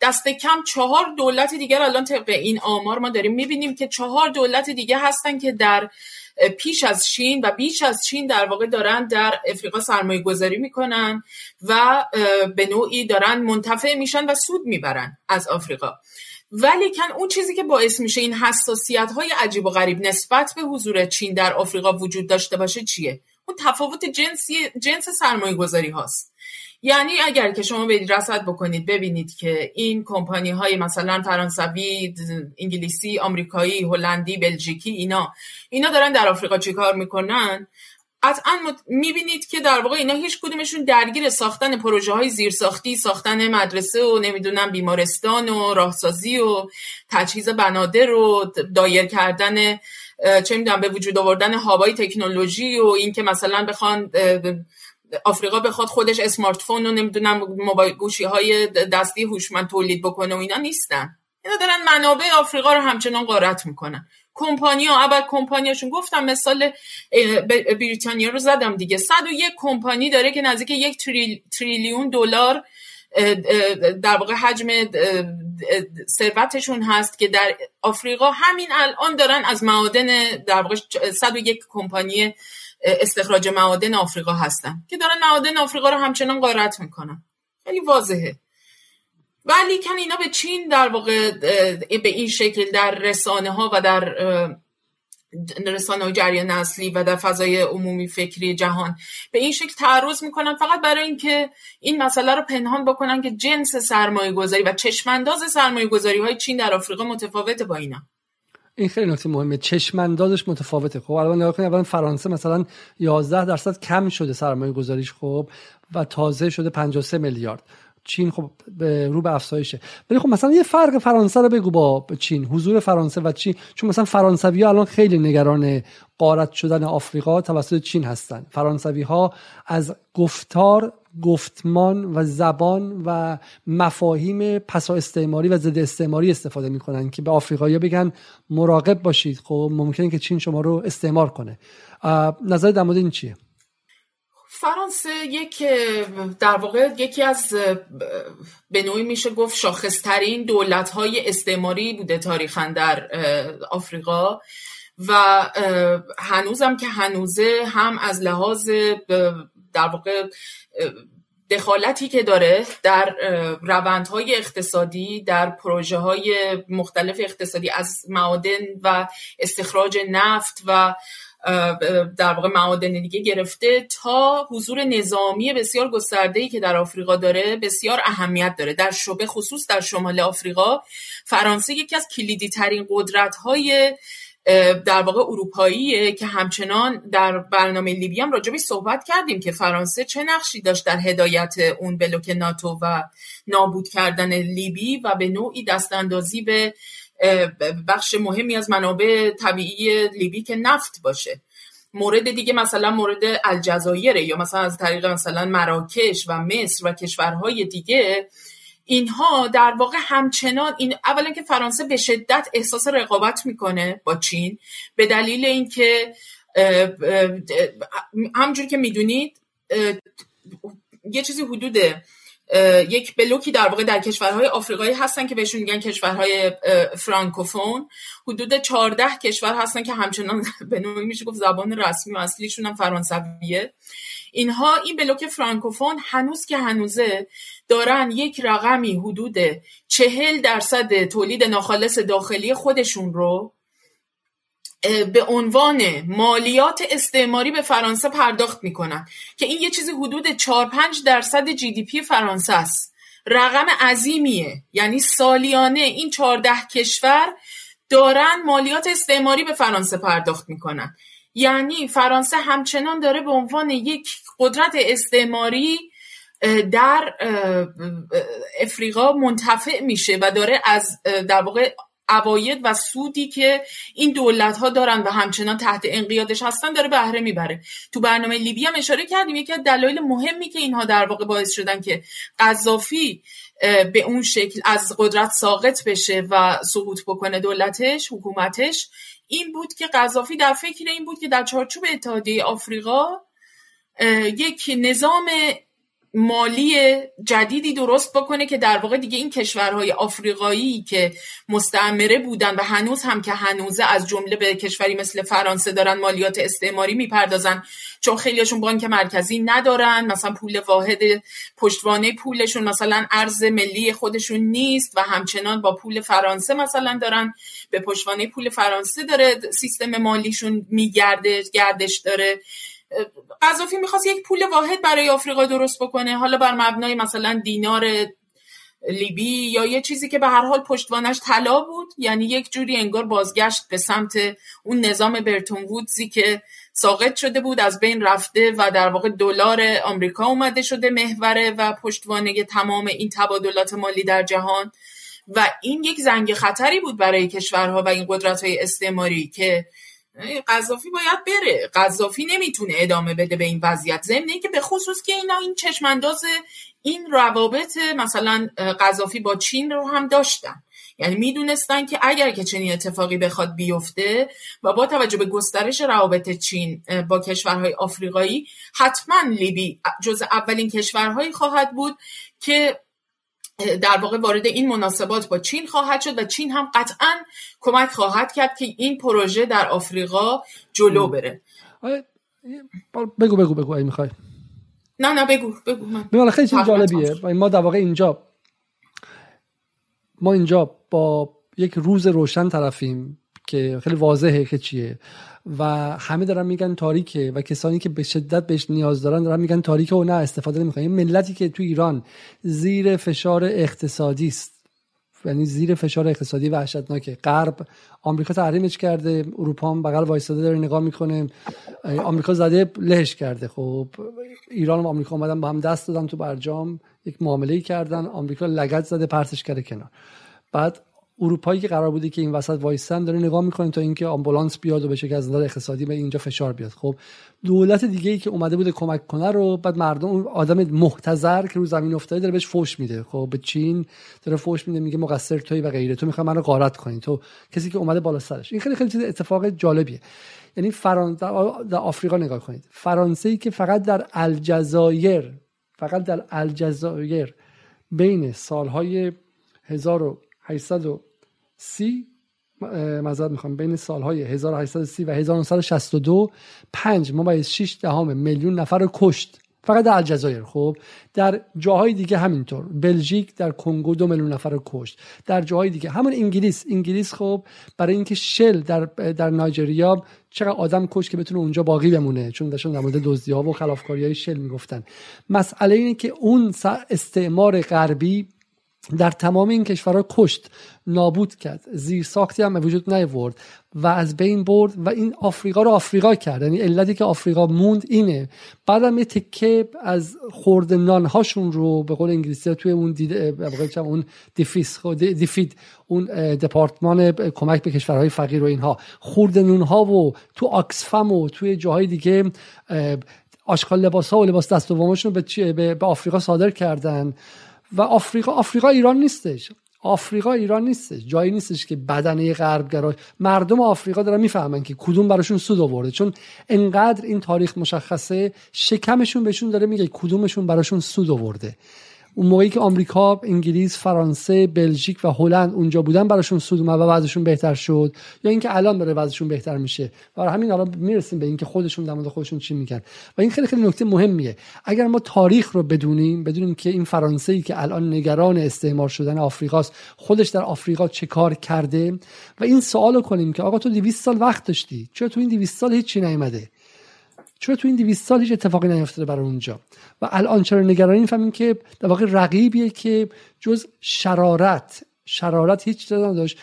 دست کم چهار دولت دیگر الان طبق این آمار ما داریم می‌بینیم که چهار دولت دیگه هستن که در پیش از چین و بیش از چین در واقع دارن در افریقا سرمایه گذاری می‌کنن و به نوعی دارن منتفع میشن و سود می‌برن از آفریقا. ولی کن اون چیزی که باعث میشه این حساسیت های عجیب و غریب نسبت به حضور چین در آفریقا وجود داشته باشه چیه؟ اون تفاوت جنس سرمایه گذاری هاست. یعنی اگر که شما برید رصد بکنید ببینید که این کمپانی های مثلا فرانسوی انگلیسی آمریکایی هلندی بلژیکی اینا اینا دارن در آفریقا چیکار می‌کنن؟ قطعا می‌بینید که در واقع اینا هیچ کدومشون درگیر ساختن پروژه های زیرساختی ساختن مدرسه و نمی‌دونم بیمارستان و راهسازی و تجهیز بنادر و دایر کردن چه می‌دونم به وجود آوردن هابای تکنولوژی و اینکه مثلا بخوان آفریقا بخواد خودش اسمارت فون و نمی‌دونم موبایل گوشی های دستی هوشمند تولید بکنه و اینا نیستن. اینا دارن منابع آفریقا رو همچنان غارت می‌کنن. کمپانیا اول کمپانیاشون گفتم مثال بریتانیا رو زدم دیگه. 101 کمپانی داره که نزدیک یک تریلیون دلار در واقع حجم ثروتشون هست که در آفریقا همین الان دارن از معادن در واقع 101 کمپانی استخراج معادن آفریقا هستن که دارن معادن آفریقا رو همچنان غارت می‌کنن. خیلی واضحه. ولی کن اینا به چین در واقع به این شکل در رسانه ها و در رسانه های جریان اصلی و در فضای عمومی فکری جهان به این شکل تعرض می‌کنن. فقط برای اینکه این مسئله رو پنهان بکنن که جنس سرمایه گذاری و چشمانداز سرمایه گذاری های چین در آفریقا متفاوته با اینا. این خیلی نکته مهمه. چشماندازش متفاوته. خب الان نگاه کنید اولا فرانسه مثلا 11 درصد کم شده سرمایه گذاریش خب و تازه شده 53 میلیارد. چین خب رو به افزایشه. ولی خب مثلا یه فرق فرانسه رو بگو با چین حضور فرانسه و چین. چون مثلا فرانسوی ها الان خیلی نگران قارت شدن آفریقا توسط چین هستن. فرانسوی ها از گفتار گفتمان و زبان و مفاهیم پسا استعماری و ضد استعماری استفاده می‌کنن که به آفریقایی بگن مراقب باشید. خب ممکنه که چین شما رو استعمار کنه. نظر در مورد این چیه؟ فرانسه یک در واقع یکی از به نوعی میشه گفت شاخصترین دولت های استعماری بوده تاریخا در آفریقا و هنوزم که هنوزه هم از لحاظ در واقع دخالتی که داره در روندهای اقتصادی در پروژه های مختلف اقتصادی از معادن و استخراج نفت و در واقع معادن دیگه گرفته تا حضور نظامی بسیار گسترده‌ای که در آفریقا داره بسیار اهمیت داره. در شبه خصوص در شمال آفریقا فرانسه یکی از کلیدی ترین قدرت های در واقع اروپاییه که همچنان در برنامه لیبی هم راجبی صحبت کردیم که فرانسه چه نقشی داشت در هدایت اون بلوک ناتو و نابود کردن لیبی و به نوعی دستاندازی به بخش مهمی از منابع طبیعی لیبی که نفت باشه. مورد دیگه مثلا مورد الجزایره یا مثلا از طریق مثلا مراکش و مصر و کشورهای دیگه اینها در واقع همچنان این اولا که فرانسه به شدت احساس رقابت می‌کنه با چین به دلیل اینکه همجور که می‌دونید یه چیزی حدود یک بلوکی در واقع در کشورهای آفریقایی هستن که بهشون میگن کشورهای فرانکوفون. حدود 14 کشور هستن که همچنان به نوعی میشه گفت زبان رسمی و اصلیشون هم فرانسویه. اینها این بلوک فرانکوفون هنوز که هنوزه دارن یک رقمی حدود چهل درصد تولید ناخالص داخلی خودشون رو به عنوان مالیات استعماری به فرانسه پرداخت می‌کنن که این یه چیزی حدود 4 5 درصد جی دی پی فرانسه است. رقم عظیمیه یعنی سالیانه این 14 کشور دارن مالیات استعماری به فرانسه پرداخت می‌کنن. یعنی فرانسه همچنان داره به عنوان یک قدرت استعماری در افریقا منتفع میشه و داره از در واقع عواید و سودی که این دولت ها دارن و همچنان تحت انقیادش هستن داره بهره می‌بره. تو برنامه لیبی هم اشاره کردیم یکی از دلایل مهمی که اینها در واقع باعث شدن که قذافی به اون شکل از قدرت ساقط بشه و سقوط بکنه دولتش حکومتش این بود که قذافی در فکر این بود که در چارچوب اتحادیه آفریقا یک نظام مالی جدیدی درست بکنه که در واقع دیگه این کشورهای آفریقایی که مستعمره بودن و هنوز هم که هنوزه از جمله به کشوری مثل فرانسه دارن مالیات استعماری می‌پردازن چون خیلیشون بانک مرکزی ندارن مثلا پول واحد پشتوانه پولشون مثلا ارز ملی خودشون نیست و همچنان با پول فرانسه مثلا دارن به پشتوانه پول فرانسه داره سیستم مالیشون میگرده گردش داره. قذافی می‌خواست یک پول واحد برای آفریقا درست بکنه. حالا بر مبنای مثلا دینار لیبی یا یه چیزی که به هر حال پشتوانش طلا بود یعنی یک جوری انگار بازگشت به سمت اون نظام برتون وودزی که ساقط شده بود از بین رفته و در واقع دلار آمریکا اومده شده محوره و پشتوانه تمام این تبادلات مالی در جهان. و این یک زنگ خطری بود برای کشورها و این قدرت های استعماری که قذافی باید بره. قذافی نمی‌تونه ادامه بده به این وضعیت. ضمن که به خصوص که اینا این چشمانداز این روابط مثلا قذافی با چین رو هم داشتن. یعنی می‌دونستن که اگر که چنین اتفاقی بخواد بیفته و با توجه به گسترش روابط چین با کشورهای آفریقایی حتما لیبی جز اولین کشورهایی خواهد بود که در واقع وارد این مناسبات با چین خواهد شد و چین هم قطعا کمک خواهد کرد که این پروژه در آفریقا جلو بره. بگو بگو بگو ای می‌خوای. نه نه بگو بگو من خیلی چیز جالبیه. ما در واقع اینجا ما اینجا با یک روز روشن طرفیم که خیلی واضحه که چیه. و همه دارن میگن تاریکه و کسانی که به شدت بهش نیاز دارن دارن میگن تاریکه و نه استفاده نمی‌کنن. این ملتی که تو ایران زیر فشار اقتصادی است. یعنی زیر فشار اقتصادی وحشتناکه. غرب آمریکا تحریمش کرده اروپا هم بغل وایساده داره نگاه می‌کنه. آمریکا زده لهش کرده. خب ایران و آمریکا اومدن با هم دست دادن تو برجام یک معامله کردن. آمریکا لگت زده پرتش کرده کنار. بعد اروپایی که قرار بوده که این وسط وایسن داره نگاه می‌کنه تا اینکه آمبولانس بیاد و بشه که از نظر اقتصادی به اینجا فشار بیاد. خب دولت دیگه ای که اومده بوده کمک کنه رو بعد مردم آدم محتضر که رو زمین افتاده داره بهش فوش میده. خب به چین داره فوش میده میگه مقصر توی و غیره. تو می‌خوای منو غارت کنی. تو کسی که اومده بالا سرش. این خیلی خیلی چیز اتفاق جالبیه. یعنی فرانسه در آفریقا نگاه کنید. فرانسه ای که فقط در الجزایر فقط در الجزایر بین سالهای 1800 سی مذارت می‌خوام بین سالهای 1830 و 1962 5 ممیز 6 دهم میلیون نفر رو کشت. فقط در الجزایر خب. در جاهای دیگه همینطور. بلژیک در کنگو دو میلیون نفر رو کشت. در جاهای دیگه. همون انگلیس. انگلیس خب برای اینکه شل در در نایجریا چقدر آدم کش که بتونه اونجا باقی بمونه. چون داشتن در مورد دزدی ها و خلافکاری های شل می‌گفتن. مسئله اینه که اون استعمار غربی در تمام این کشورها کشت نابود کرد. زیر ساختی هم وجود نیورد و از بین برد و این آفریقا رو آفریقا کرد. یعنی علتی که آفریقا موند اینه. بعدم یه تکه از خورد هاشون رو به قول انگلیسی توی اون دیده اون دیفیس دیفید اون دپارتمان کمک به کشورهای فقیر و اینها. خورد ها و تو آکسفم و توی جاهای دیگه آشغال لباس ها و لباس دست دومشون به, به آفریقا صادر کردن. و آفریقا آفریقا ایران نیستش. آفریقا ایران نیستش. جایی نیستش که بدنه غربگرا مردم آفریقا دارن می‌فهمن که کدوم براشون سود آورده. چون انقدر این تاریخ مشخصه شکمشون بهشون داره میگه کدومشون براشون سود آورده. اون موقعی که آمریکا، انگلیس، فرانسه، بلژیک و هلند اونجا بودن براشون سود اومد و وضعشون بهتر شد یا اینکه الان داره وضعشون بهتر میشه. برای همین الان می‌رسیم به اینکه خودشون در خودشون چی میگن. و این خیلی خیلی نکته مهمیه. اگر ما تاریخ رو بدونیم بدونیم که این فرانسه ای که الان نگران استعمار شدن آفریقاست خودش در آفریقا چه کار کرده؟ و این سوال کنیم که آقا تو 200 سال وقت داشتی. چرا تو این 200 سال هیچی نیومده؟ چرا تو این 200 سال هیچ اتفاقی نیفتاده برای اونجا؟ و الان چرا نگرانی فهمیم که در واقع رقیبیه که جز شرارت شرارت هیچ نداشت.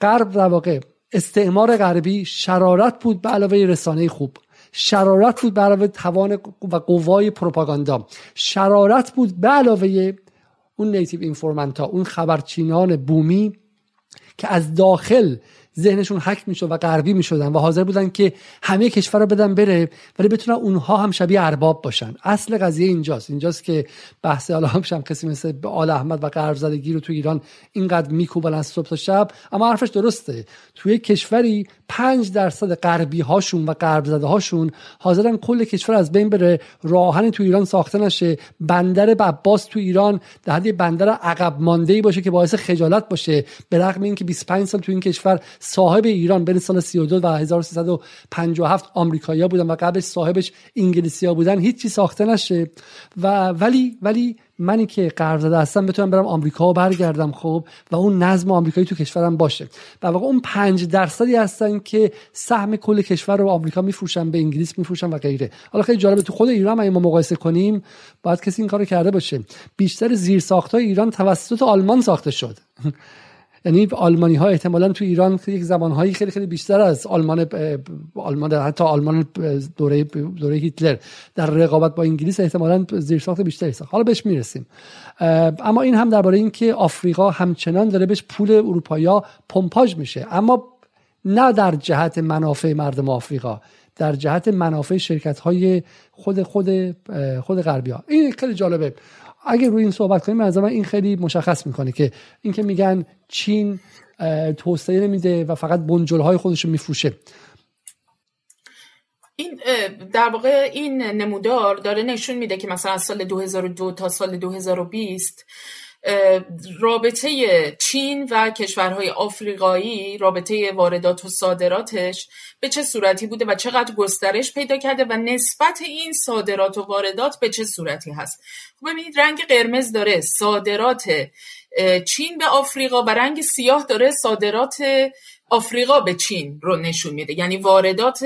غرب در واقع استعمار غربی شرارت بود به علاوه رسانه خوب. شرارت بود به علاوه توان و قوای پروپاگاندا. شرارت بود به علاوه اون native informant ها اون خبرچینان بومی که از داخل ذهنشون هک می‌شد و غربی می‌شدن و حاضر بودن که همه کشور رو بدن بره ولی بتونن اونها هم شبیه ارباب باشن. اصل قضیه اینجاست. اینجاست که بحث حالا هم کسی مثل آل احمد و غرب زدگی رو تو ایران اینقدر میکوبن از صبح تا شب اما حرفش درسته. توی کشوری پنج درصد غربی هاشون و غرب زده هاشون حاضرن کل کشور از بین بره. راه آهن تو ایران ساخته نشه. بندر عباس تو ایران در حد بندر عقب مانده باشه که باعث خجالت باشه. به رغم اینکه 25 سال تو این کشور صاحب ایران بین سال 32 و 1357 آمریکایی‌ها بودن و قبلش صاحبش انگلیسی‌ها بودن. هیچی ساخته نشه. و ولی ولی منی که قرض زده هستم بتونم برم آمریکا و برگردم خب و اون نظم آمریکایی تو کشورم باشه. و واقع اون پنج درصدی هستن که سهم کل کشور رو آمریکا میفروشن به انگلیس میفروشن و غیره. حالا خیلی جالبه تو خود ایران اگه ما مقایسه کنیم باید کسی این کارو کرده باشه. بیشتر زیرساخت‌های ایران توسط آلمان ساخته شد. یعنی آلمانی ها احتمالا تو ایران یک زمان هایی خیلی خیلی بیشتر از آلمان آلمان حتی آلمان دوره دوره هیتلر در رقابت با انگلیس احتمالا زیرساخت بیشتری ساخت. حالا بهش می‌رسیم. اما این هم درباره اینکه آفریقا همچنان داره بهش پول اروپایا پمپاژ میشه. اما نه در جهت منافع مردم آفریقا در جهت منافع شرکت های خود خود خود غربی ها این خیلی جالبه. اگه روی این صحبت کنیم از این خیلی مشخص می‌کنه که اینکه میگن چین توسعه نمیده و فقط بنجل های خودش رو میفروشه. این در واقع این نمودار داره نشون میده که مثلا از سال 2002 تا سال 2020 رابطه چین و کشورهای آفریقایی رابطه واردات و صادراتش به چه صورتی بوده و چقدر گسترش پیدا کرده و نسبت این صادرات و واردات به چه صورتی هست؟ خب ببینید رنگ قرمز داره صادرات چین به آفریقا و رنگ سیاه داره صادرات آفریقا به چین رو نشون میده. یعنی واردات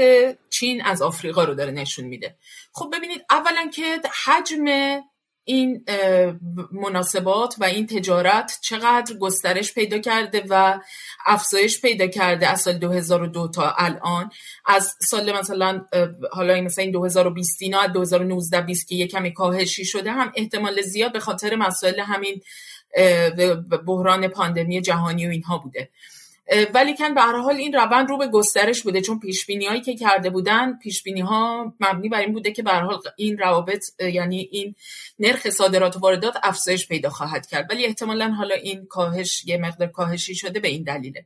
چین از آفریقا رو داره نشون میده. خب ببینید اولا که حجم این مناسبات و این تجارت چقدر گسترش پیدا کرده و افزایش پیدا کرده از سال 2002 تا الان. از سال مثلا حالا مثلا این 2020 اینا 2019 20 که یه کمی کاهشی شده هم احتمال زیاد به خاطر مسائل همین بحران پاندمی جهانی و اینها بوده. ولی کن به هر حال این روند رو به گسترش بوده چون پیش هایی که کرده بودن پیش ها مبنی بر این بوده که به حال این روابط یعنی این نرخ صادرات و واردات افزایش پیدا خواهد کرد. ولی احتمالا حالا این کاهش یه مقدار کاهشی شده به این دلیله.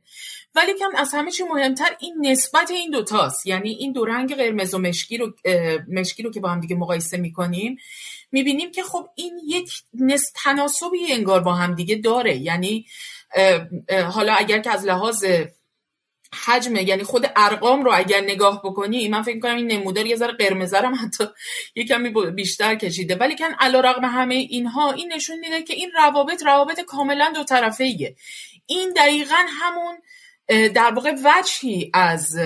ولی کم از همه چی مهمتر این نسبت این دوتاست یعنی این دو رنگ قرمز و مشکی رو مشکی رو که با هم دیگه مقایسه می‌کنیم می‌بینیم که خب این یک تناسبی انگار با هم دیگه داره. یعنی حالا اگر که از لحاظ حجم یعنی خود ارقام رو اگر نگاه بکنی من فکر کنم این نمودار یه ذره قرمز هم حتی یه کمی بیشتر کشیده ولی کن علیرغم همه اینها این نشون میده که این روابط روابط کاملا دو طرفه ایه. این دقیقا همون در واقع وجهی از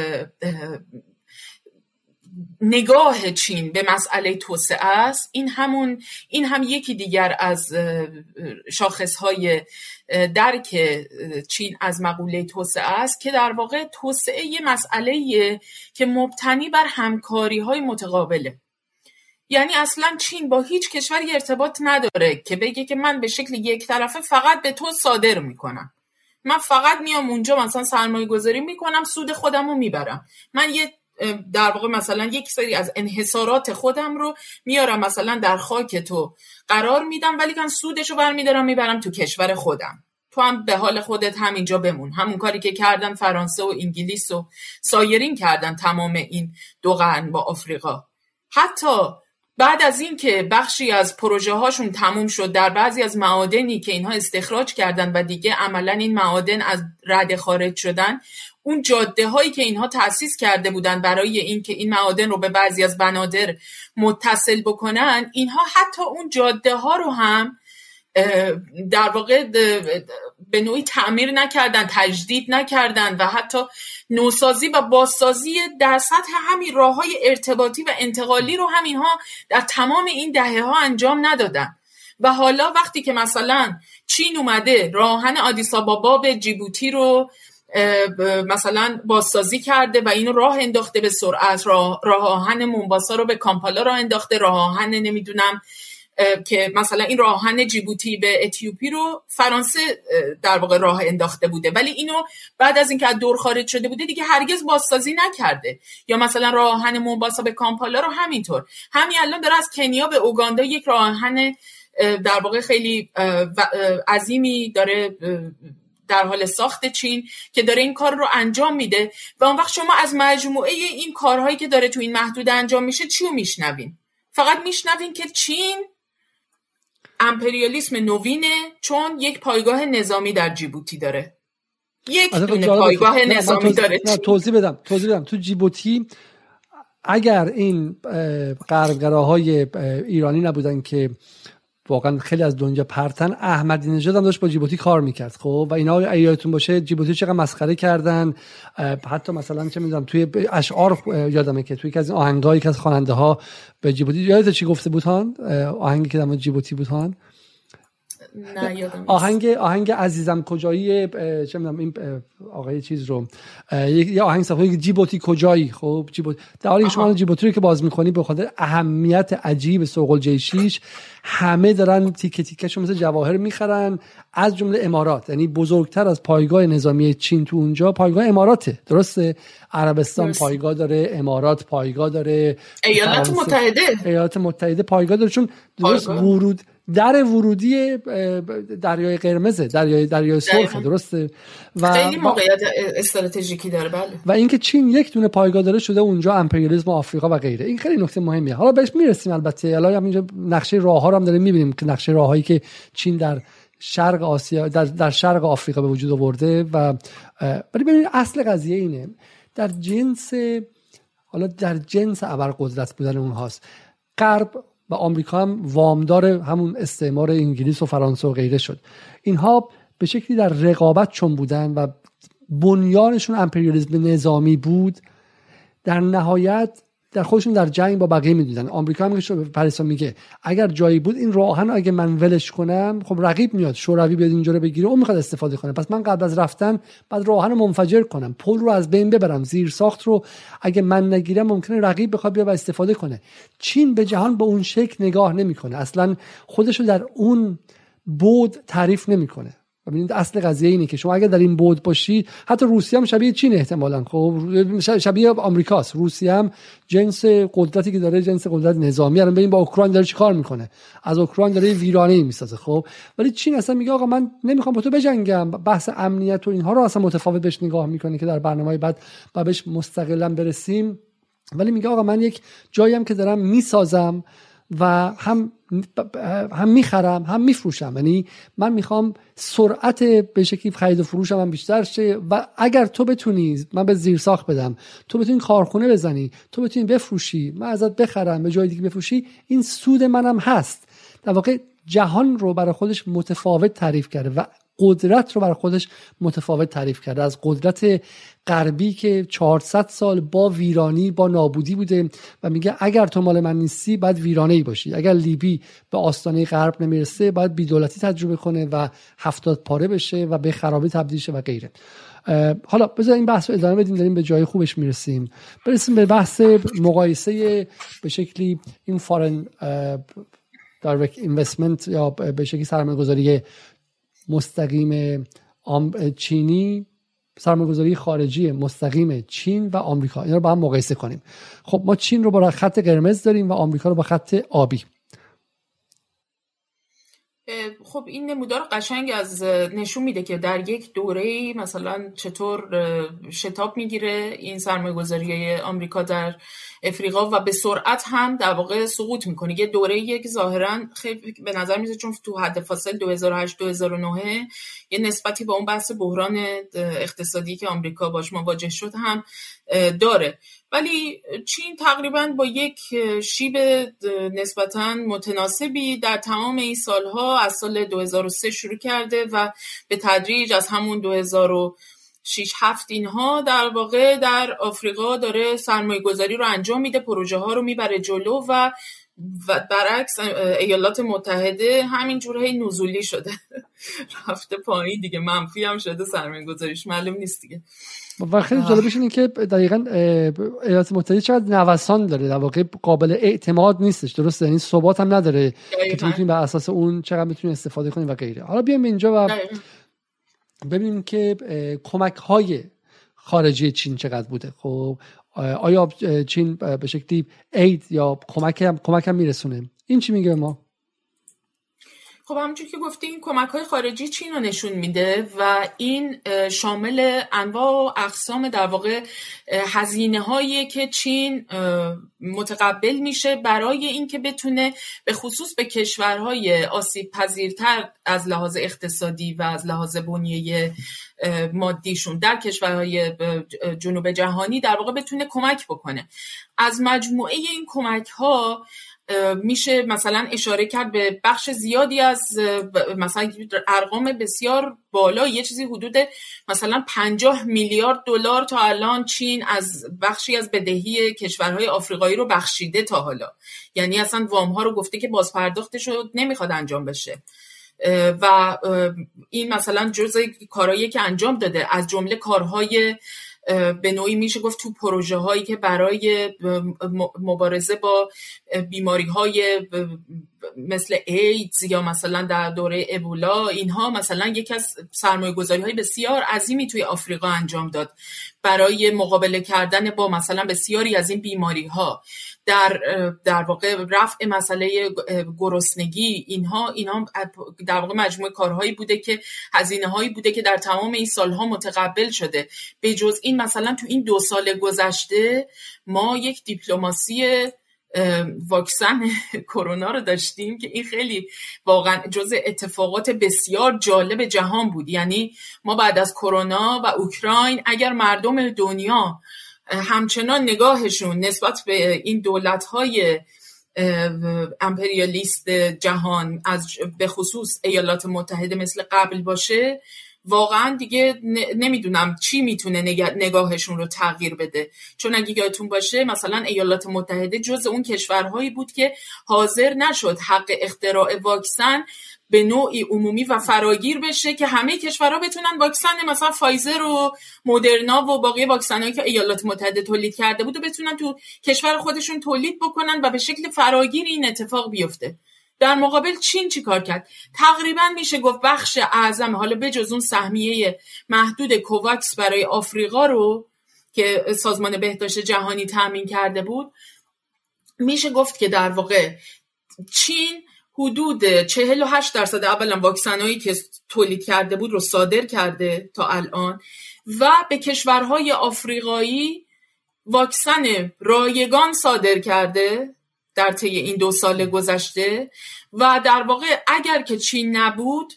نگاه چین به مسئله توسعه است این همون این هم یکی دیگر از شاخصهای درک چین از مقوله توسعه است که در واقع توسعه یه مسئله که مبتنی بر همکاری های متقابله. یعنی اصلا چین با هیچ کشوری ارتباط نداره که بگه که من به شکل یک طرفه فقط به تو صادر می‌کنم. من فقط میام اونجا مثلا سرمایه گذاری می‌کنم سود خودم رو می‌برم. من یه در واقع مثلا یک سری از انحصارات خودم رو میارم مثلا در خاک تو. قرار میدم ولی کن سودش رو برمیدارم می‌برم تو کشور خودم. تو هم به حال خودت همینجا بمون. همون کاری که کردن فرانسه و انگلیس و سایرین کردن تمام این دو قرن با آفریقا. حتی بعد از اینکه بخشی از پروژه هاشون تموم شد در بعضی از معادنی که اینها استخراج کردن و دیگه عملا این معادن از رد خارج شدن اون جاده هایی که اینها تأسیس کرده بودن برای اینکه این معادن رو به بعضی از بنادر متصل بکنن اینها حتی اون جاده ها رو هم در واقع به نوعی تعمیر نکردن تجدید نکردن و حتی نوسازی و بازسازی در سطح همین راه های ارتباطی و انتقالی رو هم اینها در تمام این دهه ها انجام ندادن. و حالا وقتی که مثلا چین اومده راهن آدیسابابا به جیبوتی رو مثلا بازسازی کرده و اینو راه انداخته به سرعت راه, راه آهن مونباسا رو به کامپالا راه انداخته راه آهن نمی‌دونم که مثلا این راه آهن جیبوتی به اتیوپی رو فرانسه در واقع راه انداخته بوده. ولی اینو بعد از اینکه از دور خارج شده بوده دیگه هرگز بازسازی نکرده. یا مثلا راه آهن مونباسا به کامپالا رو همینطور. همین الان داره از کنیا به اوگاندا یک راه آهن در واقع خیلی عظیمی داره در حال ساخت چین که داره این کار رو انجام میده و اون وقت شما از مجموعه این کارهایی که داره تو این محدود انجام میشه چی رو میشنوین؟ فقط میشنوین که چین امپریالیسم نوینه چون یک پایگاه نظامی در جیبوتی داره. یک دونه پایگاه نظامی داره. توضیح بدم توضیح بدم. تو جیبوتی اگر این غربگراهای ایرانی نبودن که واقعا خیلی از دنیا پرتن. احمدی نژاد هم داشت با جیبوتی کار می‌کرد خب؟ و اینا یادتون باشه جیبوتی چقدر مسخره کردن. حتی مثلا چه می‌دونم توی اشعار یادمه که توی یکی از آهنگایی که از خواننده ها به جیبوتی یادت چی گفته بود هان؟ آهنگی که در جیبوتی بود هان؟ آهنگ آهنگ عزیزم کجایی؟ چه می‌دونم این آقای چیز رو. یه آهنگ صفحه جیبوتی کجایی؟ خب جیبوتی در حالی که شما جیبوتی رو که باز می‌کنی به خاطر اهمیت عجیب سوقل جیشیش همه دارن تیکه تیکه مثل جواهر می‌خرن. از جمله امارات. یعنی بزرگتر از پایگاه نظامی چین تو اونجا پایگاه اماراته. درسته؟ عربستان پایگاه داره امارات پایگاه داره ایالات متحده. ایالات متحده پایگاه داره. چون درست ورود در ورودی دریای قرمزه دریای دریای سرخ درسته؟ و خیلی موقعیت استراتژیکی داره. بله. و اینکه چین یک دونه پایگاه داره شده اونجا امپریالیسم آفریقا و غیره. این خیلی نکته مهمیه. حالا بهش می‌رسیم البته. حالا اینجا نقشه راه ها رو هم داریم می‌بینیم که نقشه راههایی که چین در شرق آسیا در, در شرق آفریقا به وجود آورده و ولی ببینید اصل قضیه اینه. در جنس حالا در جنس ابرقدرت بودن اونهاست غرب و آمریکا هم وامدار همون استعمار انگلیس و فرانسه و غیره شد. اینها به شکلی در رقابت چون بودن و بنیانشون امپریالیسم نظامی بود. در نهایت در خودشون در جنگ با بقیه می‌دیدن آمریکا هم پاریسا میگه اگر جایی بود این راهن اگه من ولش کنم خب رقیب میاد شوروی بیاد اینجا رو بگیره اون می‌خواد استفاده کنه. پس من قبل از رفتن بعد راهن منفجر کنم. پل رو از بین ببرم زیر ساخت رو. اگه من نگیرم ممکنه رقیب بخواد بیا و استفاده کنه. چین به جهان به اون شکل نگاه نمی‌کنه. اصلا خودش رو در اون بود تعریف نمی‌کنه. ببینید اصل قضیه اینه که شما اگر در این بود باشی حتی روسیه هم شبیه چین احتمالا. خب شبیه آمریکاست. روسیه هم جنس قدرتی که داره جنس قدرت نظامی. الان ببین با اوکراین داره چیکار می‌کنه؟ از اوکراین داره ویرانه می‌سازه. خب ولی چین اصلا میگه آقا من نمی‌خوام با تو بجنگم. بحث امنیت و اینها رو اصلا متفاوت بهش نگاه می‌کنه که در برنامه بعد با بهش مستقلا برسیم. ولی میگه آقا من یک جایی که دارم می‌سازم. و هم هم می‌خرم هم میفروشم. یعنی من می‌خوام سرعت به شکلی خرید و فروشم هم بیشتر شه و اگر تو بتونی من به زیر ساخت بدم تو بتونی کارخونه بزنی تو بتونی بفروشی من ازت بخرم به جای دیگه بفروشی این سود منم هست. در واقع جهان رو برای خودش متفاوت تعریف کرده و قدرت رو برای خودش متفاوت تعریف کرده. از قدرت غربی که 400 سال با ویرانی با نابودی بوده و میگه اگر تو مال من نیستی باید ویرانه ای باشی. اگر لیبی به آستانه غرب نمی‌رسه باید بیدولتی تجربه کنه و هفتاد پاره بشه و به خرابی تبدیل شه و غیره. حالا بذار این بحث رو ادامه بدیم داریم به جای خوبش می‌رسیم. برسیم به بحث مقایسه به شکلی این فارن دایرکت اینوستمنت یا به شکلی سرمایه گذاری مستقیم چینی سرمایه‌گذاری خارجی مستقیم چین و آمریکا. اینا رو با هم مقایسه کنیم. خب ما چین رو با خط قرمز داریم و آمریکا رو با خط آبی. خب این نمودار قشنگ از نشون میده که در یک دوره مثلا چطور شتاب می‌گیره این سرمایه گذاری آمریکا در افریقا و به سرعت هم در واقع سقوط می‌کنه. یه دوره یک ظاهرا خیلی به نظر میاد چون تو حد فاصل 2008 2009 یه نسبتی با اون بحث بحران اقتصادی که آمریکا باش مواجه شد هم داره. ولی چین تقریبا با یک شیب نسبتا متناسبی در تمام این سالها از سال 2003 شروع کرده و به تدریج از همون 2000 6 هفت اینها در واقع در آفریقا داره سرمایه گذاری رو انجام میده پروژه ها رو می‌بره جلو و و برعکس ایالات متحده همینجور هی نزولی شده. رفته پایین دیگه منفی هم شده سرمایه گذاریش معلوم نیست دیگه. و خیلی جالبش اینه که دقیقا ایالات متحده چقدر نوسان داره. در واقع قابل اعتماد نیستش. درسته؟ یعنی ثبات هم نداره که تو به اساس اون چقدر می‌تونی استفاده کنی و غیره. حالا بیایم اینجا و ببینیم که کمک های خارجی چین چقدر بوده. خب آیا چین به شکلی اید یا کمک هم, کمک هم میرسونه؟ این چی میگه ما؟ خب همونجور که گفتی این کمک های خارجی چین رو نشون میده؟ و این شامل انواع و اقسام در واقع هزینه هایی که چین متقبل میشه برای اینکه بتونه به خصوص به کشورهای آسیب پذیرتر از لحاظ اقتصادی و از لحاظ بنیه مادیشون در کشورهای جنوب جهانی در واقع بتونه کمک بکنه. از مجموعه این کمک ها میشه مثلا اشاره کرد به بخش زیادی از مثلا ارقام بسیار بالا. یه چیزی حدود مثلا 50 میلیارد دلار تا الان چین از بخشی از بدهی کشورهای آفریقایی رو بخشیده تا حالا. یعنی اصلا وام ها رو گفته که بازپرداختش رو نمی‌خواد انجام بشه. و این مثلا جزء کارهایی که انجام داده. از جمله کارهای به نوعی میشه گفت تو پروژه هایی که برای مبارزه با بیماری های مثل ایدز یا مثلا در دوره ابولا اینها مثلا یکی از سرمایه گذاری های بسیار عظیمی توی آفریقا انجام داد برای مقابله کردن با مثلا بسیاری از این بیماری ها در در واقع رفع مسئله گرسنگی اینها اینها در واقع مجموعه کارهایی بوده که هزینه هایی بوده که در تمام این سالها متقبل شده. به جز این مثلا تو این دو سال گذشته ما یک دیپلماسی واکسن کرونا رو داشتیم که این خیلی واقعا جز اتفاقات بسیار جالب جهان بود. یعنی ما بعد از کرونا و اوکراین اگر مردم دنیا همچنان نگاهشون نسبت به این دولت های امپریالیست جهان از به خصوص ایالات متحده مثل قبل باشه واقعا دیگه نمی‌دونم چی می‌تونه نگاهشون رو تغییر بده. چون اگه یادتون باشه مثلا ایالات متحده جز اون کشورهایی بود که حاضر نشد حق اختراع واکسن به نوعی عمومی و فراگیر بشه که همه کشورها بتونن واکسن مثلا فایزر و مدرنا و باقی واکسنایی که ایالات متحده تولید کرده بود و بتونن تو کشور خودشون تولید بکنن و به شکل فراگیر این اتفاق بیفته. در مقابل چین چی کار کرد؟ تقریبا میشه گفت بخش اعظم حالا بجز اون سهمیه محدود کوواکس برای آفریقا رو که سازمان بهداشت جهانی تامین کرده بود میشه گفت که در واقع چین حدود 48 درصد اولا واکسنایی که تولید کرده بود رو صادر کرده تا الان و به کشورهای آفریقایی واکسن رایگان صادر کرده. در طی این دو سال گذشته و در واقع اگر که چین نبود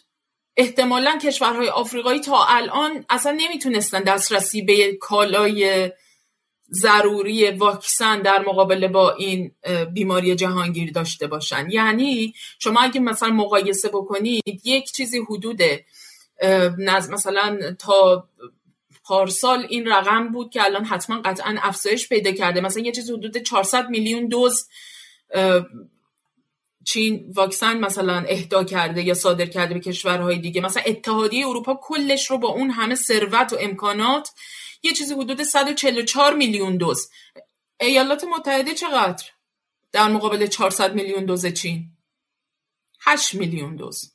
احتمالا کشورهای آفریقایی تا الان اصلا نمی‌تونستن دسترسی به کالای ضروری واکسن در مقابله با این بیماری جهانگیر داشته باشن. یعنی شما اگه مثلا مقایسه بکنید یک چیزی حدود مثلا تا پارسال این رقم بود که الان حتما قطعا افزایش پیدا کرده. مثلا یه چیزی حدود 400 میلیون دوز چین واکسن مثلا اهدا کرده یا صادر کرده به کشورهای دیگه. مثلا اتحادیه اروپا کلش رو با اون همه ثروت و امکانات یه چیزی حدود 144 میلیون دوز. ایالات متحده چقدر؟ در مقابل 400 میلیون دوز چین. 8 میلیون دوز.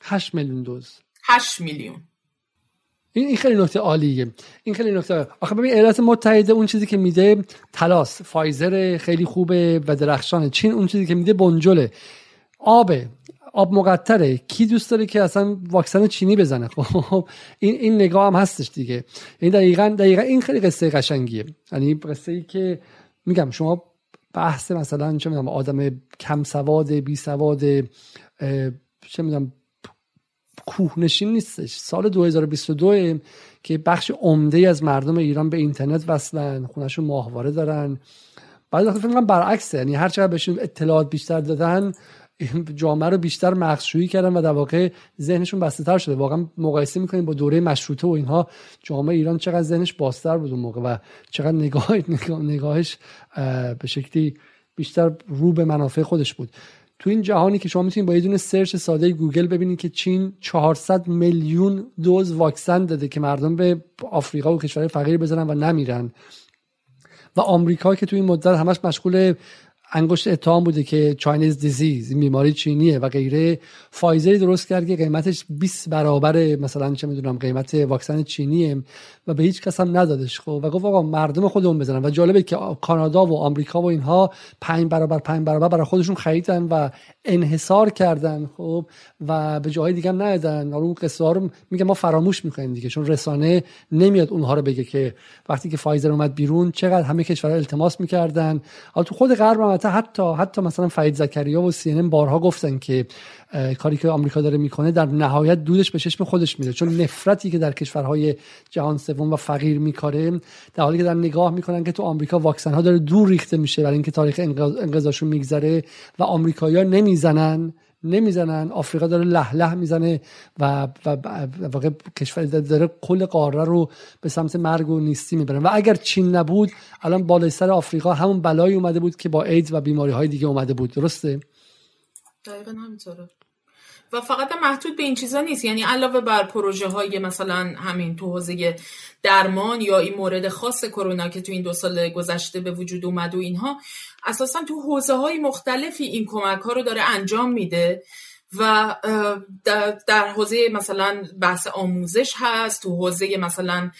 8 میلیون دوز. 8 میلیون. این خیلی نکته عالیه. این خیلی نکته آخه ببین ایالات متحده اون چیزی که میده تلاس فایزر خیلی خوبه و درخشان چین اون چیزی که میده بنجله. آبه آب مقطره. کی دوست داره که اصلا واکسن چینی بزنه؟ خب این این نگاه هم هستش دیگه. این دقیقا دقیقا این خیلی قصه قشنگیه. یعنی قصه ای که میگم شما بحث مثلا چه می‌دونم آدم کم سواد بی سواد چه می‌دونم کوهنشین نیستش. سال 2022 که بخش عمده از مردم ایران به اینترنت وصلن خونهشون ماهواره دارن. بعد فکر کنم برعکسه یعنی هر چقدر بهشون اطلاعات بیشتر دادن جامعه رو بیشتر مخشویی کردن و در واقع ذهنشون بسته تر شده. واقعا مقایسه می‌کنیم با دوره مشروطه و اینها جامعه ایران چقدر ذهنش بازتر بود اون موقع و چقدر نگاه نگاهش به شکلی بیشتر رو به منافع خودش بود. تو این جهانی که شما می‌تونید با یه دونه search ساده گوگل ببینید که چین 400 میلیون دوز واکسن داده که مردم به آفریقا و کشورهای فقیر بزنن و نمیرن. و آمریکا که تو این مدت همش مشغول انگشت اتهام بوده که چاینیز دیزیز این بیماری چینیه و غیره. فایزری درست کرد که قیمتش 20 برابر مثلا چه می‌دونم قیمت واکسن چینیه و به هیچ کس هم ندادش. خب و گفت آقا مردم خودمون بزنن. و جالبه که کانادا و آمریکا و اینها پنج برابر پنج برابر برای خودشون خریدن و انحصار کردن. خب و به جاهای دیگه هم ندادن. اون قصه ها رو میگه ما فراموش می‌کنیم دیگه چون رسانه نمیاد اونها رو بگه که وقتی که فایزر اومد بیرون چقدر همه کشورها التماس می‌کردن. حالا تو خود غرب هم حتی حتی مثلا فرید زکریا و سی بارها گفتن که کاری که آمریکا داره می‌کنه در نهایت دودش به چشم خودش میره چون نفرتی که در کشورهای جهان سوم و فقیر میکاره در حالی که در نگاه می‌کنن که تو آمریکا واکسن ها داره دور ریخته میشه برای اینکه تاریخ انقضاشون میگذره و آمریکایی‌ها نمی‌زنن. نمی‌زنن. آفریقا داره له له می‌زنه و واقع کشور داره کل قاره رو به سمت مرگ و نیستی می‌برن. و اگر چین نبود الان بالای سر آفریقا همون بلایی اومده بود که با ایدز و بیماری های دیگه اومده بود. درسته؟ دقیقا همینطوره. و فقط محدود به این چیزا نیست. یعنی علاوه بر پروژه های مثلا همین تو حوزه درمان یا این مورد خاص کرونا که تو این دو سال گذشته به وجود اومد و اینها اساسا تو حوزه های مختلفی این کمک ها رو داره انجام میده و در حوزه مثلا بحث آموزش هست تو حوزه مثلا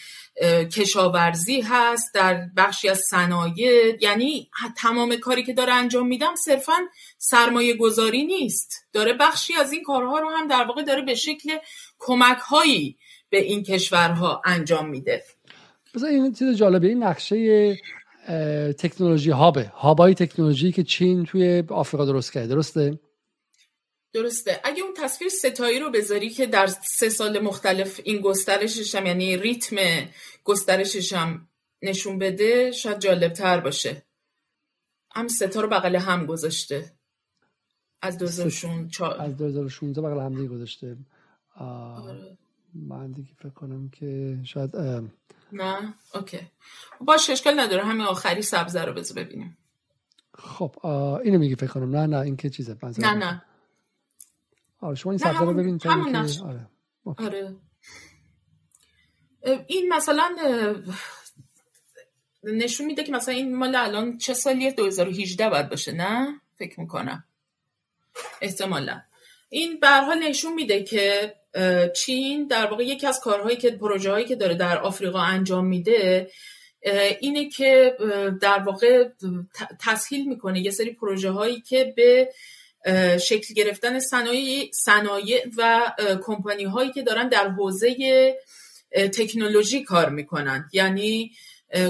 کشاورزی هست در بخشی از صنایع یعنی تمام کاری که داره انجام میدم صرفا سرمایه گذاری نیست. داره بخشی از این کارها رو هم در واقع داره به شکل کمک هایی به این کشورها انجام میده. بذار این چیز جالبه این نقشه تکنولوژی هابه. هابای تکنولوژی که چین توی آفریقا درست کرده. درسته؟ درسته. اگه اون تصویر ستایی رو بذاری که در سه سال مختلف این گسترشش هم یعنی ریتم گسترشش هم نشون بده شاید جالب تر باشه. هم ستا رو بغل هم گذاشته. از 2016 از 2016 بغل هم دیگه گذاشته. آره. من دیگه فکر کنم که شاید نه؟ اوکی. باش اشکال نداره. همین آخری سبزه رو بذار ببینیم. خب اینو میگی فکر کنم. نه نه این که چیزه. نه نه. آره شما این سبزه رو ببین همون آره. آره. این مثلا نشون میده که مثلا این مال الان چه سالیه 2018 باید باشه نه؟ فکر می‌کنم. احتمالا. این به حال نشون میده که چین در واقع یکی از کارهایی که پروژه هایی که داره در آفریقا انجام میده اینه که در واقع تسهیل می‌کنه یه سری پروژه هایی که به شکل گرفتن صنایع صنایع و کمپانی هایی که دارن در حوزه تکنولوژی کار می‌کنن. یعنی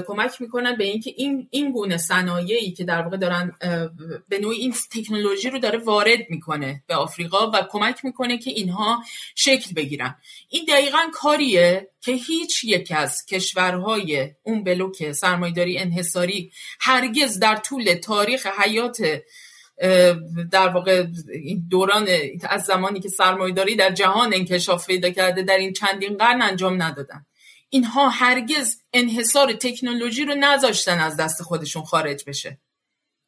کمک می‌کنن به اینکه این این گونه صنایعی که در واقع دارن به نوعی این تکنولوژی رو داره وارد می‌کنه به آفریقا و کمک می‌کنه که اینها شکل بگیرن. این دقیقا کاریه که هیچ یک از کشورهای اون بلوک سرمایداری انحصاری هرگز در طول تاریخ حیات در واقع این دوران از زمانی که سرمایداری در جهان انکشاف پیدا کرده در این چندین قرن انجام ندادن. اینها هرگز انحصار تکنولوژی رو نذاشتن از دست خودشون خارج بشه.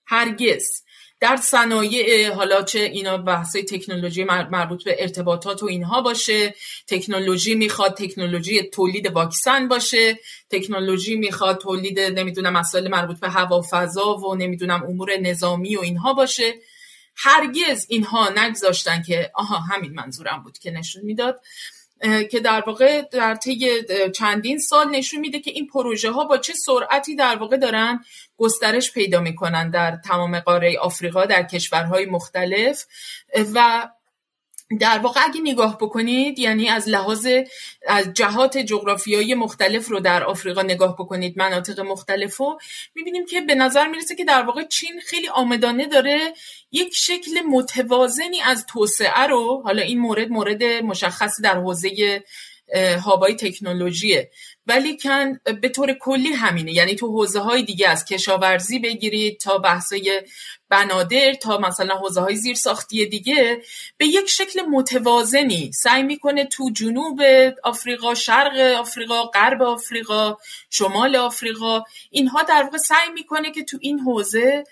هرگز. در صنایع حالا چه اینا بحث تکنولوژی مربوط به ارتباطات و اینها باشه تکنولوژی می‌خواد تکنولوژی تولید واکسن باشه تکنولوژی می‌خواد تولید نمی‌دونم مسائل مربوط به هوا و فضا و نمی‌دونم امور نظامی و اینها باشه. هرگز اینها نگذاشتن که آها همین منظورم بود که نشون می‌داد. که در واقع در طی چندین سال نشون میده که این پروژه ها با چه سرعتی در واقع دارن گسترش پیدا می‌کنن در تمام قاره آفریقا در کشورهای مختلف. و در واقع اگه نگاه بکنید یعنی از لحاظ از جهات جغرافیایی مختلف رو در آفریقا نگاه بکنید مناطق مختلف رو می‌بینیم که به نظر می‌رسه که در واقع چین خیلی آمدانه داره یک شکل متوازنی از توسعه رو حالا این مورد مورد مشخصی در حوزه هابای تکنولوژیه. ولی کن به طور کلی همینه. یعنی تو حوزه های دیگه از کشاورزی بگیرید تا بحثای بنادر تا مثلا حوزه های زیر ساختی دیگه به یک شکل متوازنی. سعی می‌کنه تو جنوب آفریقا شرق آفریقا غرب آفریقا شمال آفریقا اینها در واقع سعی می‌کنه که تو این حوزه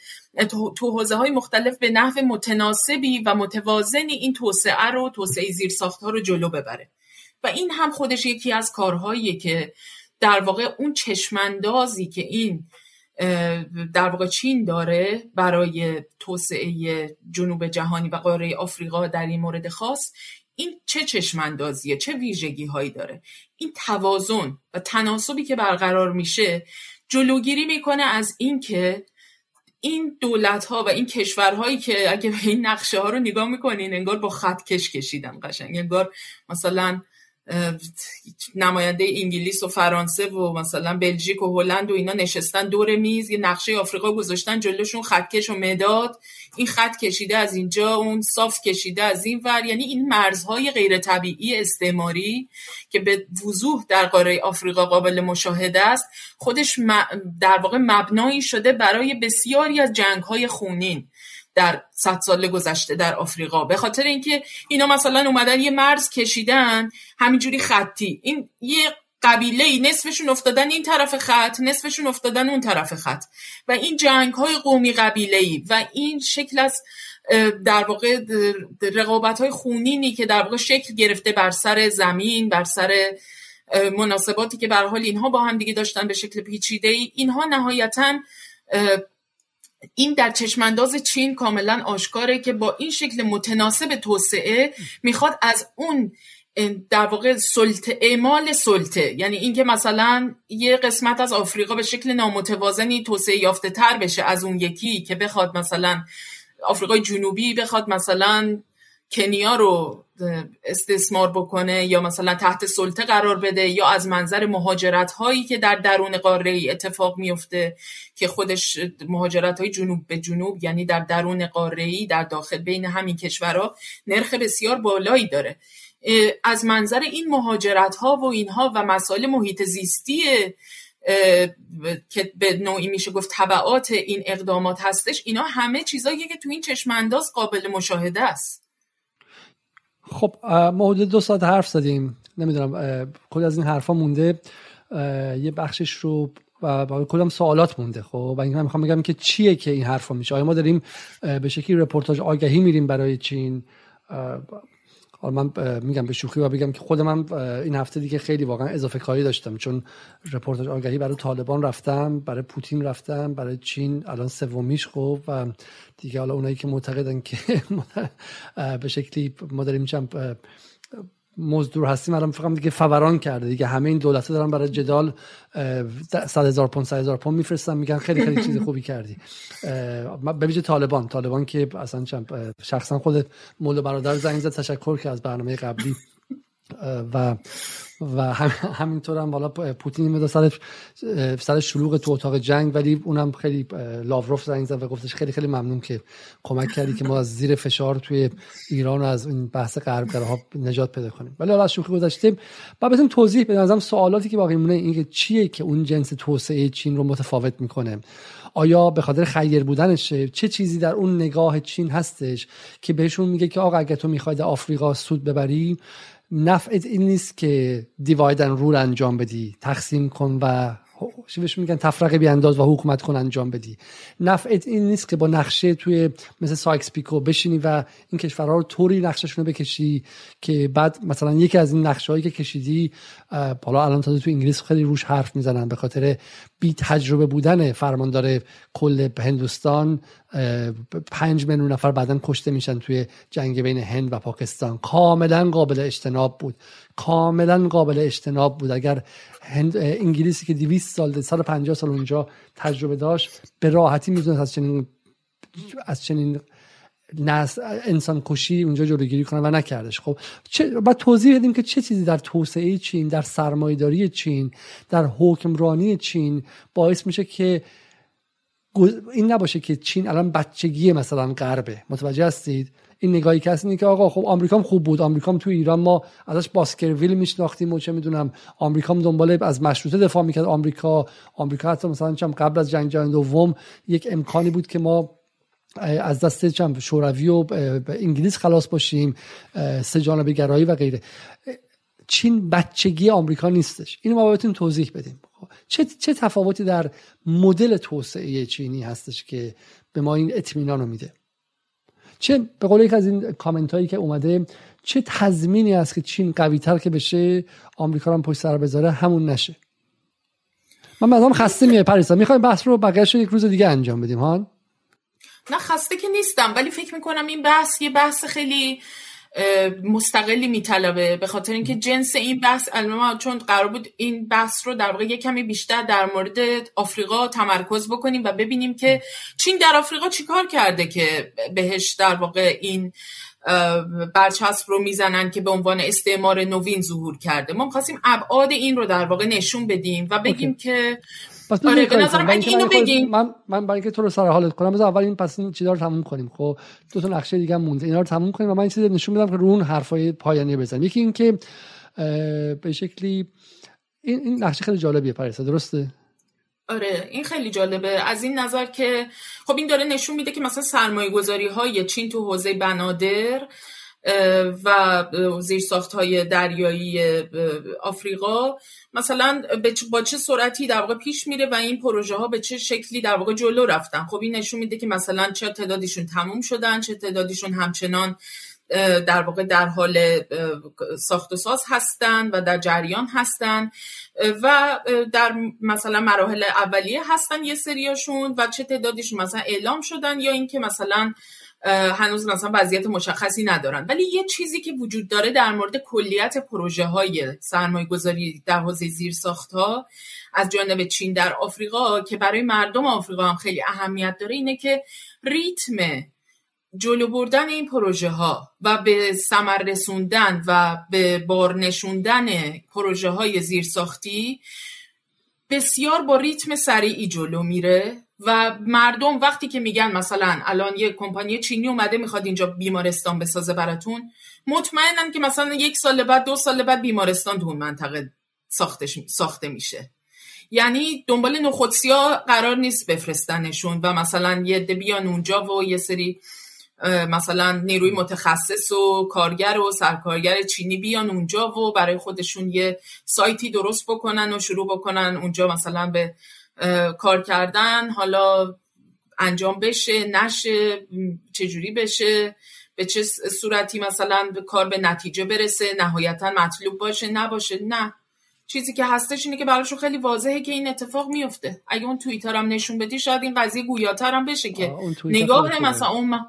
تو حوزه های مختلف به نحو متناسبی و متوازنی این توسعه رو توسعه زیر ساخت ها رو جلو ببره. و این هم خودش یکی از کارهاییه که در واقع اون چشمندازی که این در واقع چین داره برای توسعه جنوب جهانی و قاره آفریقا در این مورد خاص این چه چشمندازیه چه ویژگی هایی داره؟ این توازن و تناسبی که برقرار میشه جلوگیری می‌کنه از اینکه این دولت ها و این کشورهایی که اگه به این نقشه ها رو نگاه می‌کنین انگار با خط کش کشیدن قشنگ انگار مثلا نماینده انگلیس و فرانسه و مثلا بلژیک و هلند و اینا نشستن دور میز یه نقشه آفریقا گذاشتن جلوشون خطکش و مداد. این خط کشیده از اینجا اون صاف کشیده از این ور. یعنی این مرزهای غیر طبیعی استعماری که به وضوح در قاره آفریقا قابل مشاهده است خودش در واقع مبنایی شده برای بسیاری از جنگهای خونین. در صد سال گذشته در آفریقا. به خاطر اینکه اینا مثلا اومدن یه مرز کشیدن همینجوری خطی. این یه قبیله ای نصفشون افتادن این طرف خط نصفشون افتادن اون طرف خط. و این جنگ های قومی قبیله ای و این شکل از در واقع رقابت های خونینی که در واقع شکل گرفته بر سر زمین بر سر مناسباتی که به حال اینها با هم دیگه داشتن به شکل پیچیده ای اینها نهایتا این در چشمانداز چین کاملا آشکاره که با این شکل متناسب توسعه می‌خواد از اون در واقع سلطه اعمال سلطه. یعنی اینکه مثلا یه قسمت از آفریقا به شکل نامتوازنی توسعه یافته تر بشه از اون یکی که بخواد مثلا آفریقای جنوبی بخواد مثلا کنیا رو استثمار بکنه یا مثلا تحت سلطه قرار بده یا از منظر مهاجرت هایی که در درون قاره ای اتفاق میفته که خودش مهاجرت های جنوب به جنوب یعنی در درون قاره ای در داخل بین همین کشورها نرخ بسیار بالایی داره. از منظر این مهاجرت ها و اینها و مسائل محیط زیستی که به نوعی میشه گفت طبعات این اقدامات هستش اینا همه چیزایی که تو این چشمانداز قابل مشاهده است. خب ما حدود دو ساعت حرف زدیم. نمی‌دونم کل از این حرفا مونده؟ یه بخشش رو و کلم سوالات مونده خب؟ و اینکه من می‌خوام بگم که چیه که این حرفا میشه. آیا ما داریم به شکلی رپورتاج آگهی میریم برای چین؟ حالا من میگم به شوخی و بگم که خود من این هفته دیگه خیلی واقعا اضافه کاری داشتم چون رپورتاج آگهی برای طالبان رفتم برای پوتین رفتم برای چین الان سومیش خب و دیگه حالا اونایی که معتقدن که به شکلی ما داریم چند مزدور هستیم الان فقط دیگه فوران کرده. دیگه همه این دولت دارن برای جدال 100 هزار پوند 100 هزار پوند میفرستن میگن خیلی خیلی چیز خوبی کردی. به ویژه طالبان. طالبان که اصلا شخصا خود مولا برادر زنگ زد تشکر که از برنامه قبلی و و همینطور هم بالا پوتین میاد سر سر شلوغ تو اتاق جنگ ولی اونم خیلی لاوروف زنگ زد و گفتش خیلی خیلی ممنون که کمک کردی که ما از زیر فشار توی ایران و از این بحث غربگراها نجات پیدا کنیم. ولی حالا از شوخی گذشته بعد بتونیم توضیح بدیم ازم سوالاتی که باقی مونه این که چیه که اون جنس توسعه چین رو متفاوت می‌کنه؟ آیا به خاطر خیر بودنشه چه چیزی در اون نگاه چین هستش که بهشون میگه که آقا اگه تو می‌خوای آفریقا سود ببری نفعت این نیست که divide and rule انجام بدی تقسیم کن و بهش میگن؟ تفرقه بیانداز و حکومت کن انجام بدی. نفعت این نیست که با نقشه توی مثل سایکس پیکو بشینی و این کشورها رو طوری نقششون رو بکشی که بعد مثلا یکی از این نقشه هایی که کشیدی حالا الان تازه تو انگلیس خیلی روش حرف می‌زنن به خاطر بی تجربه بودن فرماندار کل هندوستان پنج میلیون نفر بعدا کشته میشن توی جنگ بین هند و پاکستان. کاملا قابل اجتناب بود. کاملا قابل اجتناب بود. اگر هند انگلیسی که 200 سال 150 سال اونجا تجربه داشت به راحتی می‌تونست از چنین از چنین نس انسان کشی اونجا جلوگیری کنه و نکردش. خب چه بعد توضیح بدیم که چه چیزی در توسعه چین در سرمایهداری چین در حکمرانی چین باعث میشه که این نباشه که چین الان بچگی مثلا غربه. متوجه هستید؟ این نگاهی که هست که آقا خب آمریکا خوب بود. آمریکا تو ایران ما ازش باسکرویل میشناختیم و چه می‌دونم آمریکا دنبال از مشروطه دفاع می‌کرد. آمریکا آمریکا حتی مثلا چم قبل از جنگ جهانی دوم یک امکانی بود که ما از دست چم شوروی و انگلیس خلاص باشیم سه جانبه گرایی و غیره. چین بچگی آمریکا نیستش. اینو ما بهتون توضیح بدیم. چه چه تفاوتی در مدل توسعه چینی هستش که به ما این اطمینان رو میده؟ چه به قول یک از این کامنت هایی که اومده چه تضمینی است که چین قوی تر که بشه آمریکا هم پشت سر بذاره همون نشه؟ من مثلا خسته میه پریسا. می‌خوایم بحث رو بقیه‌اش یک روز دیگه انجام بدیم ها نه خسته که نیستم ولی فکر می‌کنم این بحث یه بحث خیلی مستقلی میطلبه. به خاطر اینکه جنس این بحث الان چون قرار بود این بحث رو در واقع یه کمی بیشتر در مورد آفریقا تمرکز بکنیم و ببینیم که چین در آفریقا چیکار کرده که بهش در واقع این برچسب رو می‌زنن که به عنوان استعمار نوین ظهور کرده. ما می‌خواستیم ابعاد این رو در واقع نشون بدیم و بگیم که پس آره به نظر من اینو بگیم من من برای اینکه تو رو سر حالت کنم بذار اول این پس این چیزا رو تموم کنیم. خب دو تا نقشه دیگه مونده اینا رو تموم کنیم و من این چیز نشون بدم که رو اون حرفای پایانی بزنیم. یکی این که به شکلی این این نقشه خیلی جالبیه پریسا درسته؟ آره این خیلی جالبه. از این نظر که خب این داره نشون میده که مثلا سرمایه گذاری های چین تو حوزه بنادر و زیرساخت های دریایی آفریقا مثلا با چه سرعتی در واقع پیش میره و این پروژه ها به چه شکلی در واقع جلو رفتن. خب این نشون میده که مثلا چه تعدادیشون تموم شدن چه تعدادیشون همچنان در واقع در حال ساخت و ساز هستن و در جریان هستن. و در مثلا مراحل اولیه هستن یه سریاشون و چه تعدادیشون مثلا اعلام شدن یا اینکه مثلا هنوز مثلا وضعیت مشخصی ندارن. ولی یه چیزی که وجود داره در مورد کلیت پروژه های سرمایه گذاری در حوزه زیر ها از جانب چین در آفریقا که برای مردم آفریقا هم خیلی اهمیت داره اینه که ریتم جلو بردن این پروژه ها و به ثمر رسوندن و به بار نشوندن پروژه های زیرساختی بسیار با ریتم سریعی جلو میره. و مردم وقتی که میگن مثلا الان یه کمپانی چینی اومده می‌خواد اینجا بیمارستان بسازه براتون مطمئنن که مثلا یک سال بعد دو سال بعد بیمارستان تو اون منطقه ساخته میشه. یعنی دنبال نخودسی ها قرار نیست بفرستنشون و مثلا یه ده بیان اونجا و یه سری مثلا نیروی متخصص و کارگر و سرکارگر چینی بیان اونجا و برای خودشون یه سایتی درست بکنن و شروع بکنن اونجا مثلا به کار کردن حالا انجام بشه نشه چجوری بشه به چه صورتی مثلا به کار به نتیجه برسه نهایتا مطلوب باشه نباشه نه. چیزی که هستش اینه که براشون خیلی واضحه که این اتفاق میفته. اگه اون توییتر هم نشون بدی شاید این قضیه گویاتر هم بشه که نگاه مثلا اون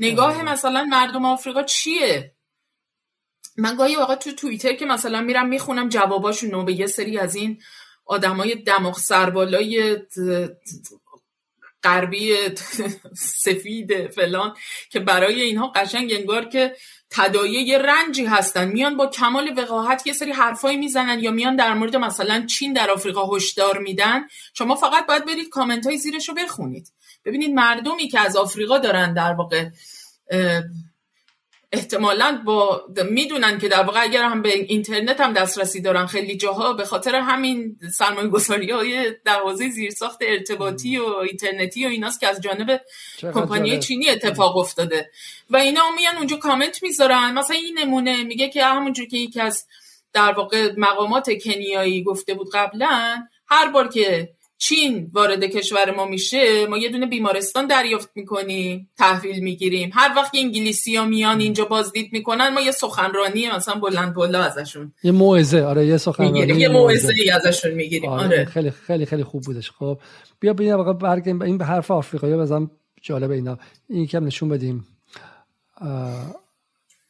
نگاه مثلا مردم آفریقا چیه؟ من گاهی واقعا تو توییتر که مثلا میرم می‌خونم جواباشون به یه سری از این آدمای دماغ سربالای غربی سفید فلان که برای اینها قشنگ انگار که تدایه رنجی هستن. میان با کمال وقاحت یه سری حرفایی می‌زنن یا میان در مورد مثلا چین در آفریقا هشدار میدن. شما فقط باید برید کامنت های زیرش رو بخونید. ببینید مردمی که از آفریقا دارن در واقع احتمالا با می‌دونن که در واقع اگر هم به اینترنت هم دسترسی دارن خیلی جاها به خاطر همین سرمایه گذاری های در حوزه زیرساخت ارتباطی و اینترنتی و ایناست که از جانب کمپانی چینی اتفاق افتاده. و اینا میان اونجا کامنت می‌ذارن. مثلا این نمونه میگه که همونجور که یکی از در واقع مقامات کنیایی گفته بود قبلا هر بار که چین وارد کشور ما میشه ما یه دونه بیمارستان دریافت می‌کنیم تحویل می‌گیریم. هر وقت انگلیسی ها میان اینجا بازدید می‌کنن ما یه سخنرانی مثلا بلند بلا ازشون یه موعظه آره یه سخنرانی یه موعظه. ازشون می‌گیریم آره. آره. خیلی خیلی خیلی خوب بودش. خب بیا ببین واقعا برگردیم. این به حرف آفریقایی بزنم جالبه اینا. این کم نشون بدیم.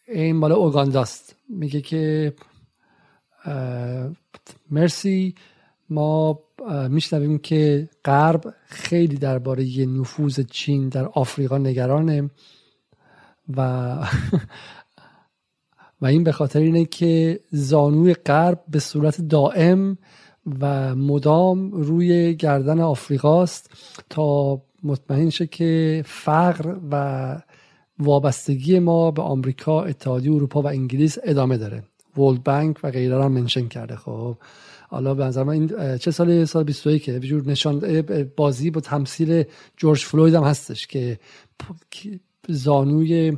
این مال اوگانداست. میگه که مرسی. ما میشنویم که غرب خیلی درباره نفوذ چین در آفریقا نگرانه و و این به خاطر اینه که زانوی غرب به صورت دائم و مدام روی گردن آفریقاست تا مطمئن شه که فقر و وابستگی ما به آمریکا، اتحادیه اروپا و انگلیس ادامه داره. ولد بانک و غیره هم منشن کرده خب حالا به نظر من این چه سال؟ سال 21 که جور نشان بازی با تمثیل جورج فلوید هم هستش که زانوی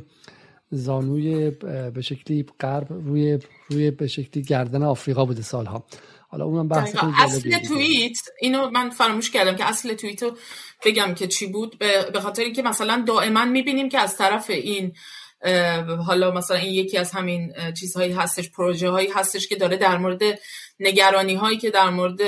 زانوی به شکلی غرب روی روی به شکلی گردن آفریقا بوده سالها. حالا اونم بحث اصل توییت اینو من فراموش کردم که اصل توییت رو بگم که چی بود. به خاطر اینکه مثلا دائما می‌بینیم که از طرف این حالا مثلا این یکی از همین چیزهایی هستش پروژه هایی هستش که داره در مورد نگرانی هایی که در مورد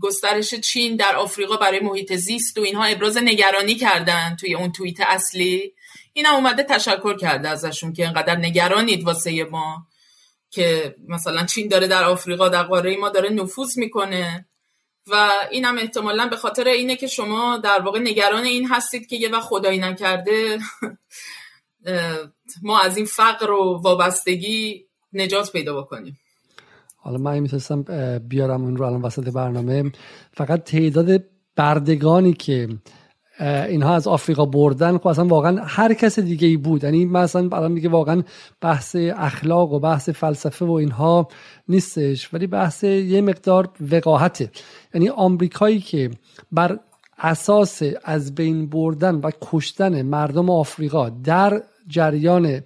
گسترش چین در آفریقا برای محیط زیست و اینها ابراز نگرانی کردن توی اون توییت اصلی این اومده تشکر کرده ازشون که اینقدر نگرانید واسه ما که مثلا چین داره در آفریقا در قاره ما داره نفوذ می‌کنه. و اینم احتمالا به خاطر اینه که شما در واقع نگران این هستید که یه وقت خدایی نکرده. ما از این فقر و وابستگی نجات پیدا بکنیم. حالا من می‌تونستم بیارم اون رو الان وسط برنامه. فقط تعداد بردگانی که اینها از آفریقا بردن خب اصلا واقعا هر کس دیگه ای بود. یعنی مثلا الان میگه واقعا بحث اخلاق و بحث فلسفه و اینها نیستش ولی بحث یه مقدار وقاحته. یعنی آمریکایی که بر اساس از بین بردن و کشتن مردم آفریقا در جریان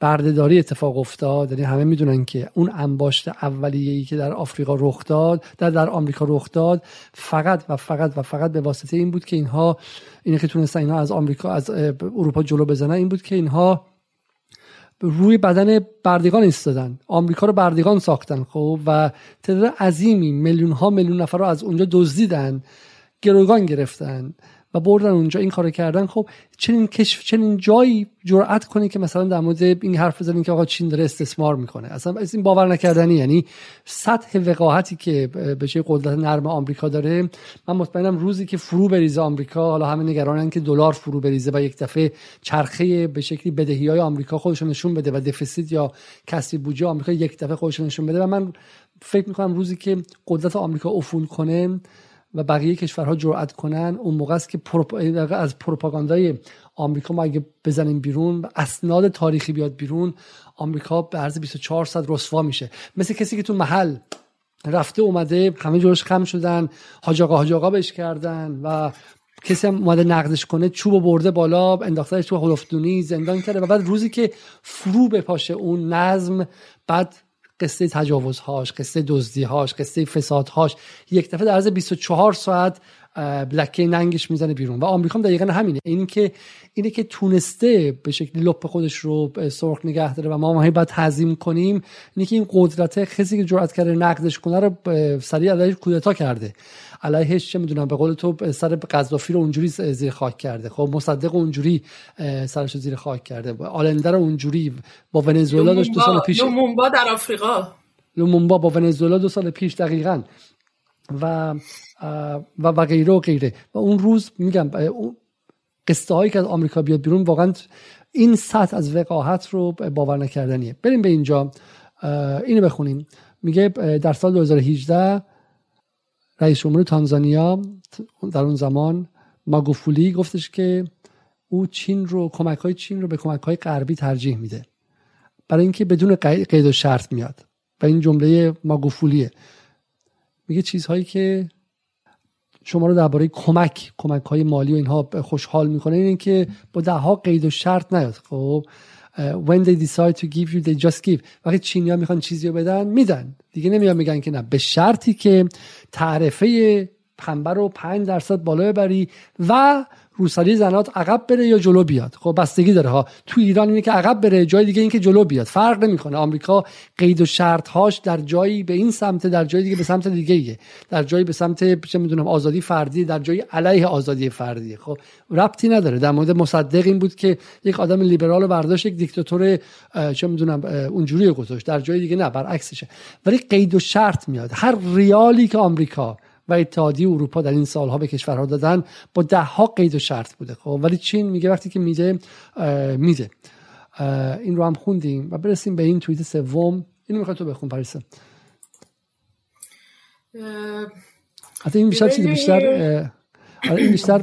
بردهداری اتفاق افتاد. یعنی همه می‌دونن که اون انباشت اولیه‌ای که در آفریقا رخ داد در در آمریکا رخ داد فقط و فقط و فقط به واسطه این بود که اینها اینه که تونستن اینها از آمریکا از اروپا جلو بزنن این بود که اینها روی بدن بردگان ایستادن. آمریکا رو بردگان ساختن خب و تعداد عظیمی میلیون ها میلیون نفر رو از اونجا دزدیدن گروگان گرفتن. و بردن اونجا این کار کردن خب چنین کشف چنین جایی جرأت کنه که مثلا در مورد این حرف بزنین که آقا چین داره استثمار می‌کنه. اصلا این باور نکردنی یعنی سطح وقاحتی که به چه قدرت نرم آمریکا داره من مطمئنم روزی که فرو بریزه آمریکا حالا همه نگرانن که دلار فرو بریزه و یک دفعه چرخه به شکلی بدهی های آمریکا خودشون نشون بده و دفیسیت یا کسری بودجه آمریکا یک دفعه خودشون نشون بده. و من فکر می‌کنم روزی که قدرت آمریکا افول کنه و بقیه کشورها جرأت کنن اون موقع است که از پروپاگاندای آمریکا ما اگه بزنیم بیرون اسناد تاریخی بیاد بیرون آمریکا به عرض 24 ساعت رسوا میشه. مثل کسی که تو محل رفته اومده همه جورش خم شدن حاج آقا بهش کردن و کسی هم اومده نقدش کنه چوب برده بالا انداختهش تو هلفدونی زندان کرده و بعد روزی که فرو بپاشه اون نظم بعد قصه تجاوزهاش قصه دزدیهاش قصه فسادهاش. یک دفعه در عرض 24 ساعت بلکه ننگش می‌زنه بیرون. و آمریکا هم دقیقا همینه. این که اینه که تونسته به شکلی لپ خودش رو سرخ نگه داره و ما ما باید تعظیم کنیم اینه که این قدرت کسی که جرأت کرده نقدش کنه رو سریع علیه کودتا کرده. علیهش چه می‌دونم به قول تو سر قذافی رو اونجوری زیر خاک کرده. خب مصدق اونجوری سرش زیر خاک کرده. آلنده رو اونجوری با ونزوئلا داشت دو سال پیش لومونبا در آفریقا. لومونبا با ونزوئلا دو سال پیش دقیقا. و و و غیره و غیره. و اون روز میگم اون قصه هایی که از آمریکا بیاد بیرون واقعا این سطح از وقاحت رو باور نکردنیه. بریم به اینجا. اینو بخونیم. میگه در سال 2018 رئیس جمهور تانزانیا در اون زمان ماگوفولی گفتش که او چین رو کمک های چین رو به کمک های غربی ترجیح میده. برای اینکه بدون قید و شرط میاد. و این جمله ماگوفولیه. میگه چیزهایی که شما رو درباره کمک کمک های مالی و اینها خوشحال می‌کنه این که با ده ها قید و شرط نیاد. خب when they decide to give you they just give. وقتی چینی ها می‌خوان چیزی رو بدن میدن. دیگه نمیان میگن که نه. به شرطی که تعرفه پنبه رو 5 درصد بالا ببری و روسری زنات عقب بره یا جلو بیاد؟ خب بستگی داره ها. تو ایران اینه که عقب بره جای دیگه اینکه جلو بیاد. فرق نمی‌کنه. آمریکا قید و شرط هاش در جایی به این سمت در جای دیگه به سمت دیگه ایه. در جایی به سمت چه می‌دونم آزادی فردی در جایی علیه آزادی فردی خب ربطی نداره. در مورد مصدق این بود که یک آدم لیبرال برداشت یک دیکتاتور چه می‌دونم اونجوری گذاشت. در جای دیگه نه برعکسشه. ولی قید و شرط میاد. هر ریالی که آمریکا و اتحادیه اروپا در این سالها به کشورها دادن. با ده ها قید و شرط بوده. خب ولی چین میگه وقتی که میده میده. این رو هم خوندیم و برسیم به این توییت سوم. اینو می‌خواد تو بخون پریسه حتی این بیشتر چیزی بیشتر این بیشتر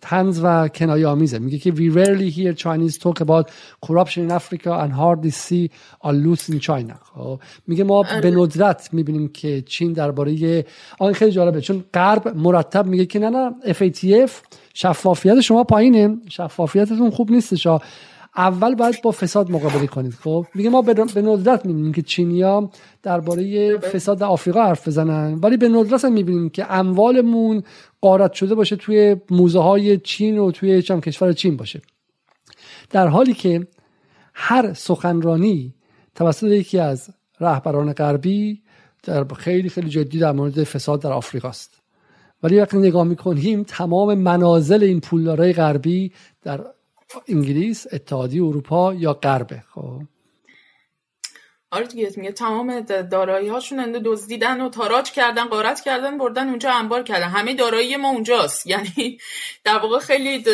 تنز و کنایه آمیزه میگه که we rarely hear Chinese talk about corruption in Africa and hardly see a loose in China. خب میگه ما به آره. ندرت می‌بینیم که چین درباره آن خیلی جالبه چون غرب مرتب میگه که نه نه FATF شفافیت شما پایینه. شفافیتتون خوب نیستش. اول باید با فساد مقابله کنید. خب؟ میگه ما به ندرت می‌بینیم که چینیا درباره فساد آفریقا حرف بزنن. ولی به ندرت می‌بینیم که اموالمون قارت شده باشه توی موزه های چین و توی چم کشور چین باشه. در حالی که هر سخنرانی توسط یکی از رهبران غربی در خیلی خیلی جدی در مورد فساد در آفریقا است. ولی وقتی نگاه می‌کنیم تمام منازل این پولدارای غربی در انگلیس اتحادیه اروپا یا غربه خب؟ آره دیگه میگه تمام دارایی هاشون انده دزدیدن و تاراج کردن قارت کردن بردن اونجا انبار کردن. همه دارایی ما اونجاست. یعنی در واقع خیلی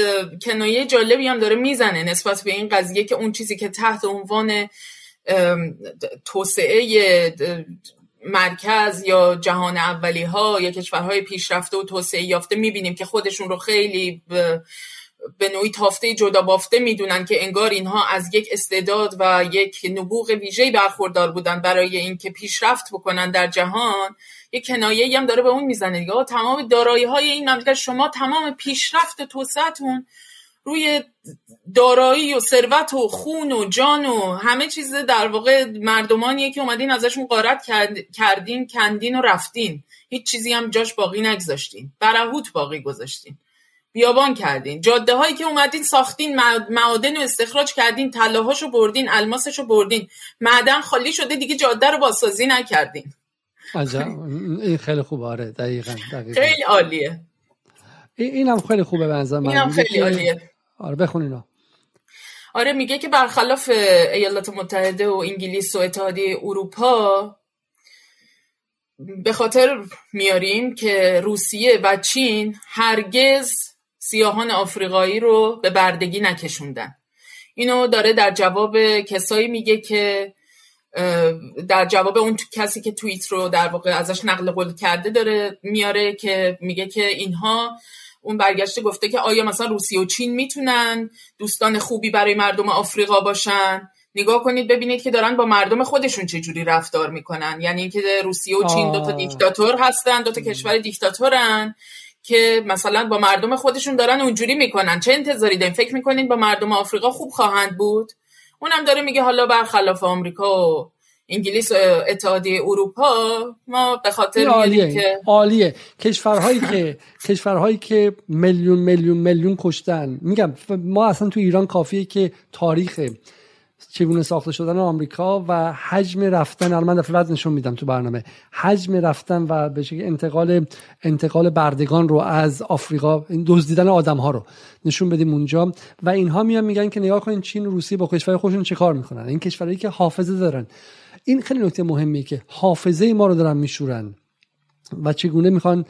کنایه جالبی هم داره می‌زنه نسبت به این قضیه که اون چیزی که تحت عنوان توسعه مرکز یا جهان اولی ها یا کشورهای پیشرفته و توسعه یافته می‌بینیم که خودشون رو خیلی به نوعی تافته جدا بافته می‌دونن که انگار اینها از یک استعداد و یک نبوغ ویژه‌ای برخوردار بودن برای اینکه پیشرفت بکنن در جهان. یک کنایه هم داره به اون می‌زنه دیگه. تمام دارایی های این مملکت شما تمام پیشرفت توسعتون روی دارایی و ثروت و خون و جان و همه چیز در واقع مردمانیه که اومدین ازشون قارت کردین کندین و رفتین. هیچ چیزی هم جاش باقی نگذاشتین. برهوت باقی گذاشتین. بیابان کردین. جاده هایی که اومدین ساختین معادن رو استخراج کردین طلاهاشو بردین الماسشو بردین. معدن خالی شده دیگه جاده رو بازسازی نکردین. این خیلی خوبه آره دقیقا, خیلی عالیه. این هم خیلی خوبه به من. اینم خیلی عالیه. آره بخون اینا آره میگه که برخلاف ایالات متحده و انگلیس و اتحادیه اروپا به خاطر میاریم که روسیه و چین هرگز سیاهان آفریقایی رو به بردگی نکشوندن. اینو داره در جواب کسایی میگه که در جواب اون کسی که توییت رو در واقع ازش نقل قول کرده داره میاره که میگه که اینها اون برگشته گفته که آیا مثلا روسیه و چین می‌تونن دوستان خوبی برای مردم آفریقا باشن؟ نگاه کنید ببینید که دارن با مردم خودشون چه جوری رفتار می‌کنن. یعنی اینکه روسیه و چین دو تا دیکتاتور هستن دو تا کشور دیکتاتورن. که مثلا با مردم خودشون دارن اونجوری می‌کنن. چه انتظاری دارین؟ فکر می‌کنین با مردم آفریقا خوب خواهند بود؟ اونم داره میگه حالا برخلاف آمریکا و انگلیس و اتحادیه اروپا ما به خاطر عالیه که عالیه. کشورهایی که کشورهایی که میلیون میلیون میلیون کشتن. میگم ما اصلا تو ایران کافیه که تاریخ چگونه ساخته شدن آمریکا و حجم رفتن الان من دفعه نشون میدم تو برنامه حجم رفتن و به شکل انتقال انتقال بردگان رو از آفریقا این دزدیدن آدم ها رو نشون بدیم اونجا. و اینها میان میگن که نگاه کنین چین و روسیه با کشور خودشون چه کار می‌کنن؟ این کشورهایی که حافظه دارن. این خیلی نکته مهمیه که حافظه ما رو دارن میشورن و چگونه می‌خوان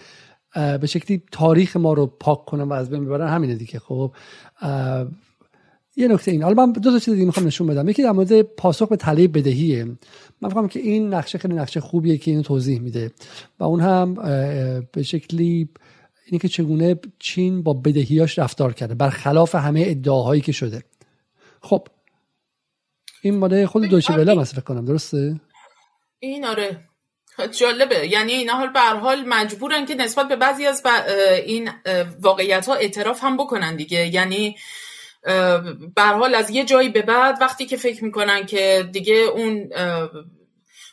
به شکلی تاریخ ما رو پاک کنن و از بین ببرن. همینه دیگه. خب یه نکته این. حالا من دو تا چیز دیگه می‌خوام نشون بدم. یکی در مورد پاسخ به تله بدهیه. من فکرم که این نقشه خیلی نقشه خوبیه که اینو توضیح میده. و اون هم به شکلی اینه که چگونه چین با بدهیاش رفتار کرده برخلاف همه ادعاهایی که شده. خب این ماده خود دوشه بله فکر کنم. درسته؟ این آره. جالبه. یعنی اینا حال به حال مجبورن که نسبت به بعضی از این واقعیت ها اعتراف هم بکنن دیگه. یعنی به حال از یه جایی به بعد وقتی که فکر می‌کنن که دیگه اون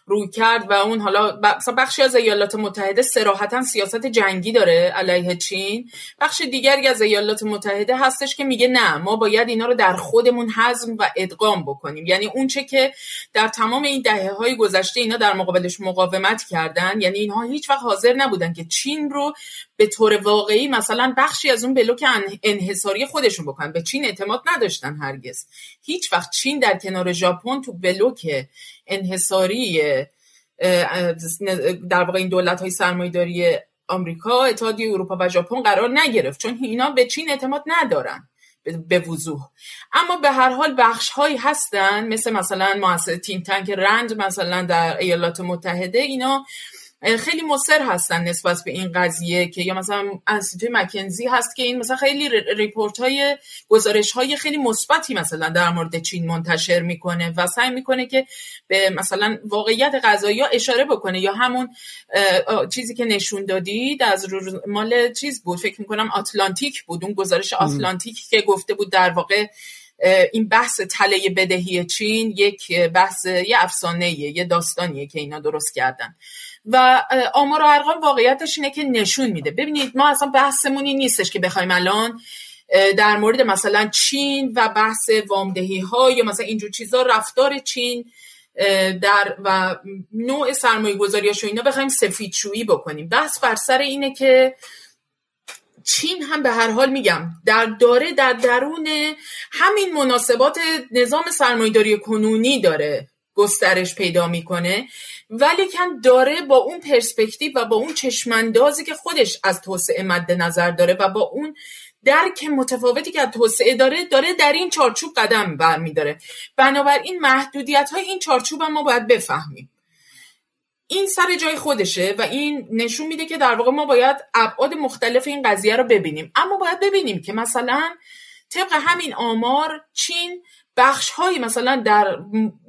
روی کرد و اون حالا بخشی از ایالات متحده سراحتا سیاست جنگی داره علیه چین. بخش دیگری از ایالات متحده هستش که میگه نه ما باید اینا رو در خودمون حزم و ادغام بکنیم. یعنی اون چه که در تمام این دهه های گذشته اینا در مقابلش مقاومت کردن یعنی اینها هیچ وقت حاضر نبودن که چین رو به طور واقعی مثلا بخشی از اون بلوک انحصاری خودشون بکنن. به چین اعتماد نداشتن هرگز. هیچ وقت چین در کنار ژاپن تو بلوک انحصاری در واقع این دولت های سرمایه‌داری آمریکا اتحادیه اروپا و ژاپن قرار نگرفت. چون اینا به چین اعتماد ندارن. به وضوح. اما به هر حال بخش هایی هستن مثل مثلا مؤسسه تیم تنک رند مثلا در ایالات متحده اینا خیلی مصر هستن نسبت به این قضیه که یا مثلا انسیتوی مکنزی هست که این مثلا خیلی ریپورت های گزارش های خیلی مثبتی مثلا در مورد چین منتشر می‌کنه و سعی می‌کنه که به مثلا واقعیت قضایی ها اشاره بکنه یا همون چیزی که نشون دادید از مال چیز بود؟ فکر می‌کنم آتلانتیک بود اون گزارش آتلانتیک که گفته بود در واقع این بحث تله بدهی چین یک بحث یه افسانه یه داستانیه که اینا درست کردن. و آمار و ارقام واقعیتش اینه که نشون میده. ببینید ما اصلا بحثمون این نیستش که بخوایم الان در مورد مثلا چین و بحث وامدهی ها یا مثلا اینجور چیزا رفتار چین در و نوع سرمایه گذاریاش و اینا بخوایم سفیدشویی بکنیم. بحث بر سر اینه که چین هم به هر حال میگم در داره در درون همین مناسبات نظام سرمایهداری کنونی داره. گسترش پیدا می‌کنه ولیکن داره با اون پرسپکتیو و با اون چشماندازی که خودش از توسعه مد نظر داره و با اون درک متفاوتی که از توسعه داره داره در این چارچوب قدم برمیداره. بنابراین محدودیت های این چارچوب هم ما باید بفهمیم. این سر جای خودشه و این نشون میده که در واقع ما باید ابعاد مختلف این قضیه رو ببینیم. اما باید ببینیم که مثلا طبق همین آمار چین بخش هایی مثلا در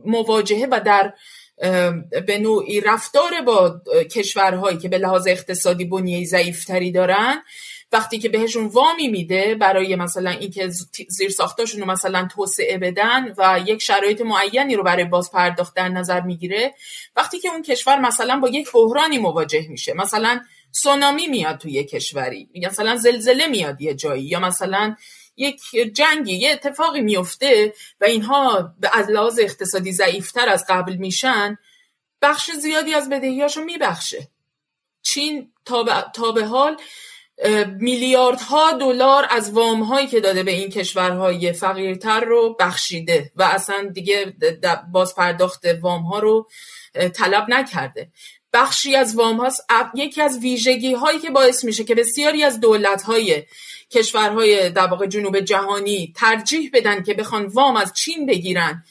مواجهه و در به نوعی رفتار با کشورهایی که به لحاظ اقتصادی بنیه ضعیفتری دارن وقتی که بهشون وامی میده برای مثلا اینکه زیر رو مثلا توسعه بدن و یک شرایط معینی رو برای باز پرداخت در نظر می‌گیره وقتی که اون کشور مثلا با یک بحرانی مواجه میشه مثلا سونامی میاد توی کشوری مثلا زلزله میاد یه جایی یا مثلا یک جنگی یه اتفاقی میفته و اینها از لحاظ اقتصادی ضعیفتر از قبل میشن بخش زیادی از بدهیاشو میبخشه. چین تا به حال میلیاردها دلار از وام هایی که داده به این کشورهای فقیرتر رو بخشیده و اصلا دیگه باز پرداخت وام ها رو طلب نکرده. بخشی از وام هاست یکی از ویژگی هایی که باعث میشه که بسیاری از دولت های کشورهای در واقع جنوب جهانی ترجیح بدن که بخوان وام از چین بگیرن.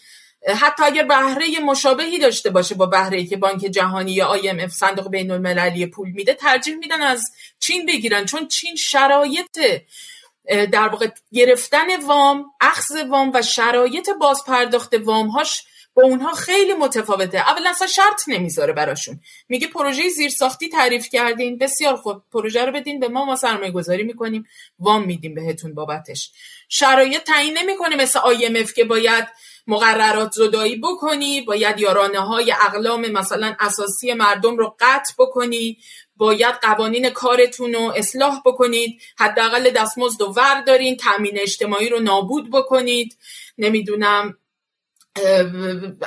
حتی اگر بهره مشابهی داشته باشه با بهره که بانک جهانی یا IMF صندوق بین المللی پول میده ترجیح میدن از چین بگیرن. چون چین شرایط در واقع گرفتن وام اخذ وام و شرایط باز پرداخت وام هاش با اونها خیلی متفاوته. اول اصلا شرط نمی‌ذاره براشون. میگه پروژه زیرساختی تعریف کردین. بسیار خوب. پروژه رو بدین به ما ما سرمایه گذاری می‌کنیم. وام میدیم بهتون بابتش. شرایط تعیین نمی‌کنه مثل IMF که باید مقررات زدایی بکنی باید یارانه های اقلام مثلا اساسی مردم رو قطع بکنی باید قوانین کارتون رو اصلاح بکنید حداقل دستمزد و ور دارین تامین اجتماعی رو نابود بکنید. نمی‌دونم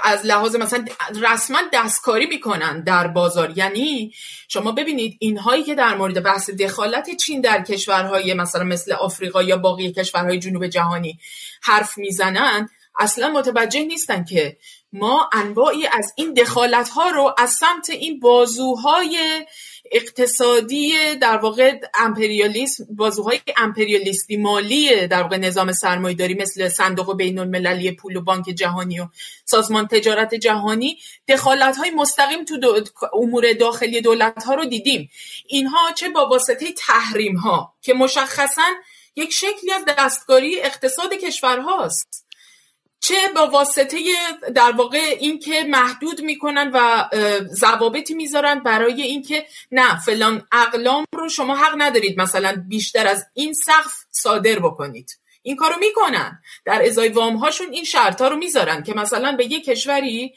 از لحاظ مثلا رسما دستکاری می‌کنن در بازار. یعنی شما ببینید اینهایی که در مورد بحث دخالت چین در کشورهای مثلا مثل آفریقا یا باقی کشورهای جنوب جهانی حرف می‌زنن اصلا متوجه نیستن که ما انواعی از این دخالت ها رو از سمت این بازوهای اقتصادی در واقع امپریالیسم بازوهای امپریالیستی مالی در واقع نظام سرمایه داری مثل صندوق بین المللی پول و بانک جهانی و سازمان تجارت جهانی دخالت های مستقیم تو امور داخلی دولت ها رو دیدیم. اینها چه با واسطه تحریم ها که مشخصا یک شکلی از دستکاری اقتصاد کشورهاست. چه با واسطه در واقع اینکه محدود می‌کنن و ضوابطی می‌ذارن برای اینکه نه فلان اقلام رو شما حق ندارید مثلا بیشتر از این سقف صادر بکنید. این کارو می‌کنن. در ازای وام هاشون این شرط ها رو می‌ذارن که مثلا به یه کشوری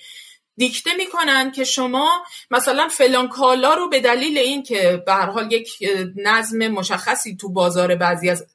دیکته می‌کنن که شما مثلا فلان کالا رو به دلیل اینکه به هر حال یک نظم مشخصی تو بازار بعضی از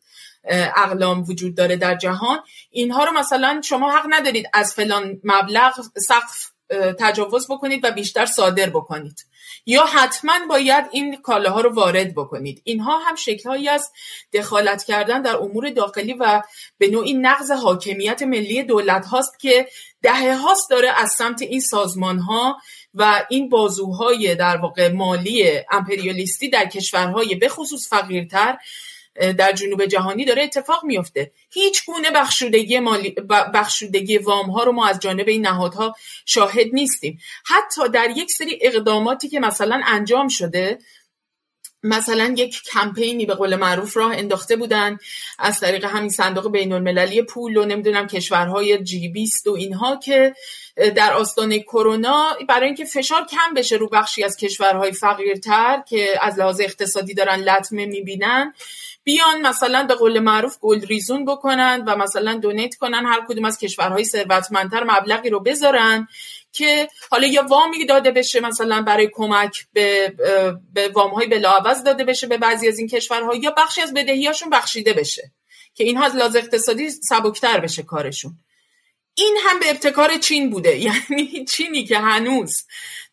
اقلام وجود داره در جهان اینها رو مثلا شما حق ندارید از فلان مبلغ سقف تجاوز بکنید و بیشتر صادر بکنید. یا حتما باید این کالاها رو وارد بکنید. اینها هم شکلهایی از دخالت کردن در امور داخلی و به نوعی نقض حاکمیت ملی دولت هاست که دهه هاست داره از سمت این سازمان ها و این بازوهای در واقع مالی امپریالیستی در کشورهای به خصوص فقیرتر در جنوب جهانی داره اتفاق میفته هیچ گونه بخشودگی مالی بخشودگی وام ها رو ما از جانب این نهادها شاهد نیستیم. حتی در یک سری اقداماتی که مثلا انجام شده مثلا یک کمپینی به قول معروف راه انداخته بودن از طریق همین صندوق بین المللی پول و نمی‌دونم کشورهای جی بیست و اینها که در آستانه کرونا برای اینکه فشار کم بشه رو بخشی از کشورهای فقیرتر که از لحاظ اقتصادی دارن لطمه می‌بینن بیان مثلا به قول معروف گلریزون بکنن و مثلا donate کنن هر کدوم از کشورهای ثروتمندتر مبلغی رو بذارن که حالا یا وامی داده بشه مثلا برای کمک به, به وام های بلاعوض داده بشه به بعضی از این کشورها یا بخشی از بدهیاشون بخشیده بشه که اینها از لحاظ اقتصادی سبکتر بشه کارشون. این هم به ابتکار چین بوده. یعنی چینی که هنوز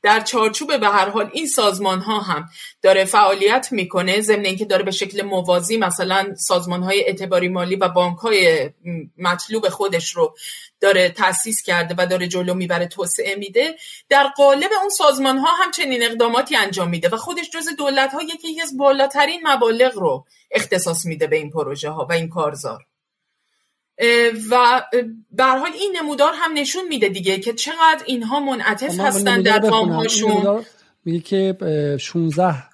در چارچوب به هر حال این سازمان ها هم داره فعالیت می‌کنه ضمن اینکه داره به شکل موازی مثلا سازمان های اعتباری مالی و بانک های مطلوب خودش رو داره تاسیس کرده و داره جلو می‌بره توسعه میده. در قالب اون سازمان ها هم چنین اقداماتی انجام میده و خودش جز دولت ها یکی از بالاترین مبالغ رو اختصاص میده به این پروژه ها و این کارزار. و به حال این نمودار هم نشون میده دیگه که چقدر اینها منعطف هستن در وام هاشون میگه که 16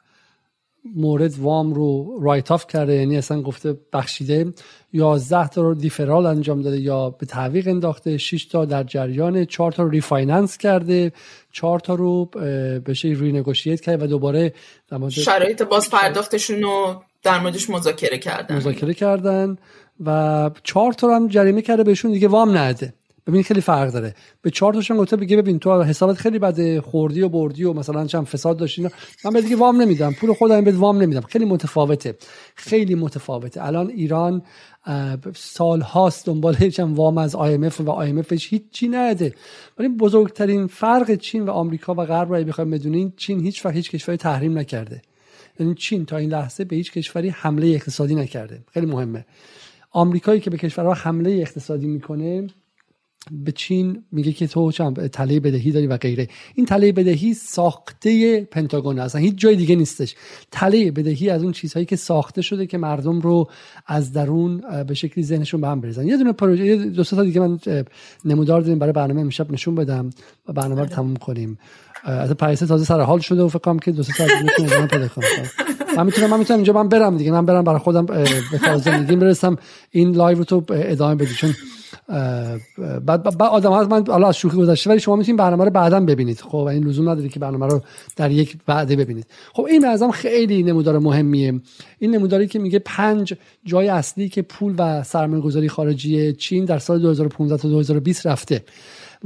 مورد وام رو write off کرده یعنی اصلا گفته بخشیده. 11 تا رو deferral انجام داده یا به تعویق انداخته. 6 تا در جریان. 4 تا رو refinance کرده. 4 تا رو شکلی renegotiate کرده و دوباره شرایط باز پرداختشون رو در موردش مذاکره کردن. مذاکره کردن و چهار تا هم جریمه کرده بهشون دیگه وام نده. ببین خیلی فرق داره. به چهار تاشون گفته بگه ببین تو حسابت خیلی بده خوردی و بردی و مثلا چند فساد داشتی من به دیگه وام نمیدم. پول خودم به وام نمیدم. خیلی متفاوته. خیلی متفاوته. الان ایران سال هاست دنبال چند وام از IMF و IMF هیچ چی نده. ولی بزرگترین فرق چین و آمریکا و غرب رو بخوایم بدونین چین هیچ وقت هیچ کشوری تحریم نکرده. یعنی چین تا این لحظه به هیچ کشوری حمله اقتصادی نکرده. خیلی مهمه. آمریکایی که به کشورها حمله اقتصادی می‌کنه به چین میگه که تو تله بدهی داری و غیره. این تله بدهی ساخته پنتاگون اصلا هیچ جای دیگه نیستش. تله بدهی از اون چیزهایی که ساخته شده که مردم رو از درون به شکلی ذهنشون به هم بریزن. یه دونه پروژه دو تا دیگه من نمودار داریم. برای برنامه امشب نشون بدم و برنامه رو تموم کنیم. از پریسه تازه سر حال شده و فکر کنم که دو سه می‌تونه پیدا کنم. من می‌تونم من می‌تونم اینجا من برم دیگه. من برم برای خودم به کار زندگیم برسم این live رو تو ادامه بدی. چون بعد آدم ها من حالا از شوخی گذشته ولی شما می‌تونید برنامه رو بعدا ببینید. خب این لزوم نداره که برنامه رو در یک وعده ببینید. خب این یه خیلی نمودار مهمیه. این نموداری که میگه پنج جای اصلی که پول و سرمایه گذاری خارجی چین در سال 2015 تا 2020 رفته.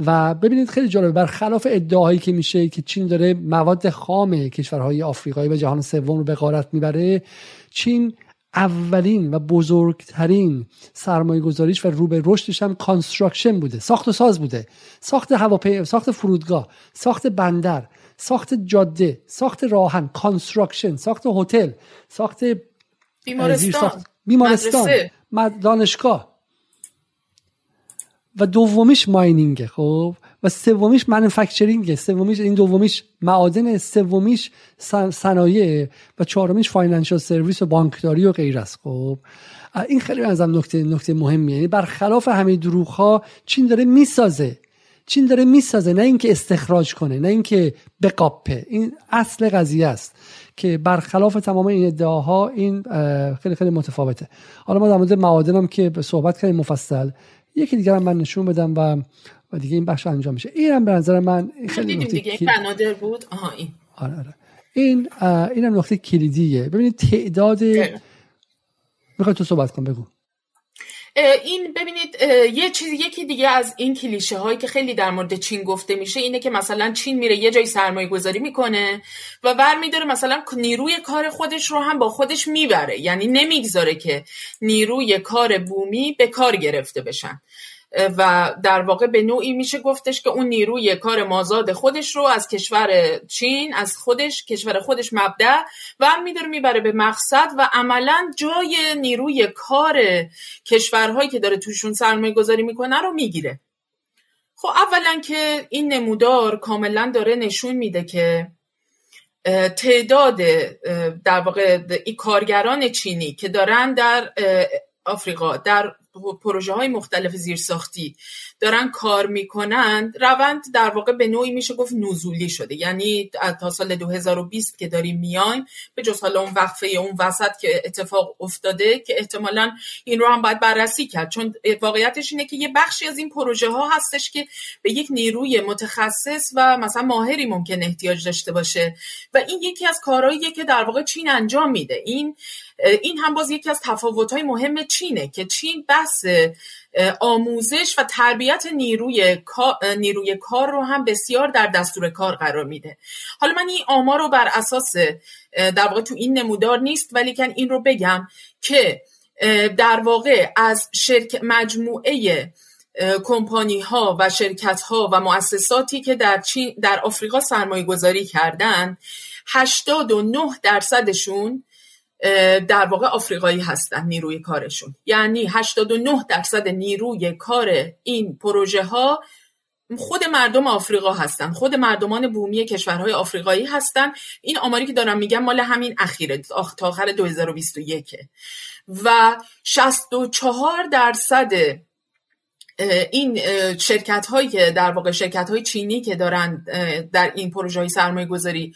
و ببینید خیلی جالبه برخلاف ادعاهایی که میشه که چین داره مواد خام کشورهای آفریقایی و جهان سوم رو به غارت می‌بره چین اولین و بزرگترین سرمایه گذاریش و رو به رشدش هم construction بوده. ساخت و ساز بوده. ساخت هواپی ساخت فرودگاه ساخت بندر ساخت جاده ساخت راه آهن construction ساخت هتل ساخت بیمارستان. بیمارستان دانشگاه. و دومیش mining ه خب؟ و سومیش manufacturing ه سومیش این دومیش معادن سومیش صنایع و چهارمیش financial service و بانکداری و غیره است خب این خیلی از نکته نکته مهمیه. یعنی برخلاف همه دروغ ها چین داره می‌سازه. چین داره می‌سازه نه اینکه استخراج کنه نه اینکه بقاپه. این اصل قضیه است که برخلاف تمام این ادعاها این خیلی خیلی متفاوته. حالا ما در مورد معادن که صحبت کردیم مفصل یکی دیگر هم من نشون بدم و و دیگه این بخش انجام میشه. این هم به نظر من خیلی نقطه دیگه کی... بنادر بود. آها این. آره آره. این این هم نقطه کلیدیه. ببینید تعداد می‌خوای تو صحبت کن بگو. این ببینید یه چیز یکی دیگه از این کلیشه هایی که خیلی در مورد چین گفته میشه اینه که مثلا چین میره یه جای سرمایه گذاری می‌کنه و بر میداره مثلا نیروی کار خودش رو هم با خودش می‌بره. یعنی نمی‌گذاره که نیروی کار بومی به کار گرفته بشن. و در واقع به نوعی میشه گفتش که اون نیروی کار مازاد خودش رو از کشور چین از خودش کشور خودش مبدع و میداره می‌بره به مقصد و عملا جای نیروی کار کشورهایی که داره توشون سرمایه گذاری می‌کنه رو می‌گیره. خب اولا که این نمودار کاملا داره نشون میده که تعداد در واقع کارگران چینی که دارن در آفریقا در پروژه های مختلف زیرساختی دارن کار می‌کنند روند در واقع به نوعی میشه گفت نزولی شده. یعنی تا سال 2020 که داریم میایم به جز حالا اون وقفه اون وسط که اتفاق افتاده که احتمالا این رو هم باید بررسی کرد. چون واقعیتش اینه که یه بخشی از این پروژه ها هستش که به یک نیروی متخصص و مثلا ماهری ممکن احتیاج داشته باشه. و این یکی از کارهاییه که در واقع چین انجام میده. این این هم باز یکی از تفاوت‌های مهم چینه که چین بحث آموزش و تربیت نیروی کار, نیروی کار رو هم بسیار در دستور کار قرار میده. حالا من این آمار رو بر اساس در واقع تو این نمودار نیست ولی کن این رو بگم که در واقع از شرک مجموعه کمپانی ها و شرکت ها و مؤسساتی که در, چین در آفریقا سرمایه گذاری کردن 89 درصدشون در واقع آفریقایی هستن نیروی کارشون. یعنی 89 درصد نیروی کار این پروژه ها خود مردم آفریقا هستن. خود مردمان بومی کشورهای آفریقایی هستن. این آماری که دارم میگم مال همین اخیره تا آخر 2021 و 64 درصد این شرکت هایی که در واقع شرکت های چینی که دارن در این پروژه های سرمایه گذاری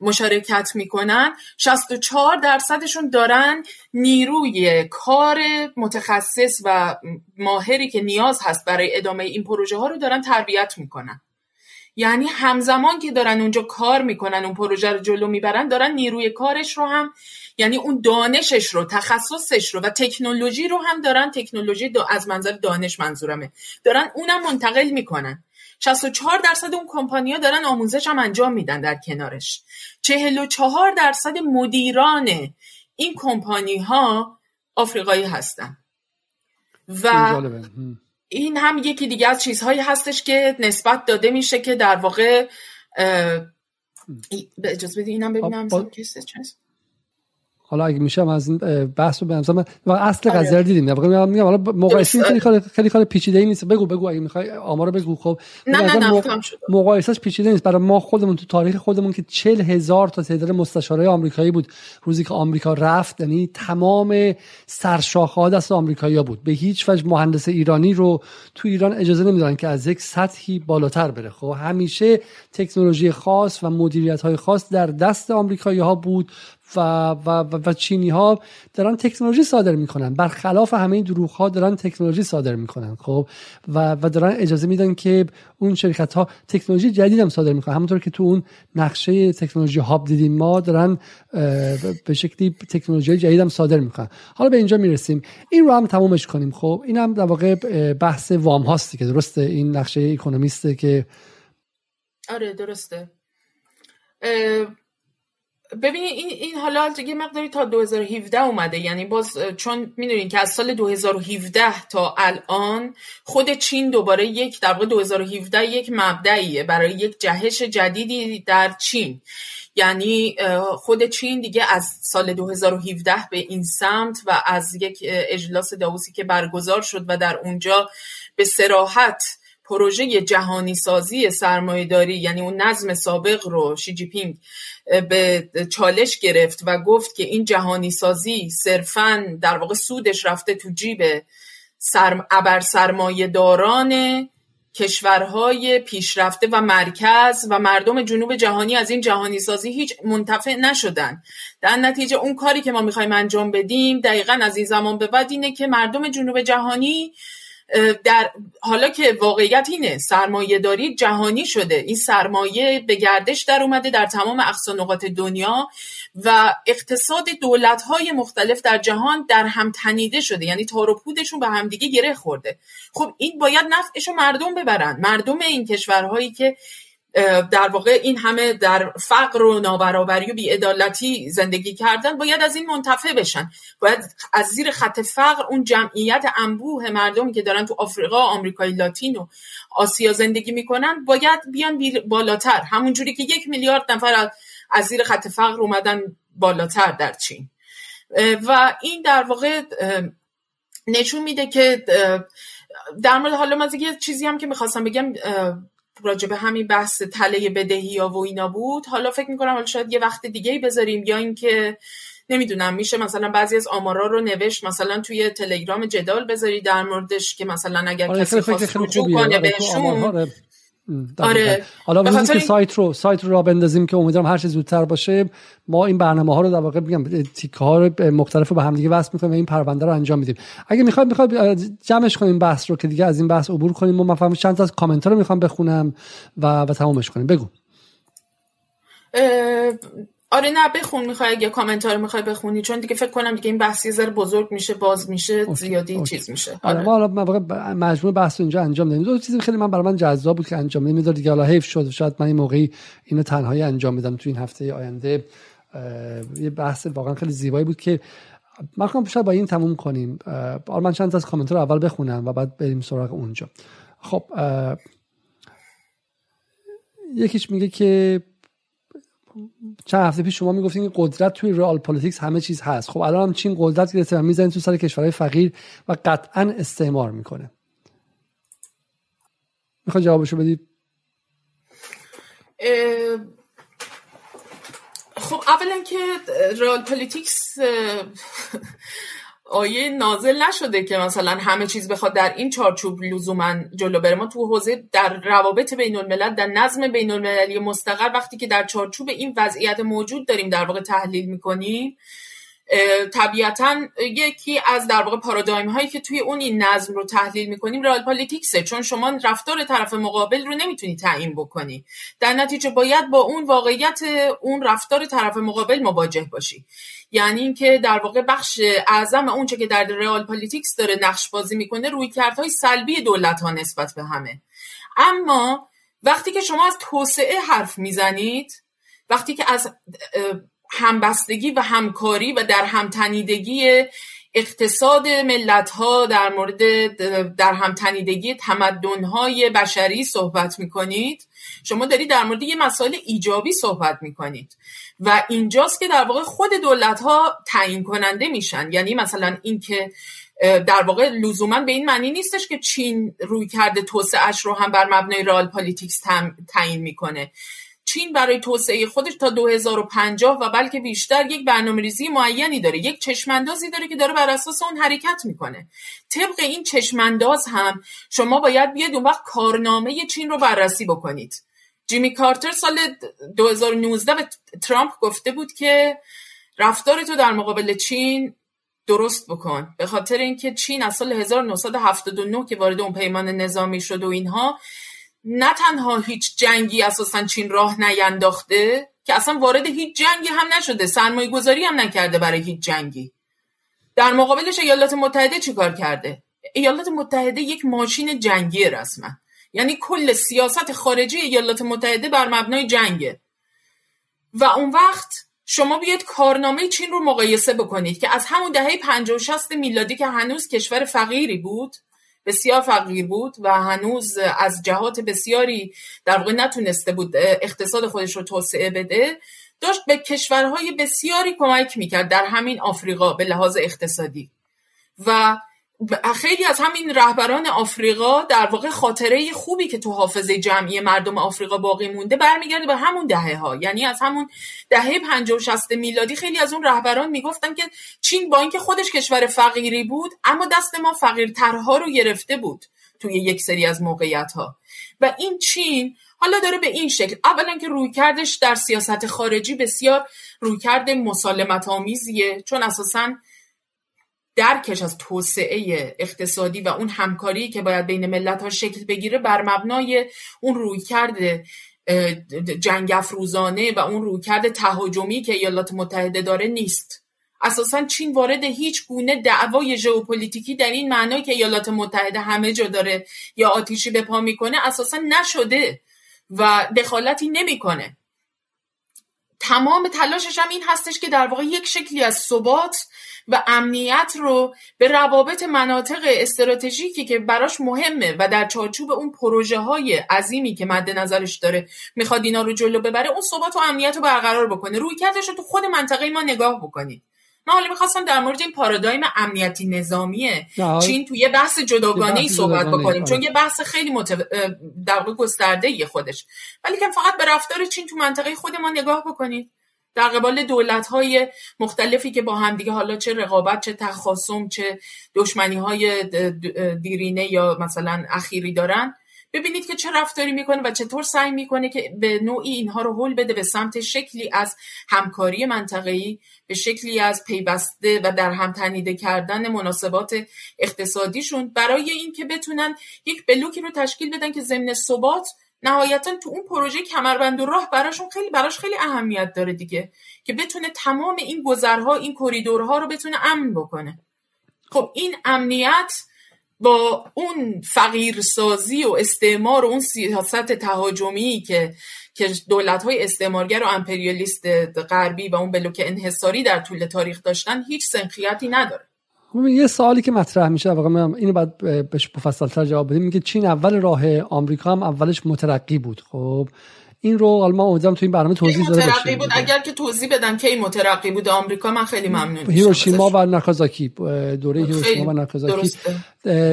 مشارکت می‌کنن 64 درصدشون دارن نیروی کار متخصص و ماهری که نیاز هست برای ادامه این پروژه ها رو دارن تربیت می‌کنن. یعنی همزمان که دارن اونجا کار می‌کنن اون پروژه رو جلو می‌برن دارن نیروی کارش رو هم یعنی اون دانشش رو تخصصش رو و تکنولوژی رو هم دارن. تکنولوژی از منظر دانش منظورمه. دارن اونم منتقل می‌کنن. 64 درصد اون کمپانیا دارن آموزش هم انجام میدن در کنارش. 44 درصد مدیران این کمپانی ها آفریقایی هستن. و این هم. یکی دیگه از چیزهایی هستش که نسبت داده میشه که در واقع اجازه بدی اینم ببینم حالا اگه میشم از این بحث رو بنظرم و اصل آره. قضیه رو دیدیم. میگم میگم حالا مقایسه خیلی خیلی خیلی پیچیده ای نیست. بگو بگو اگه می‌خوای آمارو بگو. خب نه نه نه مقایسهش پیچیده نیست. برای ما خودمون تو تاریخ خودمون که 40 هزار تا تعداد مستشارای آمریکایی بود. روزی که آمریکا رفت یعنی تمام سرشاخه ها دست آمریکایی‌ها بود. به هیچ وجه مهندس ایرانی رو تو ایران اجازه نمی‌دادن که از یک سطحی بالاتر بره. خب همیشه تکنولوژی خاص و مدیریت های خاص در دست آمریکایی ها بود. و, و, و, چینی ها دارن تکنولوژی صادر می‌کنن. برخلاف همه دروغ ها دارن تکنولوژی صادر می‌کنن خب؟ و, و دارن اجازه میدن که اون شرکت ها تکنولوژی جدید هم صادر می‌کنن. همونطور که تو اون نقشه تکنولوژی هاب دیدیم ما دارن به شکلی تکنولوژی جدید هم صادر می‌کنن. حالا به اینجا می‌رسیم. این رو هم تمومش کنیم خب؟ این هم در واقع بحث وام هاستی که درسته. این نقشه اکونومیسته که آره درسته. ببینید این این حالا یه مقداری تا 2017 اومده. یعنی باز چون می‌دونین که از سال 2017 تا الان خود چین دوباره یک در واقع 2017 یک مبدعیه برای یک جهش جدیدی در چین. یعنی خود چین دیگه از سال 2017 به این سمت و از یک اجلاس داووسی که برگزار شد و در اونجا به سراحت پروژه جهانی سازی سرمایه داری یعنی اون نظم سابق رو شی جی پینگ به چالش گرفت و گفت که این جهانی سازی صرفا در واقع سودش رفته تو جیب سرم ابر سرمایه داران کشورهای پیشرفته و مرکز و مردم جنوب جهانی از این جهانی سازی هیچ منتفع نشدن. در نتیجه اون کاری که ما می‌خوایم انجام بدیم دقیقا از این زمان به بعد اینه که مردم جنوب جهانی در حالا که واقعیت اینه سرمایه داری جهانی شده. این سرمایه به گردش در اومده در تمام اقصا نقاط دنیا و اقتصاد دولت های مختلف در جهان در هم تنیده شده. یعنی تار و پودشون به همدیگه گره خورده. خب این باید نفعشو مردم ببرن. مردم این کشورهایی که در واقع این همه در فقر و نابرابری و بیعدالتی زندگی کردن باید از این منتفع بشن. باید از زیر خط فقر اون جمعیت انبوه مردمی که دارن تو آفریقا آمریکای لاتین و آسیا زندگی می‌کنن باید بیان بالاتر. همونجوری که یک میلیارد نفر از زیر خط فقر اومدن بالاتر در چین. و این در واقع نشون میده که در مورد حالا من یه چیزی هم که می‌خواستم بگم راجع به همین بحث تله بدهی ها و اینا بود. حالا فکر می‌کنم حالا شاید یه وقت دیگه ای بذاریم یا اینکه نمی‌دونم میشه مثلا بعضی از آمارا رو نوشت مثلا توی تلگرام جدال بذاری در موردش که مثلا اگر آره کسی خواست رجوع کنه آره، بهشون. آره. حالا خاطر... که سایت رو سایت رو را بندازیم که امیدوارم هر چه زودتر باشه. ما این برنامه ها رو در واقع میگم تیکه ها رو مختلف رو به هم دیگه وصل می‌کنیم و این پرونده رو انجام میدیم. اگه می‌خواد می‌خواد جمعش کنیم بحث رو که دیگه از این بحث عبور کنیم. و من فهمم چند تا از کامنت رو می‌خوام بخونم و و تمامش کنیم. بگو. آره نه بخون می‌خوای اگه کامنتار می‌خوای بخونی چون دیگه فکر کنم دیگه این بحثی ذره بزرگ میشه باز میشه. زیادی اوکی. چیز میشه آره, آره. ما حالا مجموع بحث اینجا انجام دادیم دو چیزی خیلی من برای من جذاب بود که انجام میذار دیگه حالا حیف شد شاید من این موقعی اینو تنهایی انجام میدم تو این هفته آینده یه بحث واقعا خیلی زیبایی بود که من خواهم شاید با این تموم کنیم آره من چند تا از کامنت رو اول بخونم و بعد بریم سراغ اونجا خب یکیش میگه که چند هفته پیش شما می‌گفتین که قدرت توی real politics همه چیز هست. خب الان هم چین قدرت گرفته و می‌زنه تو سر کشورهای فقیر و قطعا استعمار می‌کنه. می‌خوای جوابشو بدی؟ خب اولا که real politics آیه نازل نشده که مثلا همه چیز بخواد در این چارچوب لزوما جلو بره. ما تو حوزه در روابط بین الملل در نظم بین المللی مستقر وقتی که در چارچوب این وضعیت موجود داریم در واقع تحلیل می‌کنیم طبیعتا یکی از در واقع پارادایم هایی که توی اون این نظم رو تحلیل می‌کنیم real politics ه چون شما رفتار طرف مقابل رو نمی‌تونی تعیین بکنی. در نتیجه باید با اون واقعیت اون رفتار طرف مقابل مواجه باشی. یعنی اینکه در واقع بخش اعظم اونچه که در real politics داره نقش بازی می‌کنه رویکردهای سلبی دولت ها نسبت به همه. اما وقتی که شما از توسعه حرف می‌زنید وقتی که از همبستگی و همکاری و درهم‌تنیدگی اقتصاد ملت ها در مورد در همتنیدگی تمدن های بشری صحبت می کنید شما دارید در مورد یه مسائل ایجابی صحبت می کنید و اینجاست که در واقع خود دولت ها تعیین کننده میشن. یعنی مثلا اینکه در واقع لزوما به این معنی نیستش که چین روی کرده توسعهش رو هم بر مبنای real politics تعیین می‌کنه. چین برای توسعه خودش تا 2050 و بلکه بیشتر یک برنامه ریزی معینی داره یک چشماندازی داره که داره بر اساس اون حرکت می‌کنه. طبق این چشمانداز هم شما باید بیاد اون وقت کارنامه چین رو بررسی بکنید. جیمی کارتر سال 2019 به ترامپ گفته بود که رفتار تو در مقابل چین درست بکن. به خاطر اینکه چین از سال 1979 که وارد اون پیمان نظامی شد و اینها نه تنها هیچ جنگی اساسا چین راه نینداخته که اصلا وارد هیچ جنگی هم نشده سرمایه گذاری هم نکرده برای هیچ جنگی. در مقابلش ایالات متحده چیکار کرده؟ ایالات متحده یک ماشین جنگی رسما. یعنی کل سیاست خارجی ایالات متحده بر مبنای جنگه. و اون وقت شما بیاید کارنامه چین رو مقایسه بکنید که از همون دهه 50 و 60 میلادی که هنوز کشور فقیری بود بسیار فقیر بود و هنوز از جهات بسیاری در واقع نتونسته بود اقتصاد خودش رو توسعه بده داشت به کشورهای بسیاری کمک می‌کرد در همین آفریقا به لحاظ اقتصادی. و خیلی از همین رهبران آفریقا در واقع خاطره خوبی که تو حافظه جمعی مردم آفریقا باقی مونده برمیگرده به همون دهه ها. یعنی از همون دهه 50 و 60 میلادی خیلی از اون رهبران می‌گفتن که چین با اینکه خودش کشور فقیری بود اما دست ما فقیرترها رو گرفته بود توی یک سری از موقعیت ها و این چین حالا داره به این شکل اولا که رویکردش در سیاست خارجی بسیار رویکرد مسالمت آمیزیه چون اساسا درکش از توسعه اقتصادی و اون همکاری که باید بین ملت ها شکل بگیره بر مبنای اون رویکرد جنگ افروزانه و اون رویکرد تهاجمی که ایالات متحده داره نیست. اساسا چین وارد هیچ گونه دعوای ژئوپلیتیکی در این معنای که ایالات متحده همه جا داره یا آتیشی به پا می‌کنه اساسا نشده و دخالتی نمی‌کنه. تمام تلاشش هم این هستش که در واقع یک شکلی از ثبات و امنیت رو به روابط مناطق استراتژیکی که براش مهمه و در چارچوب اون پروژه های عظیمی که مد نظرش داره می‌خواد اینا رو جلو ببره اون ثبات و امنیت رو برقرار بکنه. روی کردش رو تو خود منطقه ما نگاه بکنید. من حالا می‌خواستم در مورد این پارادایم امنیتی نظامی چین توی یه بحث جداگانه ای صحبت بکنیم چون یه بحث خیلی متو... در گسترده خودش. ولی که فقط به رفتار چین تو منطقه خود ما نگاه بکنید. در قبال دولت های مختلفی که با همدیگه حالا چه رقابت چه تخاصم چه دشمنی های دیرینه یا مثلا اخیری دارن ببینید که چه رفتاری می‌کنه و چطور سعی می‌کنه که به نوعی اینها رو حل بده به سمت شکلی از همکاری منطقه‌ای به شکلی از پیوسته و در هم تنیده کردن مناسبات اقتصادیشون برای اینکه بتونن یک بلوکی رو تشکیل بدن که ضمن ثبات نهایتا تو اون پروژه کمربند و راه براشون خیلی براش خیلی اهمیت داره دیگه که بتونه تمام این گذرها این کریدورها رو بتونه امن بکنه. خب این امنیت با اون فقیرسازی و استعمار و اون سیاست تهاجمی که که دولت های استعمارگر و امپریالیست غربی و اون بلوک انحصاری در طول تاریخ داشتن هیچ سنخیتی نداره. یه سوالی که مطرح میشه واقعا اینو باید بهش مفصلتر جواب بدیم. میگه چین اول راه آمریکا هم اولش مترقی بود. خب این رو حالا ما تو این برنامه توضیح داده بود. اگر که توضیح بدم که این مترقی بود آمریکا من خیلی ممنون هیروشیما و ناکازاکی. دوره هیروشیما و ناکازاکی.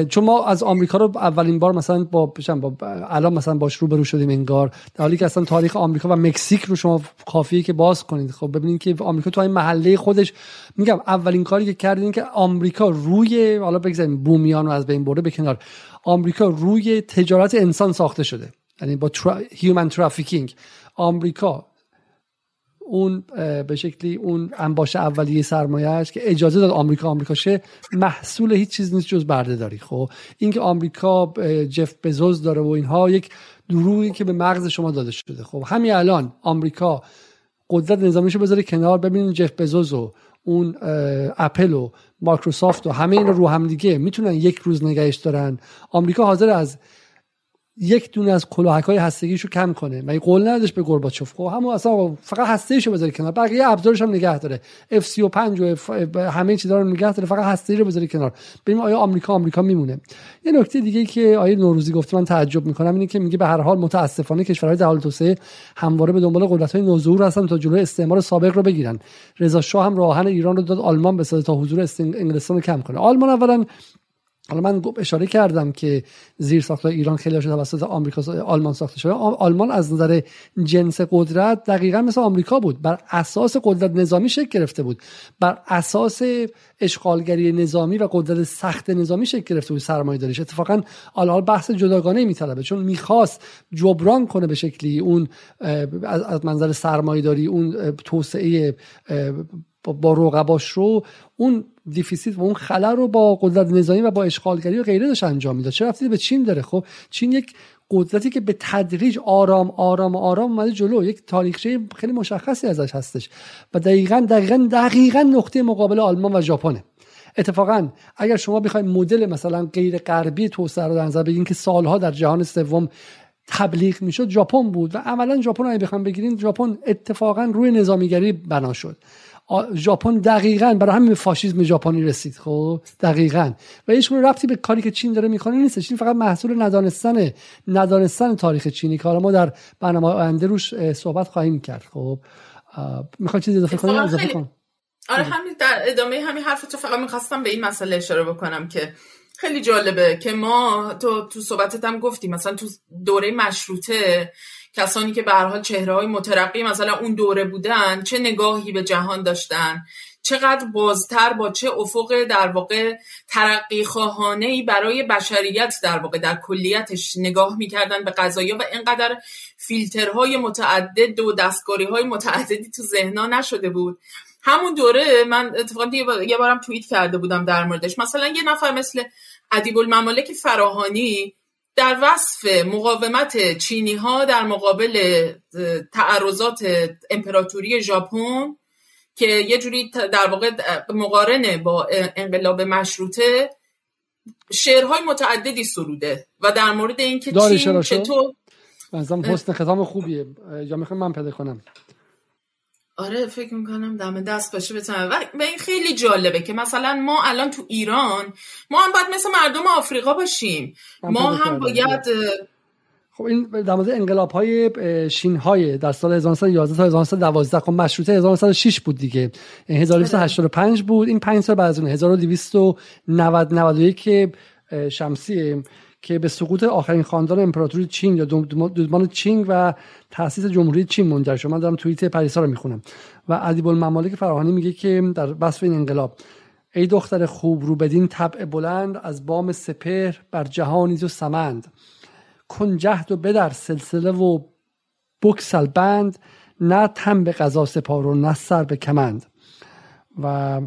چون ما از آمریکا رو اولین بار مثلا با با الان مثلا باش روبرو شدیم انگار. در حالی که اصلا تاریخ آمریکا و مکزیک رو شما کافیه که باز کنید. خب ببینید که آمریکا تو این محله خودش میگم اولین کاری که کردین که آمریکا روی حالا بگذاریم بومیان رو از بین برده به کنار. آمریکا روی تجارت انسان ساخته شده. یعنی با human trafficking آمریکا اون به شکلی اون انباش اولیه سرمایهش که اجازه داد آمریکا آمریکا شه محصول هیچ چیز نیست جز برده داری خب اینکه آمریکا جف بزوز داره و اینها یک دروغی که به مغز شما داده شده. خب همین الان آمریکا قدرت نظامیشو بذاره کنار ببینید جف بزوز و اون اپل و مایکروسافت و همه این رو هم دیگه می‌تونن یک روز نگهش دارن. آمریکا حاضر از یک دونه از کلاهک های هستگیشو کم کنه. مگه قول ندادش به گورباچوف؟ خب همون اصلا فقط هستهشو بذاری کنار. بقیه ابزارش هم نگه داره. اف 35 و همه چیزا رو نگه داره. فقط هسته رو بذاری کنار. ببین آیا آمریکا آمریکا میمونه. یه نکته دیگه که آیه نوروزی گفت من تعجب می‌کنم اینه که میگه به هر حال متاسفانه کشورهای در حال توسعه همواره به دنبال قدرت های نوظهور هستن تا جلوی استعمار سابق رو بگیرن. رضا شاه هم راهن ایران رو داد آلمان بسازه تا حضور انگلستان رو کم کنه. آلمان اولا حالا من اشاره کردم که زیر ساخت ایران خیلی توسط آمریکا آلمان ساخته شده. آلمان از نظر جنس قدرت دقیقا مثل آمریکا بود. بر اساس قدرت نظامی شکل گرفته بود. بر اساس اشغالگری نظامی و قدرت سخت نظامی شکل گرفته بود سرمایه داریش اتفاقا حالا بحث جداگانه میطلبه. چون می‌خواست جبران کنه به شکلی اون از منظر سرمایه داری اون توسعه با رقباش رو اون دیفیسیت و اون خلل رو با قدرت نظامی و با اشغالگری و غیره داشت انجام می‌داد. چه رفتی به چین داره؟ خب چین یک قدرتی که به تدریج آرام آرام آرام اومده جلو. یک تاریخچه خیلی مشخصی ازش هستش. و دقیقا دقیقا دقیقا نقطه مقابل آلمان و ژاپنه. اتفاقا اگر شما بخواید مدل مثلا غیر غربی توسعه رو در نظر بگیرید که سالها در جهان سوم تبلیغ می‌شد ژاپن بود. و عملا ژاپن اگه بخوام بگیرین ژاپن اتفاقا روی نظامیگری بنا شد. ژاپن دقیقا برای همین فاشیسم ژاپنی رسید خب؟ دقیقا. و هیچ ربطی به کاری که چین داره می‌کنه نیست. چین فقط محصول ندانستن ندانستن تاریخ چینی که ما در برنامه آینده روش صحبت خواهیم کرد خب؟ می‌خوای چیزی اضافه کنی؟ اضافه کن. آره همین در ادامه همین حرف تو فقط می‌خواستم به این مسئله اشاره بکنم که خیلی جالبه که ما تو تو صحبتت هم گفتی مثلا تو دوره مشروطه کسانی که به هر حال چهره های مترقی مثلا اون دوره بودن چه نگاهی به جهان داشتن چقدر بازتر با چه افق در واقع ترقی خواهانه ای برای بشریت در واقع در کلیتش نگاه می‌کردن به قضایا و اینقدر فیلترهای متعدد و دستگاری های متعددی تو ذهنا نشده بود. همون دوره من اتفاقا یه بارم توییت کرده بودم در موردش. مثلا یه نفر مثل ادیب الممالک فراهانی در وصف مقاومت چینی ها در مقابل تعرضات امپراتوری ژاپن که یه جوری در واقع مقارنه با انقلاب مشروطه شعرهای متعددی سروده و در مورد اینکه چین چطور حسن ختام خوبیه. یا می‌خوام من پیدا کنم. آره فکر می‌کنم دم دست باشه بتونم و این خیلی جالبه که مثلا ما الان تو ایران ما هم باید مثل مردم آفریقا باشیم. ما هم باید خب این در مورد انقلاب های شین های در سال 1911 تا 1912 خب مشروطه 1906 بود دیگه. 1285 بود. این 5 سال بعد از اون 1291 شمسی که به سقوط آخرین خاندان امپراتوری چین یا دودمان چینگ و تاسیس جمهوری چین منجر شد. من دارم توییت پریسا رو می‌خونم. و ادیب الممالک فراهانی میگه که در وصف این انقلاب ای دختر خوب رو بدین طبع بلند از بام سپهر بر جهانی و سمند. کن جهد و بدر سلسله و بکسل بند نه تن به قضا سپار و نه سر به کمند. و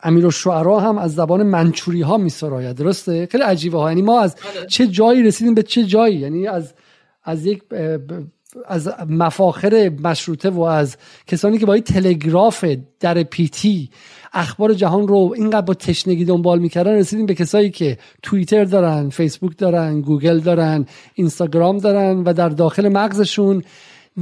امیر شعرا هم از زبان منچوری ها می سراید درسته؟ خیلی عجیبه ها. یعنی ما از آره. چه جایی رسیدیم به چه جایی؟ یعنی از از یک از مفاخر مشروطه و از کسانی که با تلگراف در پیتی اخبار جهان رو اینقدر با تشنگی دنبال می‌کردن رسیدیم به کسایی که توییتر دارن فیسبوک دارن گوگل دارن اینستاگرام دارن و در داخل مغزشون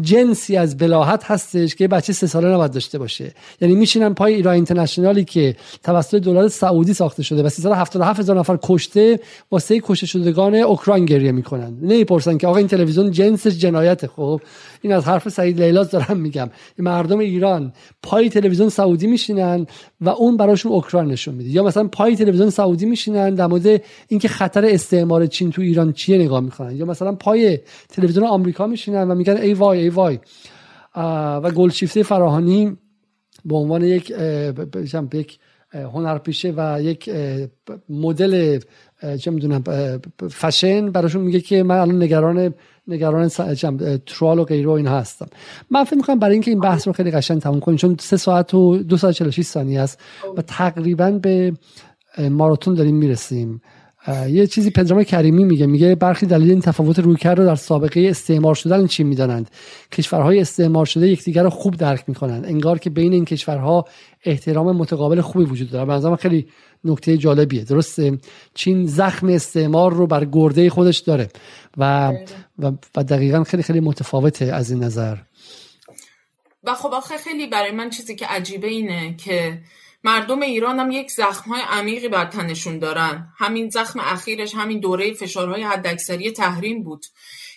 جنسی از بلاحت هستش که بچه سه ساله نباید داشته باشه. یعنی میشینن پای ایران اینترنشنالی که توسط دولت سعودی ساخته شده و 377 هزار نفر کشته واسه کشته شدگان اوکراین گریه می‌کنن. نمی‌پرسن که آقا این تلویزیون جنسش جنایت خب؟ این از حرف سعید لیلاز دارم میگم. مردم ایران پای تلویزیون سعودی میشینن و اون براشون اوکراین نشون میده. یا مثلا پای تلویزیون سعودی میشینن در مورد اینکه خطر استعمار چین تو ایران چیه نگاه می‌کنن. یا مثلا پای تلویزیون آمریکا میشینن و میگن ای وای ای وای. و گلشیفته فراهانی به عنوان یک یک هنرپیشه و یک مدل چه می‌دونم فشن براشون میگه که من الان نگران نگران ترال و غیره و این هستم. من فکر می‌کنم برای اینکه این بحث رو خیلی قشنگ تموم کنیم چون سه ساعت و دو ساعت 46 ثانیه است و تقریبا به ماراتون داریم می‌رسیم. یه چیزی پدرام کریمی میگه. میگه برخی دلیل این تفاوت رویکرد رو در سابقه استعمار شدن چی می‌دانند؟ کشورهای استعمار شده یکدیگر رو خوب درک می‌کنند. انگار که بین این کشورها احترام متقابل خوبی وجود داره. به خیلی نکته جالبیه. درسته؟ چین زخم استعمار رو بر گرده خودش داره. و و, و دقیقا خیلی خیلی متفاوته از این نظر. و خب آخه خیلی برای من چیزی که عجیبه اینه که مردم ایران هم یک زخم های عمیقی بر تنشون دارن. همین زخم اخیرش همین دوره فشارهای حداکثری تحریم بود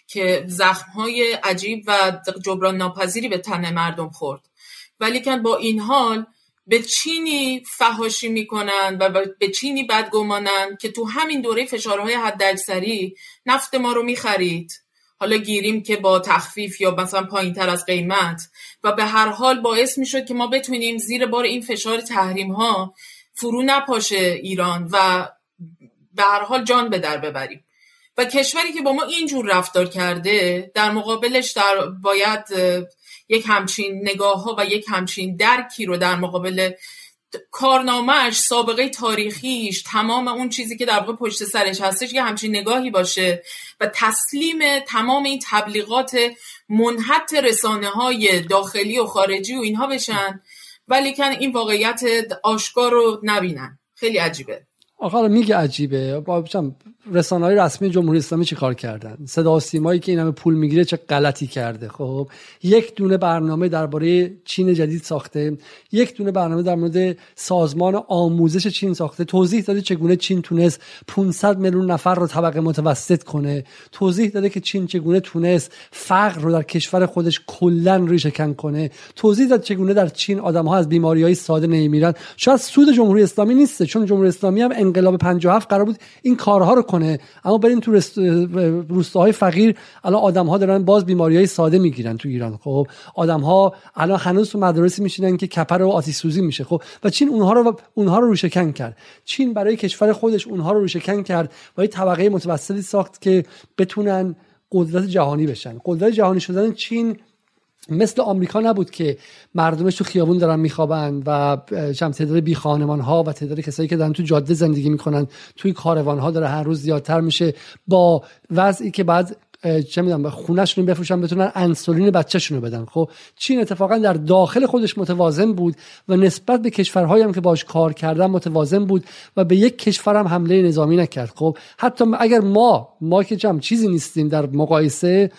که زخم های عجیب و جبران ناپذیری به تن مردم خورد. ولی با این حال به چینی فهاشی می‌کنن و به چینی بدگمانن که تو همین دوره فشارهای حداکثری نفت ما رو می‌خرید. حالا گیریم که با تخفیف یا مثلا پایین تر از قیمت و به هر حال باعث می‌شد که ما بتونیم زیر بار این فشار تحریم ها فرو نپاشه ایران و به هر حال جان به در ببریم. و کشوری که با ما اینجور رفتار کرده در مقابلش در باید یک همچین نگاه ها و یک همچین درکی رو در مقابل کارنامهش سابقه تاریخیش تمام اون چیزی که در واقع پشت سرش هستش یه همچین نگاهی باشه و تسلیم تمام این تبلیغات منحط رسانه های داخلی و خارجی و اینها بشن. ولی کن این واقعیت آشکار رو نبینن. خیلی عجیبه. آقا میگه عجیبه. با رسانه های رسمی جمهوری اسلامی چی کار کردن؟ صدا سیمایی که این همه پول می‌گیره چه غلطی کرده؟ خب یک دونه برنامه درباره چین جدید ساخته یک دونه برنامه در مورد سازمان آموزش چین ساخته. توضیح داده چگونه چین تونست 500 میلیون نفر رو طبقه متوسط کنه. توضیح داده که چین چگونه تونست فقر رو در کشور خودش کلا ریشه کن کنه. توضیح داد چگونه در چین آدم ها از بیماری های ساده نمیمیرن. شاید سود جمهوری اسلامی نیسته چون جمهوری اسلامی هم انقلاب 57 قرار بود این کارها رو کنه اما بریم تو روستاهای فقیر الان آدم ها دارن باز بیماری های ساده می‌گیرن تو ایران. خب آدم ها الان هنوز تو مدارسی میشینن که کپر و آتش سوزی میشه. خب و چین اونها رو اونها رو روشکن کرد. چین برای کشور خودش اونها رو روشکن کرد و یه طبقه متوسطی ساخت که بتونن قدرت جهانی بشن. قدرت جهانی شدن چین مثل آمریکا نبود که مردمش تو خیابون دارن میخوابن و چم تعداد بی خانمان ها و تعداد کسایی که دارن تو جاده زندگی می‌کنن توی کاروان ها داره هر روز زیادتر میشه با وضعی که بعد چه می‌دونم خونهشون بفروشن بتونن انسولین بچهشون رو بدن. خب چین اتفاقا در داخل خودش متوازن بود و نسبت به کشورهایی هم که باش کار کردن متوازن بود و به یک کشور هم حمله نظامی نکرد. خب حتی اگر ما ما که جمع چیزی نیستیم در مقایسه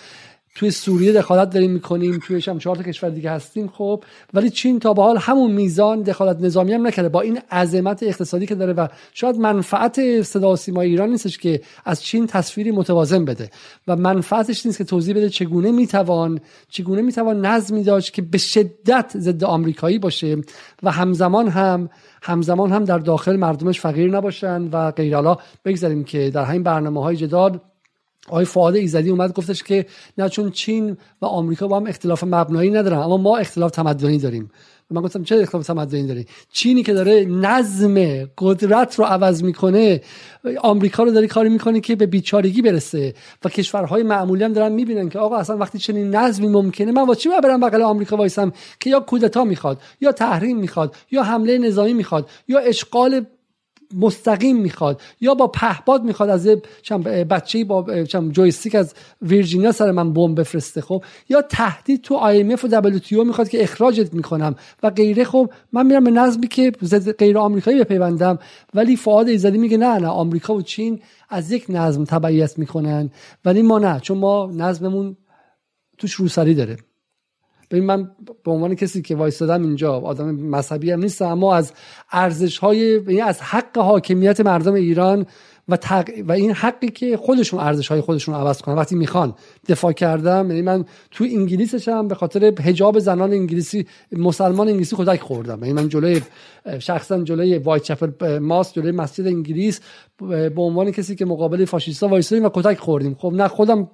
توی سوریه دخالت داریم می‌کنیم توی هم چهار تا کشور دیگه هستیم خب. ولی چین تا به حال همون میزان دخالت نظامی هم نکرده. با این عظمت اقتصادی که داره و شاید منفعت صدا و سیمای ایران نیستش که از چین تصویری متوازن بده. و منفعتش نیست که توضیح بده چگونه می‌توان چگونه می‌توان نظمی داشت که به شدت ضد آمریکایی باشه. و همزمان هم همزمان هم در داخل مردمش فقیر نباشن و غیر بگذاریم که در همین برنامه های جدال آقای فعاد ایزدی اومد گفتش که نه چون چین و آمریکا با هم اختلاف مبنایی ندارن اما ما اختلاف تمدنی داریم. من گفتم چه اختلاف تمدنی داری؟ چینی که داره نظم قدرت رو عوض می‌کنه آمریکا رو داره کاری می‌کنه که به بیچارگی برسه و کشورهای معمولی هم دارن می‌بینن که آقا اصلا وقتی چنین نظمی ممکنه من واسه چی برم بغل آمریکا وایسم؟ که یا کودتا می‌خواد یا تحریم می‌خواد یا حمله نظامی می‌خواد یا اشغال مستقیم می‌خواد یا با پهباد می‌خواد از بچه با جویستیک از ویرجینیا سر من بمب بفرسته خب؟ یا تهدید تو IMF و WTO می‌خواد که اخراجت می‌کنم و غیره خب؟ من میرم به نظمی که غیر آمریکایی بپیوندم ولی فعاد ایزدی میگه نه نه آمریکا و چین از یک نظم تبعیت می‌کنن ولی ما نه چون ما نظممون توش روسری داره. ببین من به عنوان کسی که وایستادم اینجا آدم مذهبی هم نیستم اما از ارزش های یعنی از حق حاکمیت مردم ایران و, تق... و این حقی که خودشون ارزش های خودشون عوض کنن. وقتی می‌خوان دفاع کردم یعنی من تو انگلیسش هم به خاطر حجاب زنان انگلیسی مسلمان انگلیسی خودک خوردم. یعنی من جلوی شخصا جلوی وایت چپل ماست جلوی مسجد انگلیس به عنوان کسی که مقابل فاشیستا وایسادیم و کتک خوردیم. خب نه خودم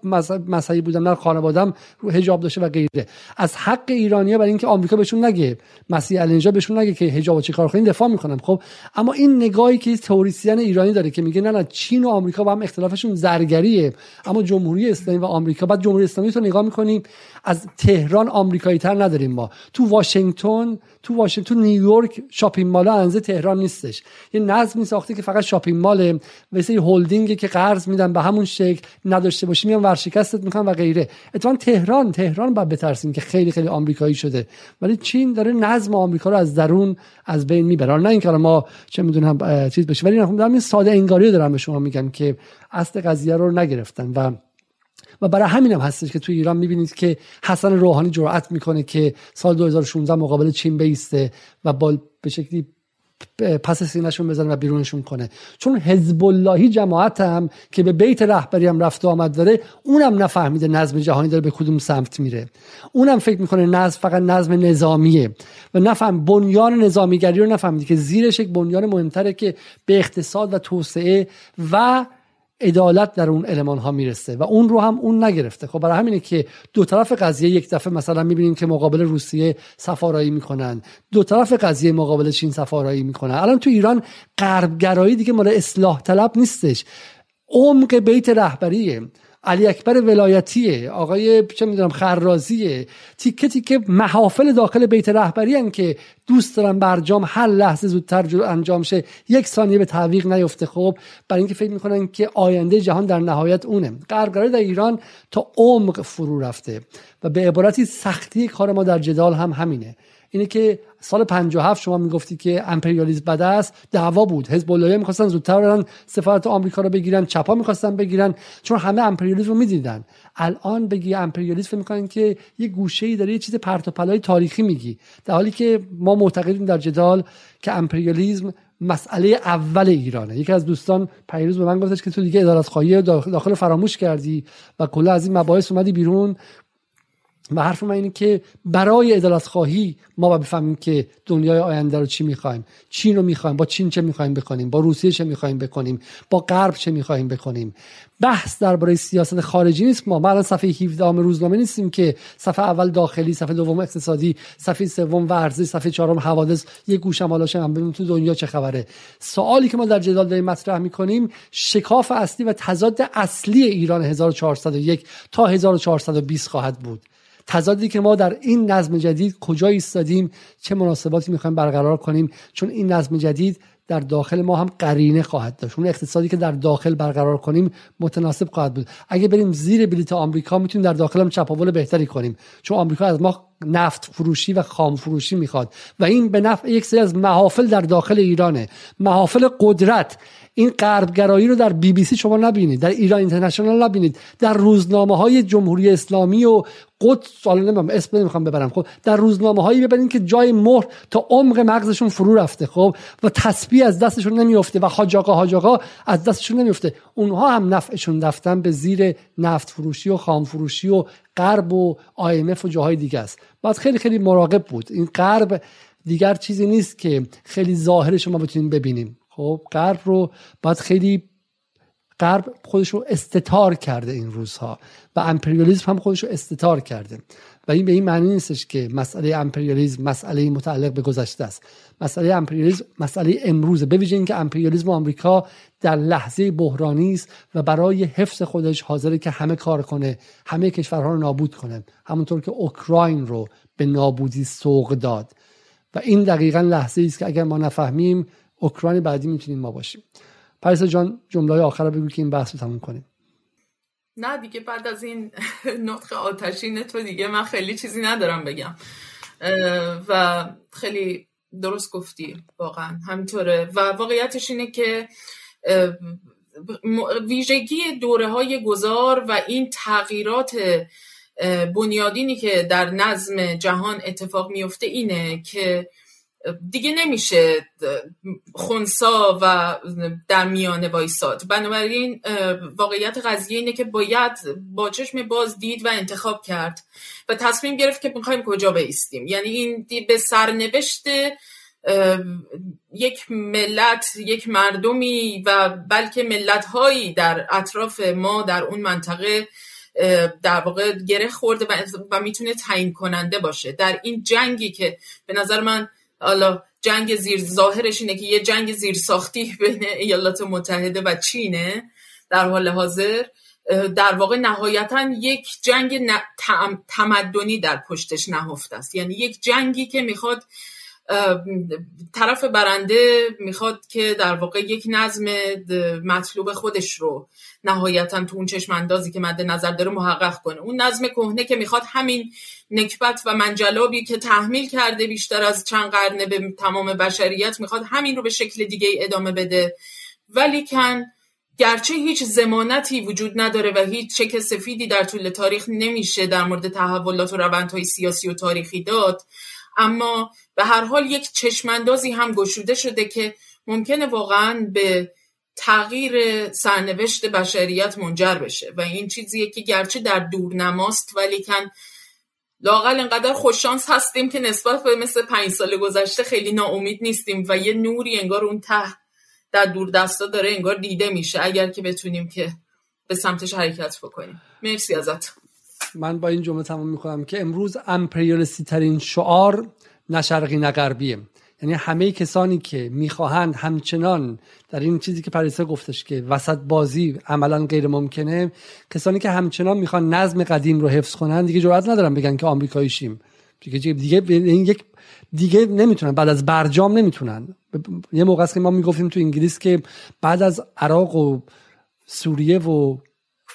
مذهبی بودم نه خانوادم رو حجاب داشته و غیره. از حق ایرانیا برای اینکه آمریکا بهشون نگه مسیح النجا بهشون نگه که حجاب چیکار کنین دفاع می‌کنم. خب اما این نگاهی که تئوریسین ایرانی داره که میگه نه چین و آمریکا با هم اختلافشون زرگریه. اما جمهوری اسلامی و آمریکا بعد جمهوری اسلامی تو نگاه می‌کنیم از تهران آمریکایی تر نداریم ما. تو واشنگتن تو واشنگتن نیویورک شاپینگ مال انزه تهران نیستش. یه نظمی ساخته که فقط شاپینگ مال مثل هلدینگ که قرض میدن به همون شکل نداشته باشی میان ورشکستت می‌کنن و غیره. اتفاقا تهران تهران باید بترسیم که خیلی خیلی آمریکایی شده. ولی چین داره نظم آمریکا رو از درون از بین می‌بره. نه اینکه ما چه می‌دونم چیز بشه ولی این ساده انگاری دارم به شما میگم که اصل قضیه رو نگرفتن و و برای همین هم هستش که توی ایران می‌بینید که حسن روحانی جرأت می‌کنه که سال 2016 مقابل چین بیسته و با به شکلی پس سینهشون بزنه و بیرونشون کنه. چون حزب اللهی جماعت هم که به بیت رهبری هم رفت و آمد داره اونم نفهمیده نظم جهانی داره به کدوم سمت میره. اونم فکر می‌کنه نظم فقط نظم نظامیه و نفهم بنیان نظامیگری رو نفهمیده که زیرش یک بنیان مهمتره که به اقتصاد و توسعه و عدالت در اون المان ها می‌رسه و اون رو هم اون نگرفته. خب برای همینه که دو طرف قضیه یک دفعه مثلا می‌بینیم که مقابل روسیه سفارایی می‌کنن دو طرف قضیه مقابل چین سفارایی می‌کنن. الان تو ایران غربگرایی دیگه مال اصلاح طلب نیستش. عمق بیت رهبریه. علی اکبر ولایتیه آقای چه می‌دونم خرازیه. تیکه تیکه محافل داخل بیت رهبری هن که دوست دارن برجام هر لحظه زودتر انجام شه. یک ثانیه به تعویق نیفته. خب برای اینکه فکر می‌کنن که آینده جهان در نهایت اونه. غربگرایی در ایران تا عمق فرو رفته و به عبارتی سختی کار ما در جدال هم همینه. اینه که سال 57 شما می‌گفتی که امپریالیسم بد است دعوا بود. حزب الله می‌خواستن زودتر برن سفارت آمریکا رو بگیرن چپا می‌خواستن بگیرن چون همه امپریالیسم رو می‌دیدن. الان بگی امپریالیسم می‌کنن که یه گوشه ای داره یه چیز پرت و پلای تاریخی میگی. در حالی که ما معتقدیم در جدال که امپریالیسم مسئله اول ایرانه. یکی از دوستان پیروز به من گفتش که تو دیگه ادارت خواهی داخل فراموش کردی و کلا از این مباحث اومدی بیرون. و حرف من اینه که برای عدالت خواهی ما باید بفهمیم که دنیای آینده رو چی می‌خوایم. چین رو می‌خوایم با چین چه می‌خوایم بکنیم؟ با روسیه چه می‌خوایم بکنیم؟ با غرب چه می‌خوایم بکنیم؟ بحث درباره سیاست خارجی نیست. ما ما الان صفحه 17 روزنامه نیستیم که صفحه اول داخلی صفحه دوم اقتصادی صفحه سوم ورزش صفحه چهارم حوادث یه گوشم حالا هم ببینیم تو دنیا چه خبره. سوالی که ما در جدال داریم مطرح می‌کنیم شکاف اصلی و تضاد اصلی ایران 1401 تا 1420 خواهد بود. تضادی که ما در این نظم جدید کجا ایستادیم چه مناسباتی می‌خوایم برقرار کنیم چون این نظم جدید در داخل ما هم قرینه خواهد داشت. اون اقتصادی که در داخل برقرار کنیم متناسب خواهد بود. اگه بریم زیر بلیت آمریکا می‌تونیم در داخل هم چپاول بهتری کنیم. چون آمریکا از ما نفت فروشی و خام فروشی می‌خواد. و این به نفع یک سری از محافل در داخل ایرانه. محافل قدرت این غربگرایی رو در بی بی سی شما نبینید در ایران اینترنشنال نبینید. در روزنامه های جمهوری اسلامی و قدس سوال نمی‌دونم اسم نمی‌خوام ببرم خب در روزنامه هایی ببینید که جای مهر تا عمق مغزشون فرو رفته خب و تسبیح از دستشون نمیفته و حاجاقا حاجاقا از دستشون نمیفته اونها هم نفعشون رفتن به زیر نفت فروشی و خام فروشی و غرب و IMF و جاهای دیگه است. باید خیلی خیلی مراقب بود. این غرب دیگر چیزی نیست که خیلی ظاهرش ما بتونیم ببینیم خب غرب رو باید خیلی غرب خودش رو استتار کرده این روزها و امپریالیزم هم خودش رو استتار کرده و این به این معنی نیستش که مسئله امپریالیزم مسئله متعلق به گذشته است. مسئله امپریالیزم مسئله امروزه. بویژه اینکه امپریالیزم آمریکا در لحظه بحرانی است و برای حفظ خودش حاضره که همه کار کنه همه کشورها رو نابود کنه. همونطور که اوکراین رو به نابودی سوق داد. و این دقیقا لحظه است که اگر ما نفهمیم اوکراین بعدی می‌تونیم ما باشیم. پریسا جان جمله آخر رو بگو که این بحث رو تموم کنیم. نه دیگه بعد از این نطق آتشین تو دیگه من خیلی چیزی ندارم بگم. و خیلی درست گفتی واقعا همینطوره. و واقعیتش اینه که ویژگی دوره های گذار و این تغییرات بنیادینی که در نظم جهان اتفاق میفته اینه که دیگه نمیشه خونسا و در میانه وایساد. بنابراین واقعیت قضیه اینه که باید با چشم باز دید و انتخاب کرد و تصمیم گرفت که می‌خوایم کجا بیستیم یعنی این به سرنوشت یک ملت یک مردمی و بلکه ملت هایی در اطراف ما در اون منطقه در واقع گره خورده و می‌تونه تعیین کننده باشه. در این جنگی که به نظر من حالا جنگ زیر ظاهرش اینه که یه جنگ زیر ساختی بین ایالات متحده و چینه در حال حاضر. در واقع نهایتا یک جنگ تمدنی در پشتش نهفته است. یعنی یک جنگی که می‌خواد طرف برنده می‌خواد که در واقع یک نظم مطلوب خودش رو نهایتا تو اون چشم اندازی که مد نظر داره محقق کنه. اون نظم کهنه که می‌خواد همین نکبت و منجلابی که تحمیل کرده بیشتر از چند قرنه به تمام بشریت می‌خواد همین رو به شکل دیگه ادامه بده. ولی کن گرچه هیچ زمانتی وجود نداره و هیچ چک سفیدی در طول تاریخ نمیشه در مورد تحولات و روندهای سیاسی و تاریخی داد اما به هر حال یک چشماندازی هم گشوده شده که ممکنه واقعا به تغییر سرنوشت بشریت منجر بشه. و این چیزیه که گرچه در دور نماست ولی کن لاقل انقدر خوششانس هستیم که نسبت به مثل پنج سال گذشته خیلی ناامید نیستیم و یه نوری انگار اون ته در دور دستا داره انگار دیده میشه اگر که بتونیم که به سمتش حرکت بکنیم. مرسی ازت من با این جمله تمام می‌کنم که امروز امپریالیستی ترین شعار نه شرقی نه غربیه یعنی همه کسانی که می‌خواهند همچنان در این چیزی که پریسا گفتش که وسط بازی عملا غیر ممکنه کسانی که همچنان می‌خوان نظم قدیم رو حفظ کنن دیگه جرئت ندارن بگن که آمریکایی شیم دیگه دیگه یک دیگه نمی‌تونن بعد از برجام نمی‌تونن. یه موقع است که ما می‌گفتیم تو انگلیس که بعد از عراق و سوریه و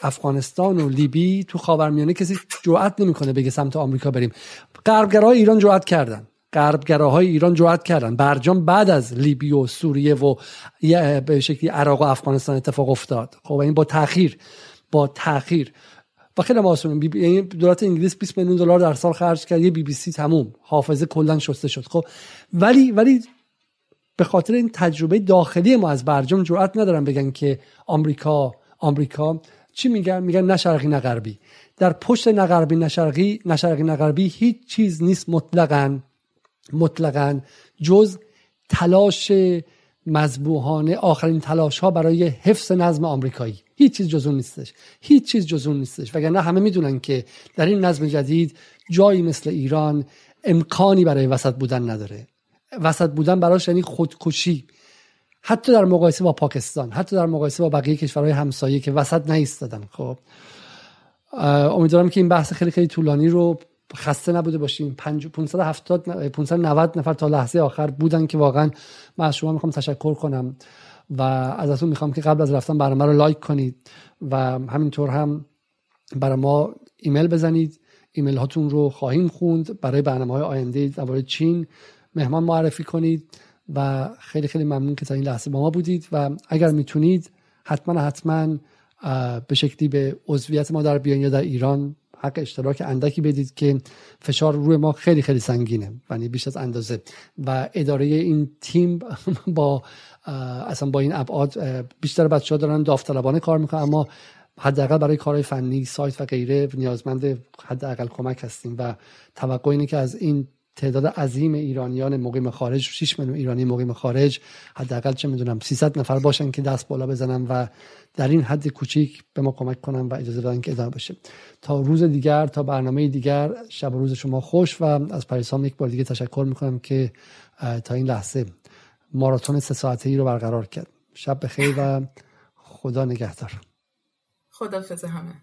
افغانستان و لیبی تو خاورمیانه کسی جرأت نمی‌کنه بگه سمت آمریکا بریم. غربگراهای ایران جرأت کردن. غربگراهای ایران جرأت کردن. برجام بعد از لیبی و سوریه و به شکلی عراق و افغانستان اتفاق افتاد. خب این با تاخیر با تاخیر و خیلی آسونه. یعنی دولت انگلیس 20 میلیون دلار در سال خرج کرد. یه بی بی سی تموم. حافظه کلا شسته شد. خب ولی ولی به خاطر این تجربه داخلی ما از برجام جرأت ندارن بگن که آمریکا آمریکا چی میگن؟ میگن نه شرقی نه غربی. در پشت نه غربی نه شرقی نه شرقی نه غربی هیچ چیز نیست مطلقا. مطلقا جز تلاش مذبوحانه آخرین تلاش ها برای حفظ نظم آمریکایی. هیچ چیز جزون نیستش. هیچ چیز جزون نیستش. وگرنه همه می‌دونن که در این نظم جدید جایی مثل ایران امکانی برای وسط بودن نداره. وسط بودن براش یعنی خودکشی. حتی در مقایسه با پاکستان حتی در مقایسه با بقیه کشورهای همسایه که وسط نیستادن. خب امیدوارم که این بحث خیلی خیلی طولانی رو خسته نبوده باشیم. 570 590 نفر تا لحظه آخر بودن که واقعا من از شما می‌خوام تشکر کنم و ازتون می‌خوام که قبل از رفتن برنامه رو لایک کنید و همینطور هم برای ما ایمیل بزنید. ایمیل هاتون رو خواهیم خوند. برای برنامه های آینده درباره چین مهمان معرفی کنید. و خیلی خیلی ممنون که تا این لحظه با ما بودید و اگر می‌تونید حتما حتما به شکلی به عضویت ما در بیان یا در ایران حق اشتراک اندکی بدید که فشار روی ما خیلی خیلی سنگینه یعنی بیش از اندازه. و اداره این تیم با اصلا با این ابعاد بیشتر بچه ها دارن داوطلبانه کار می‌کنن اما حداقل برای کارهای فنی سایت و غیره نیازمند حداقل کمک هستیم. و توقع اینه که از این تعداد عظیم ایرانیان مقیم خارج 6 میلیون ایرانی مقیم خارج حداقل چه می‌دونم 300 نفر باشن که دست بالا بزنن و در این حد کوچیک به ما کمک کنن و اجازه بدن که ادامه بشه. تا روز دیگر تا برنامه دیگر شب و روز شما خوش و از پریسام یک بار دیگه تشکر می‌کنم که تا این لحظه ماراتون سه ساعته ای رو برقرار کرد. شب بخیر و خدا نگهدار. خدا همه.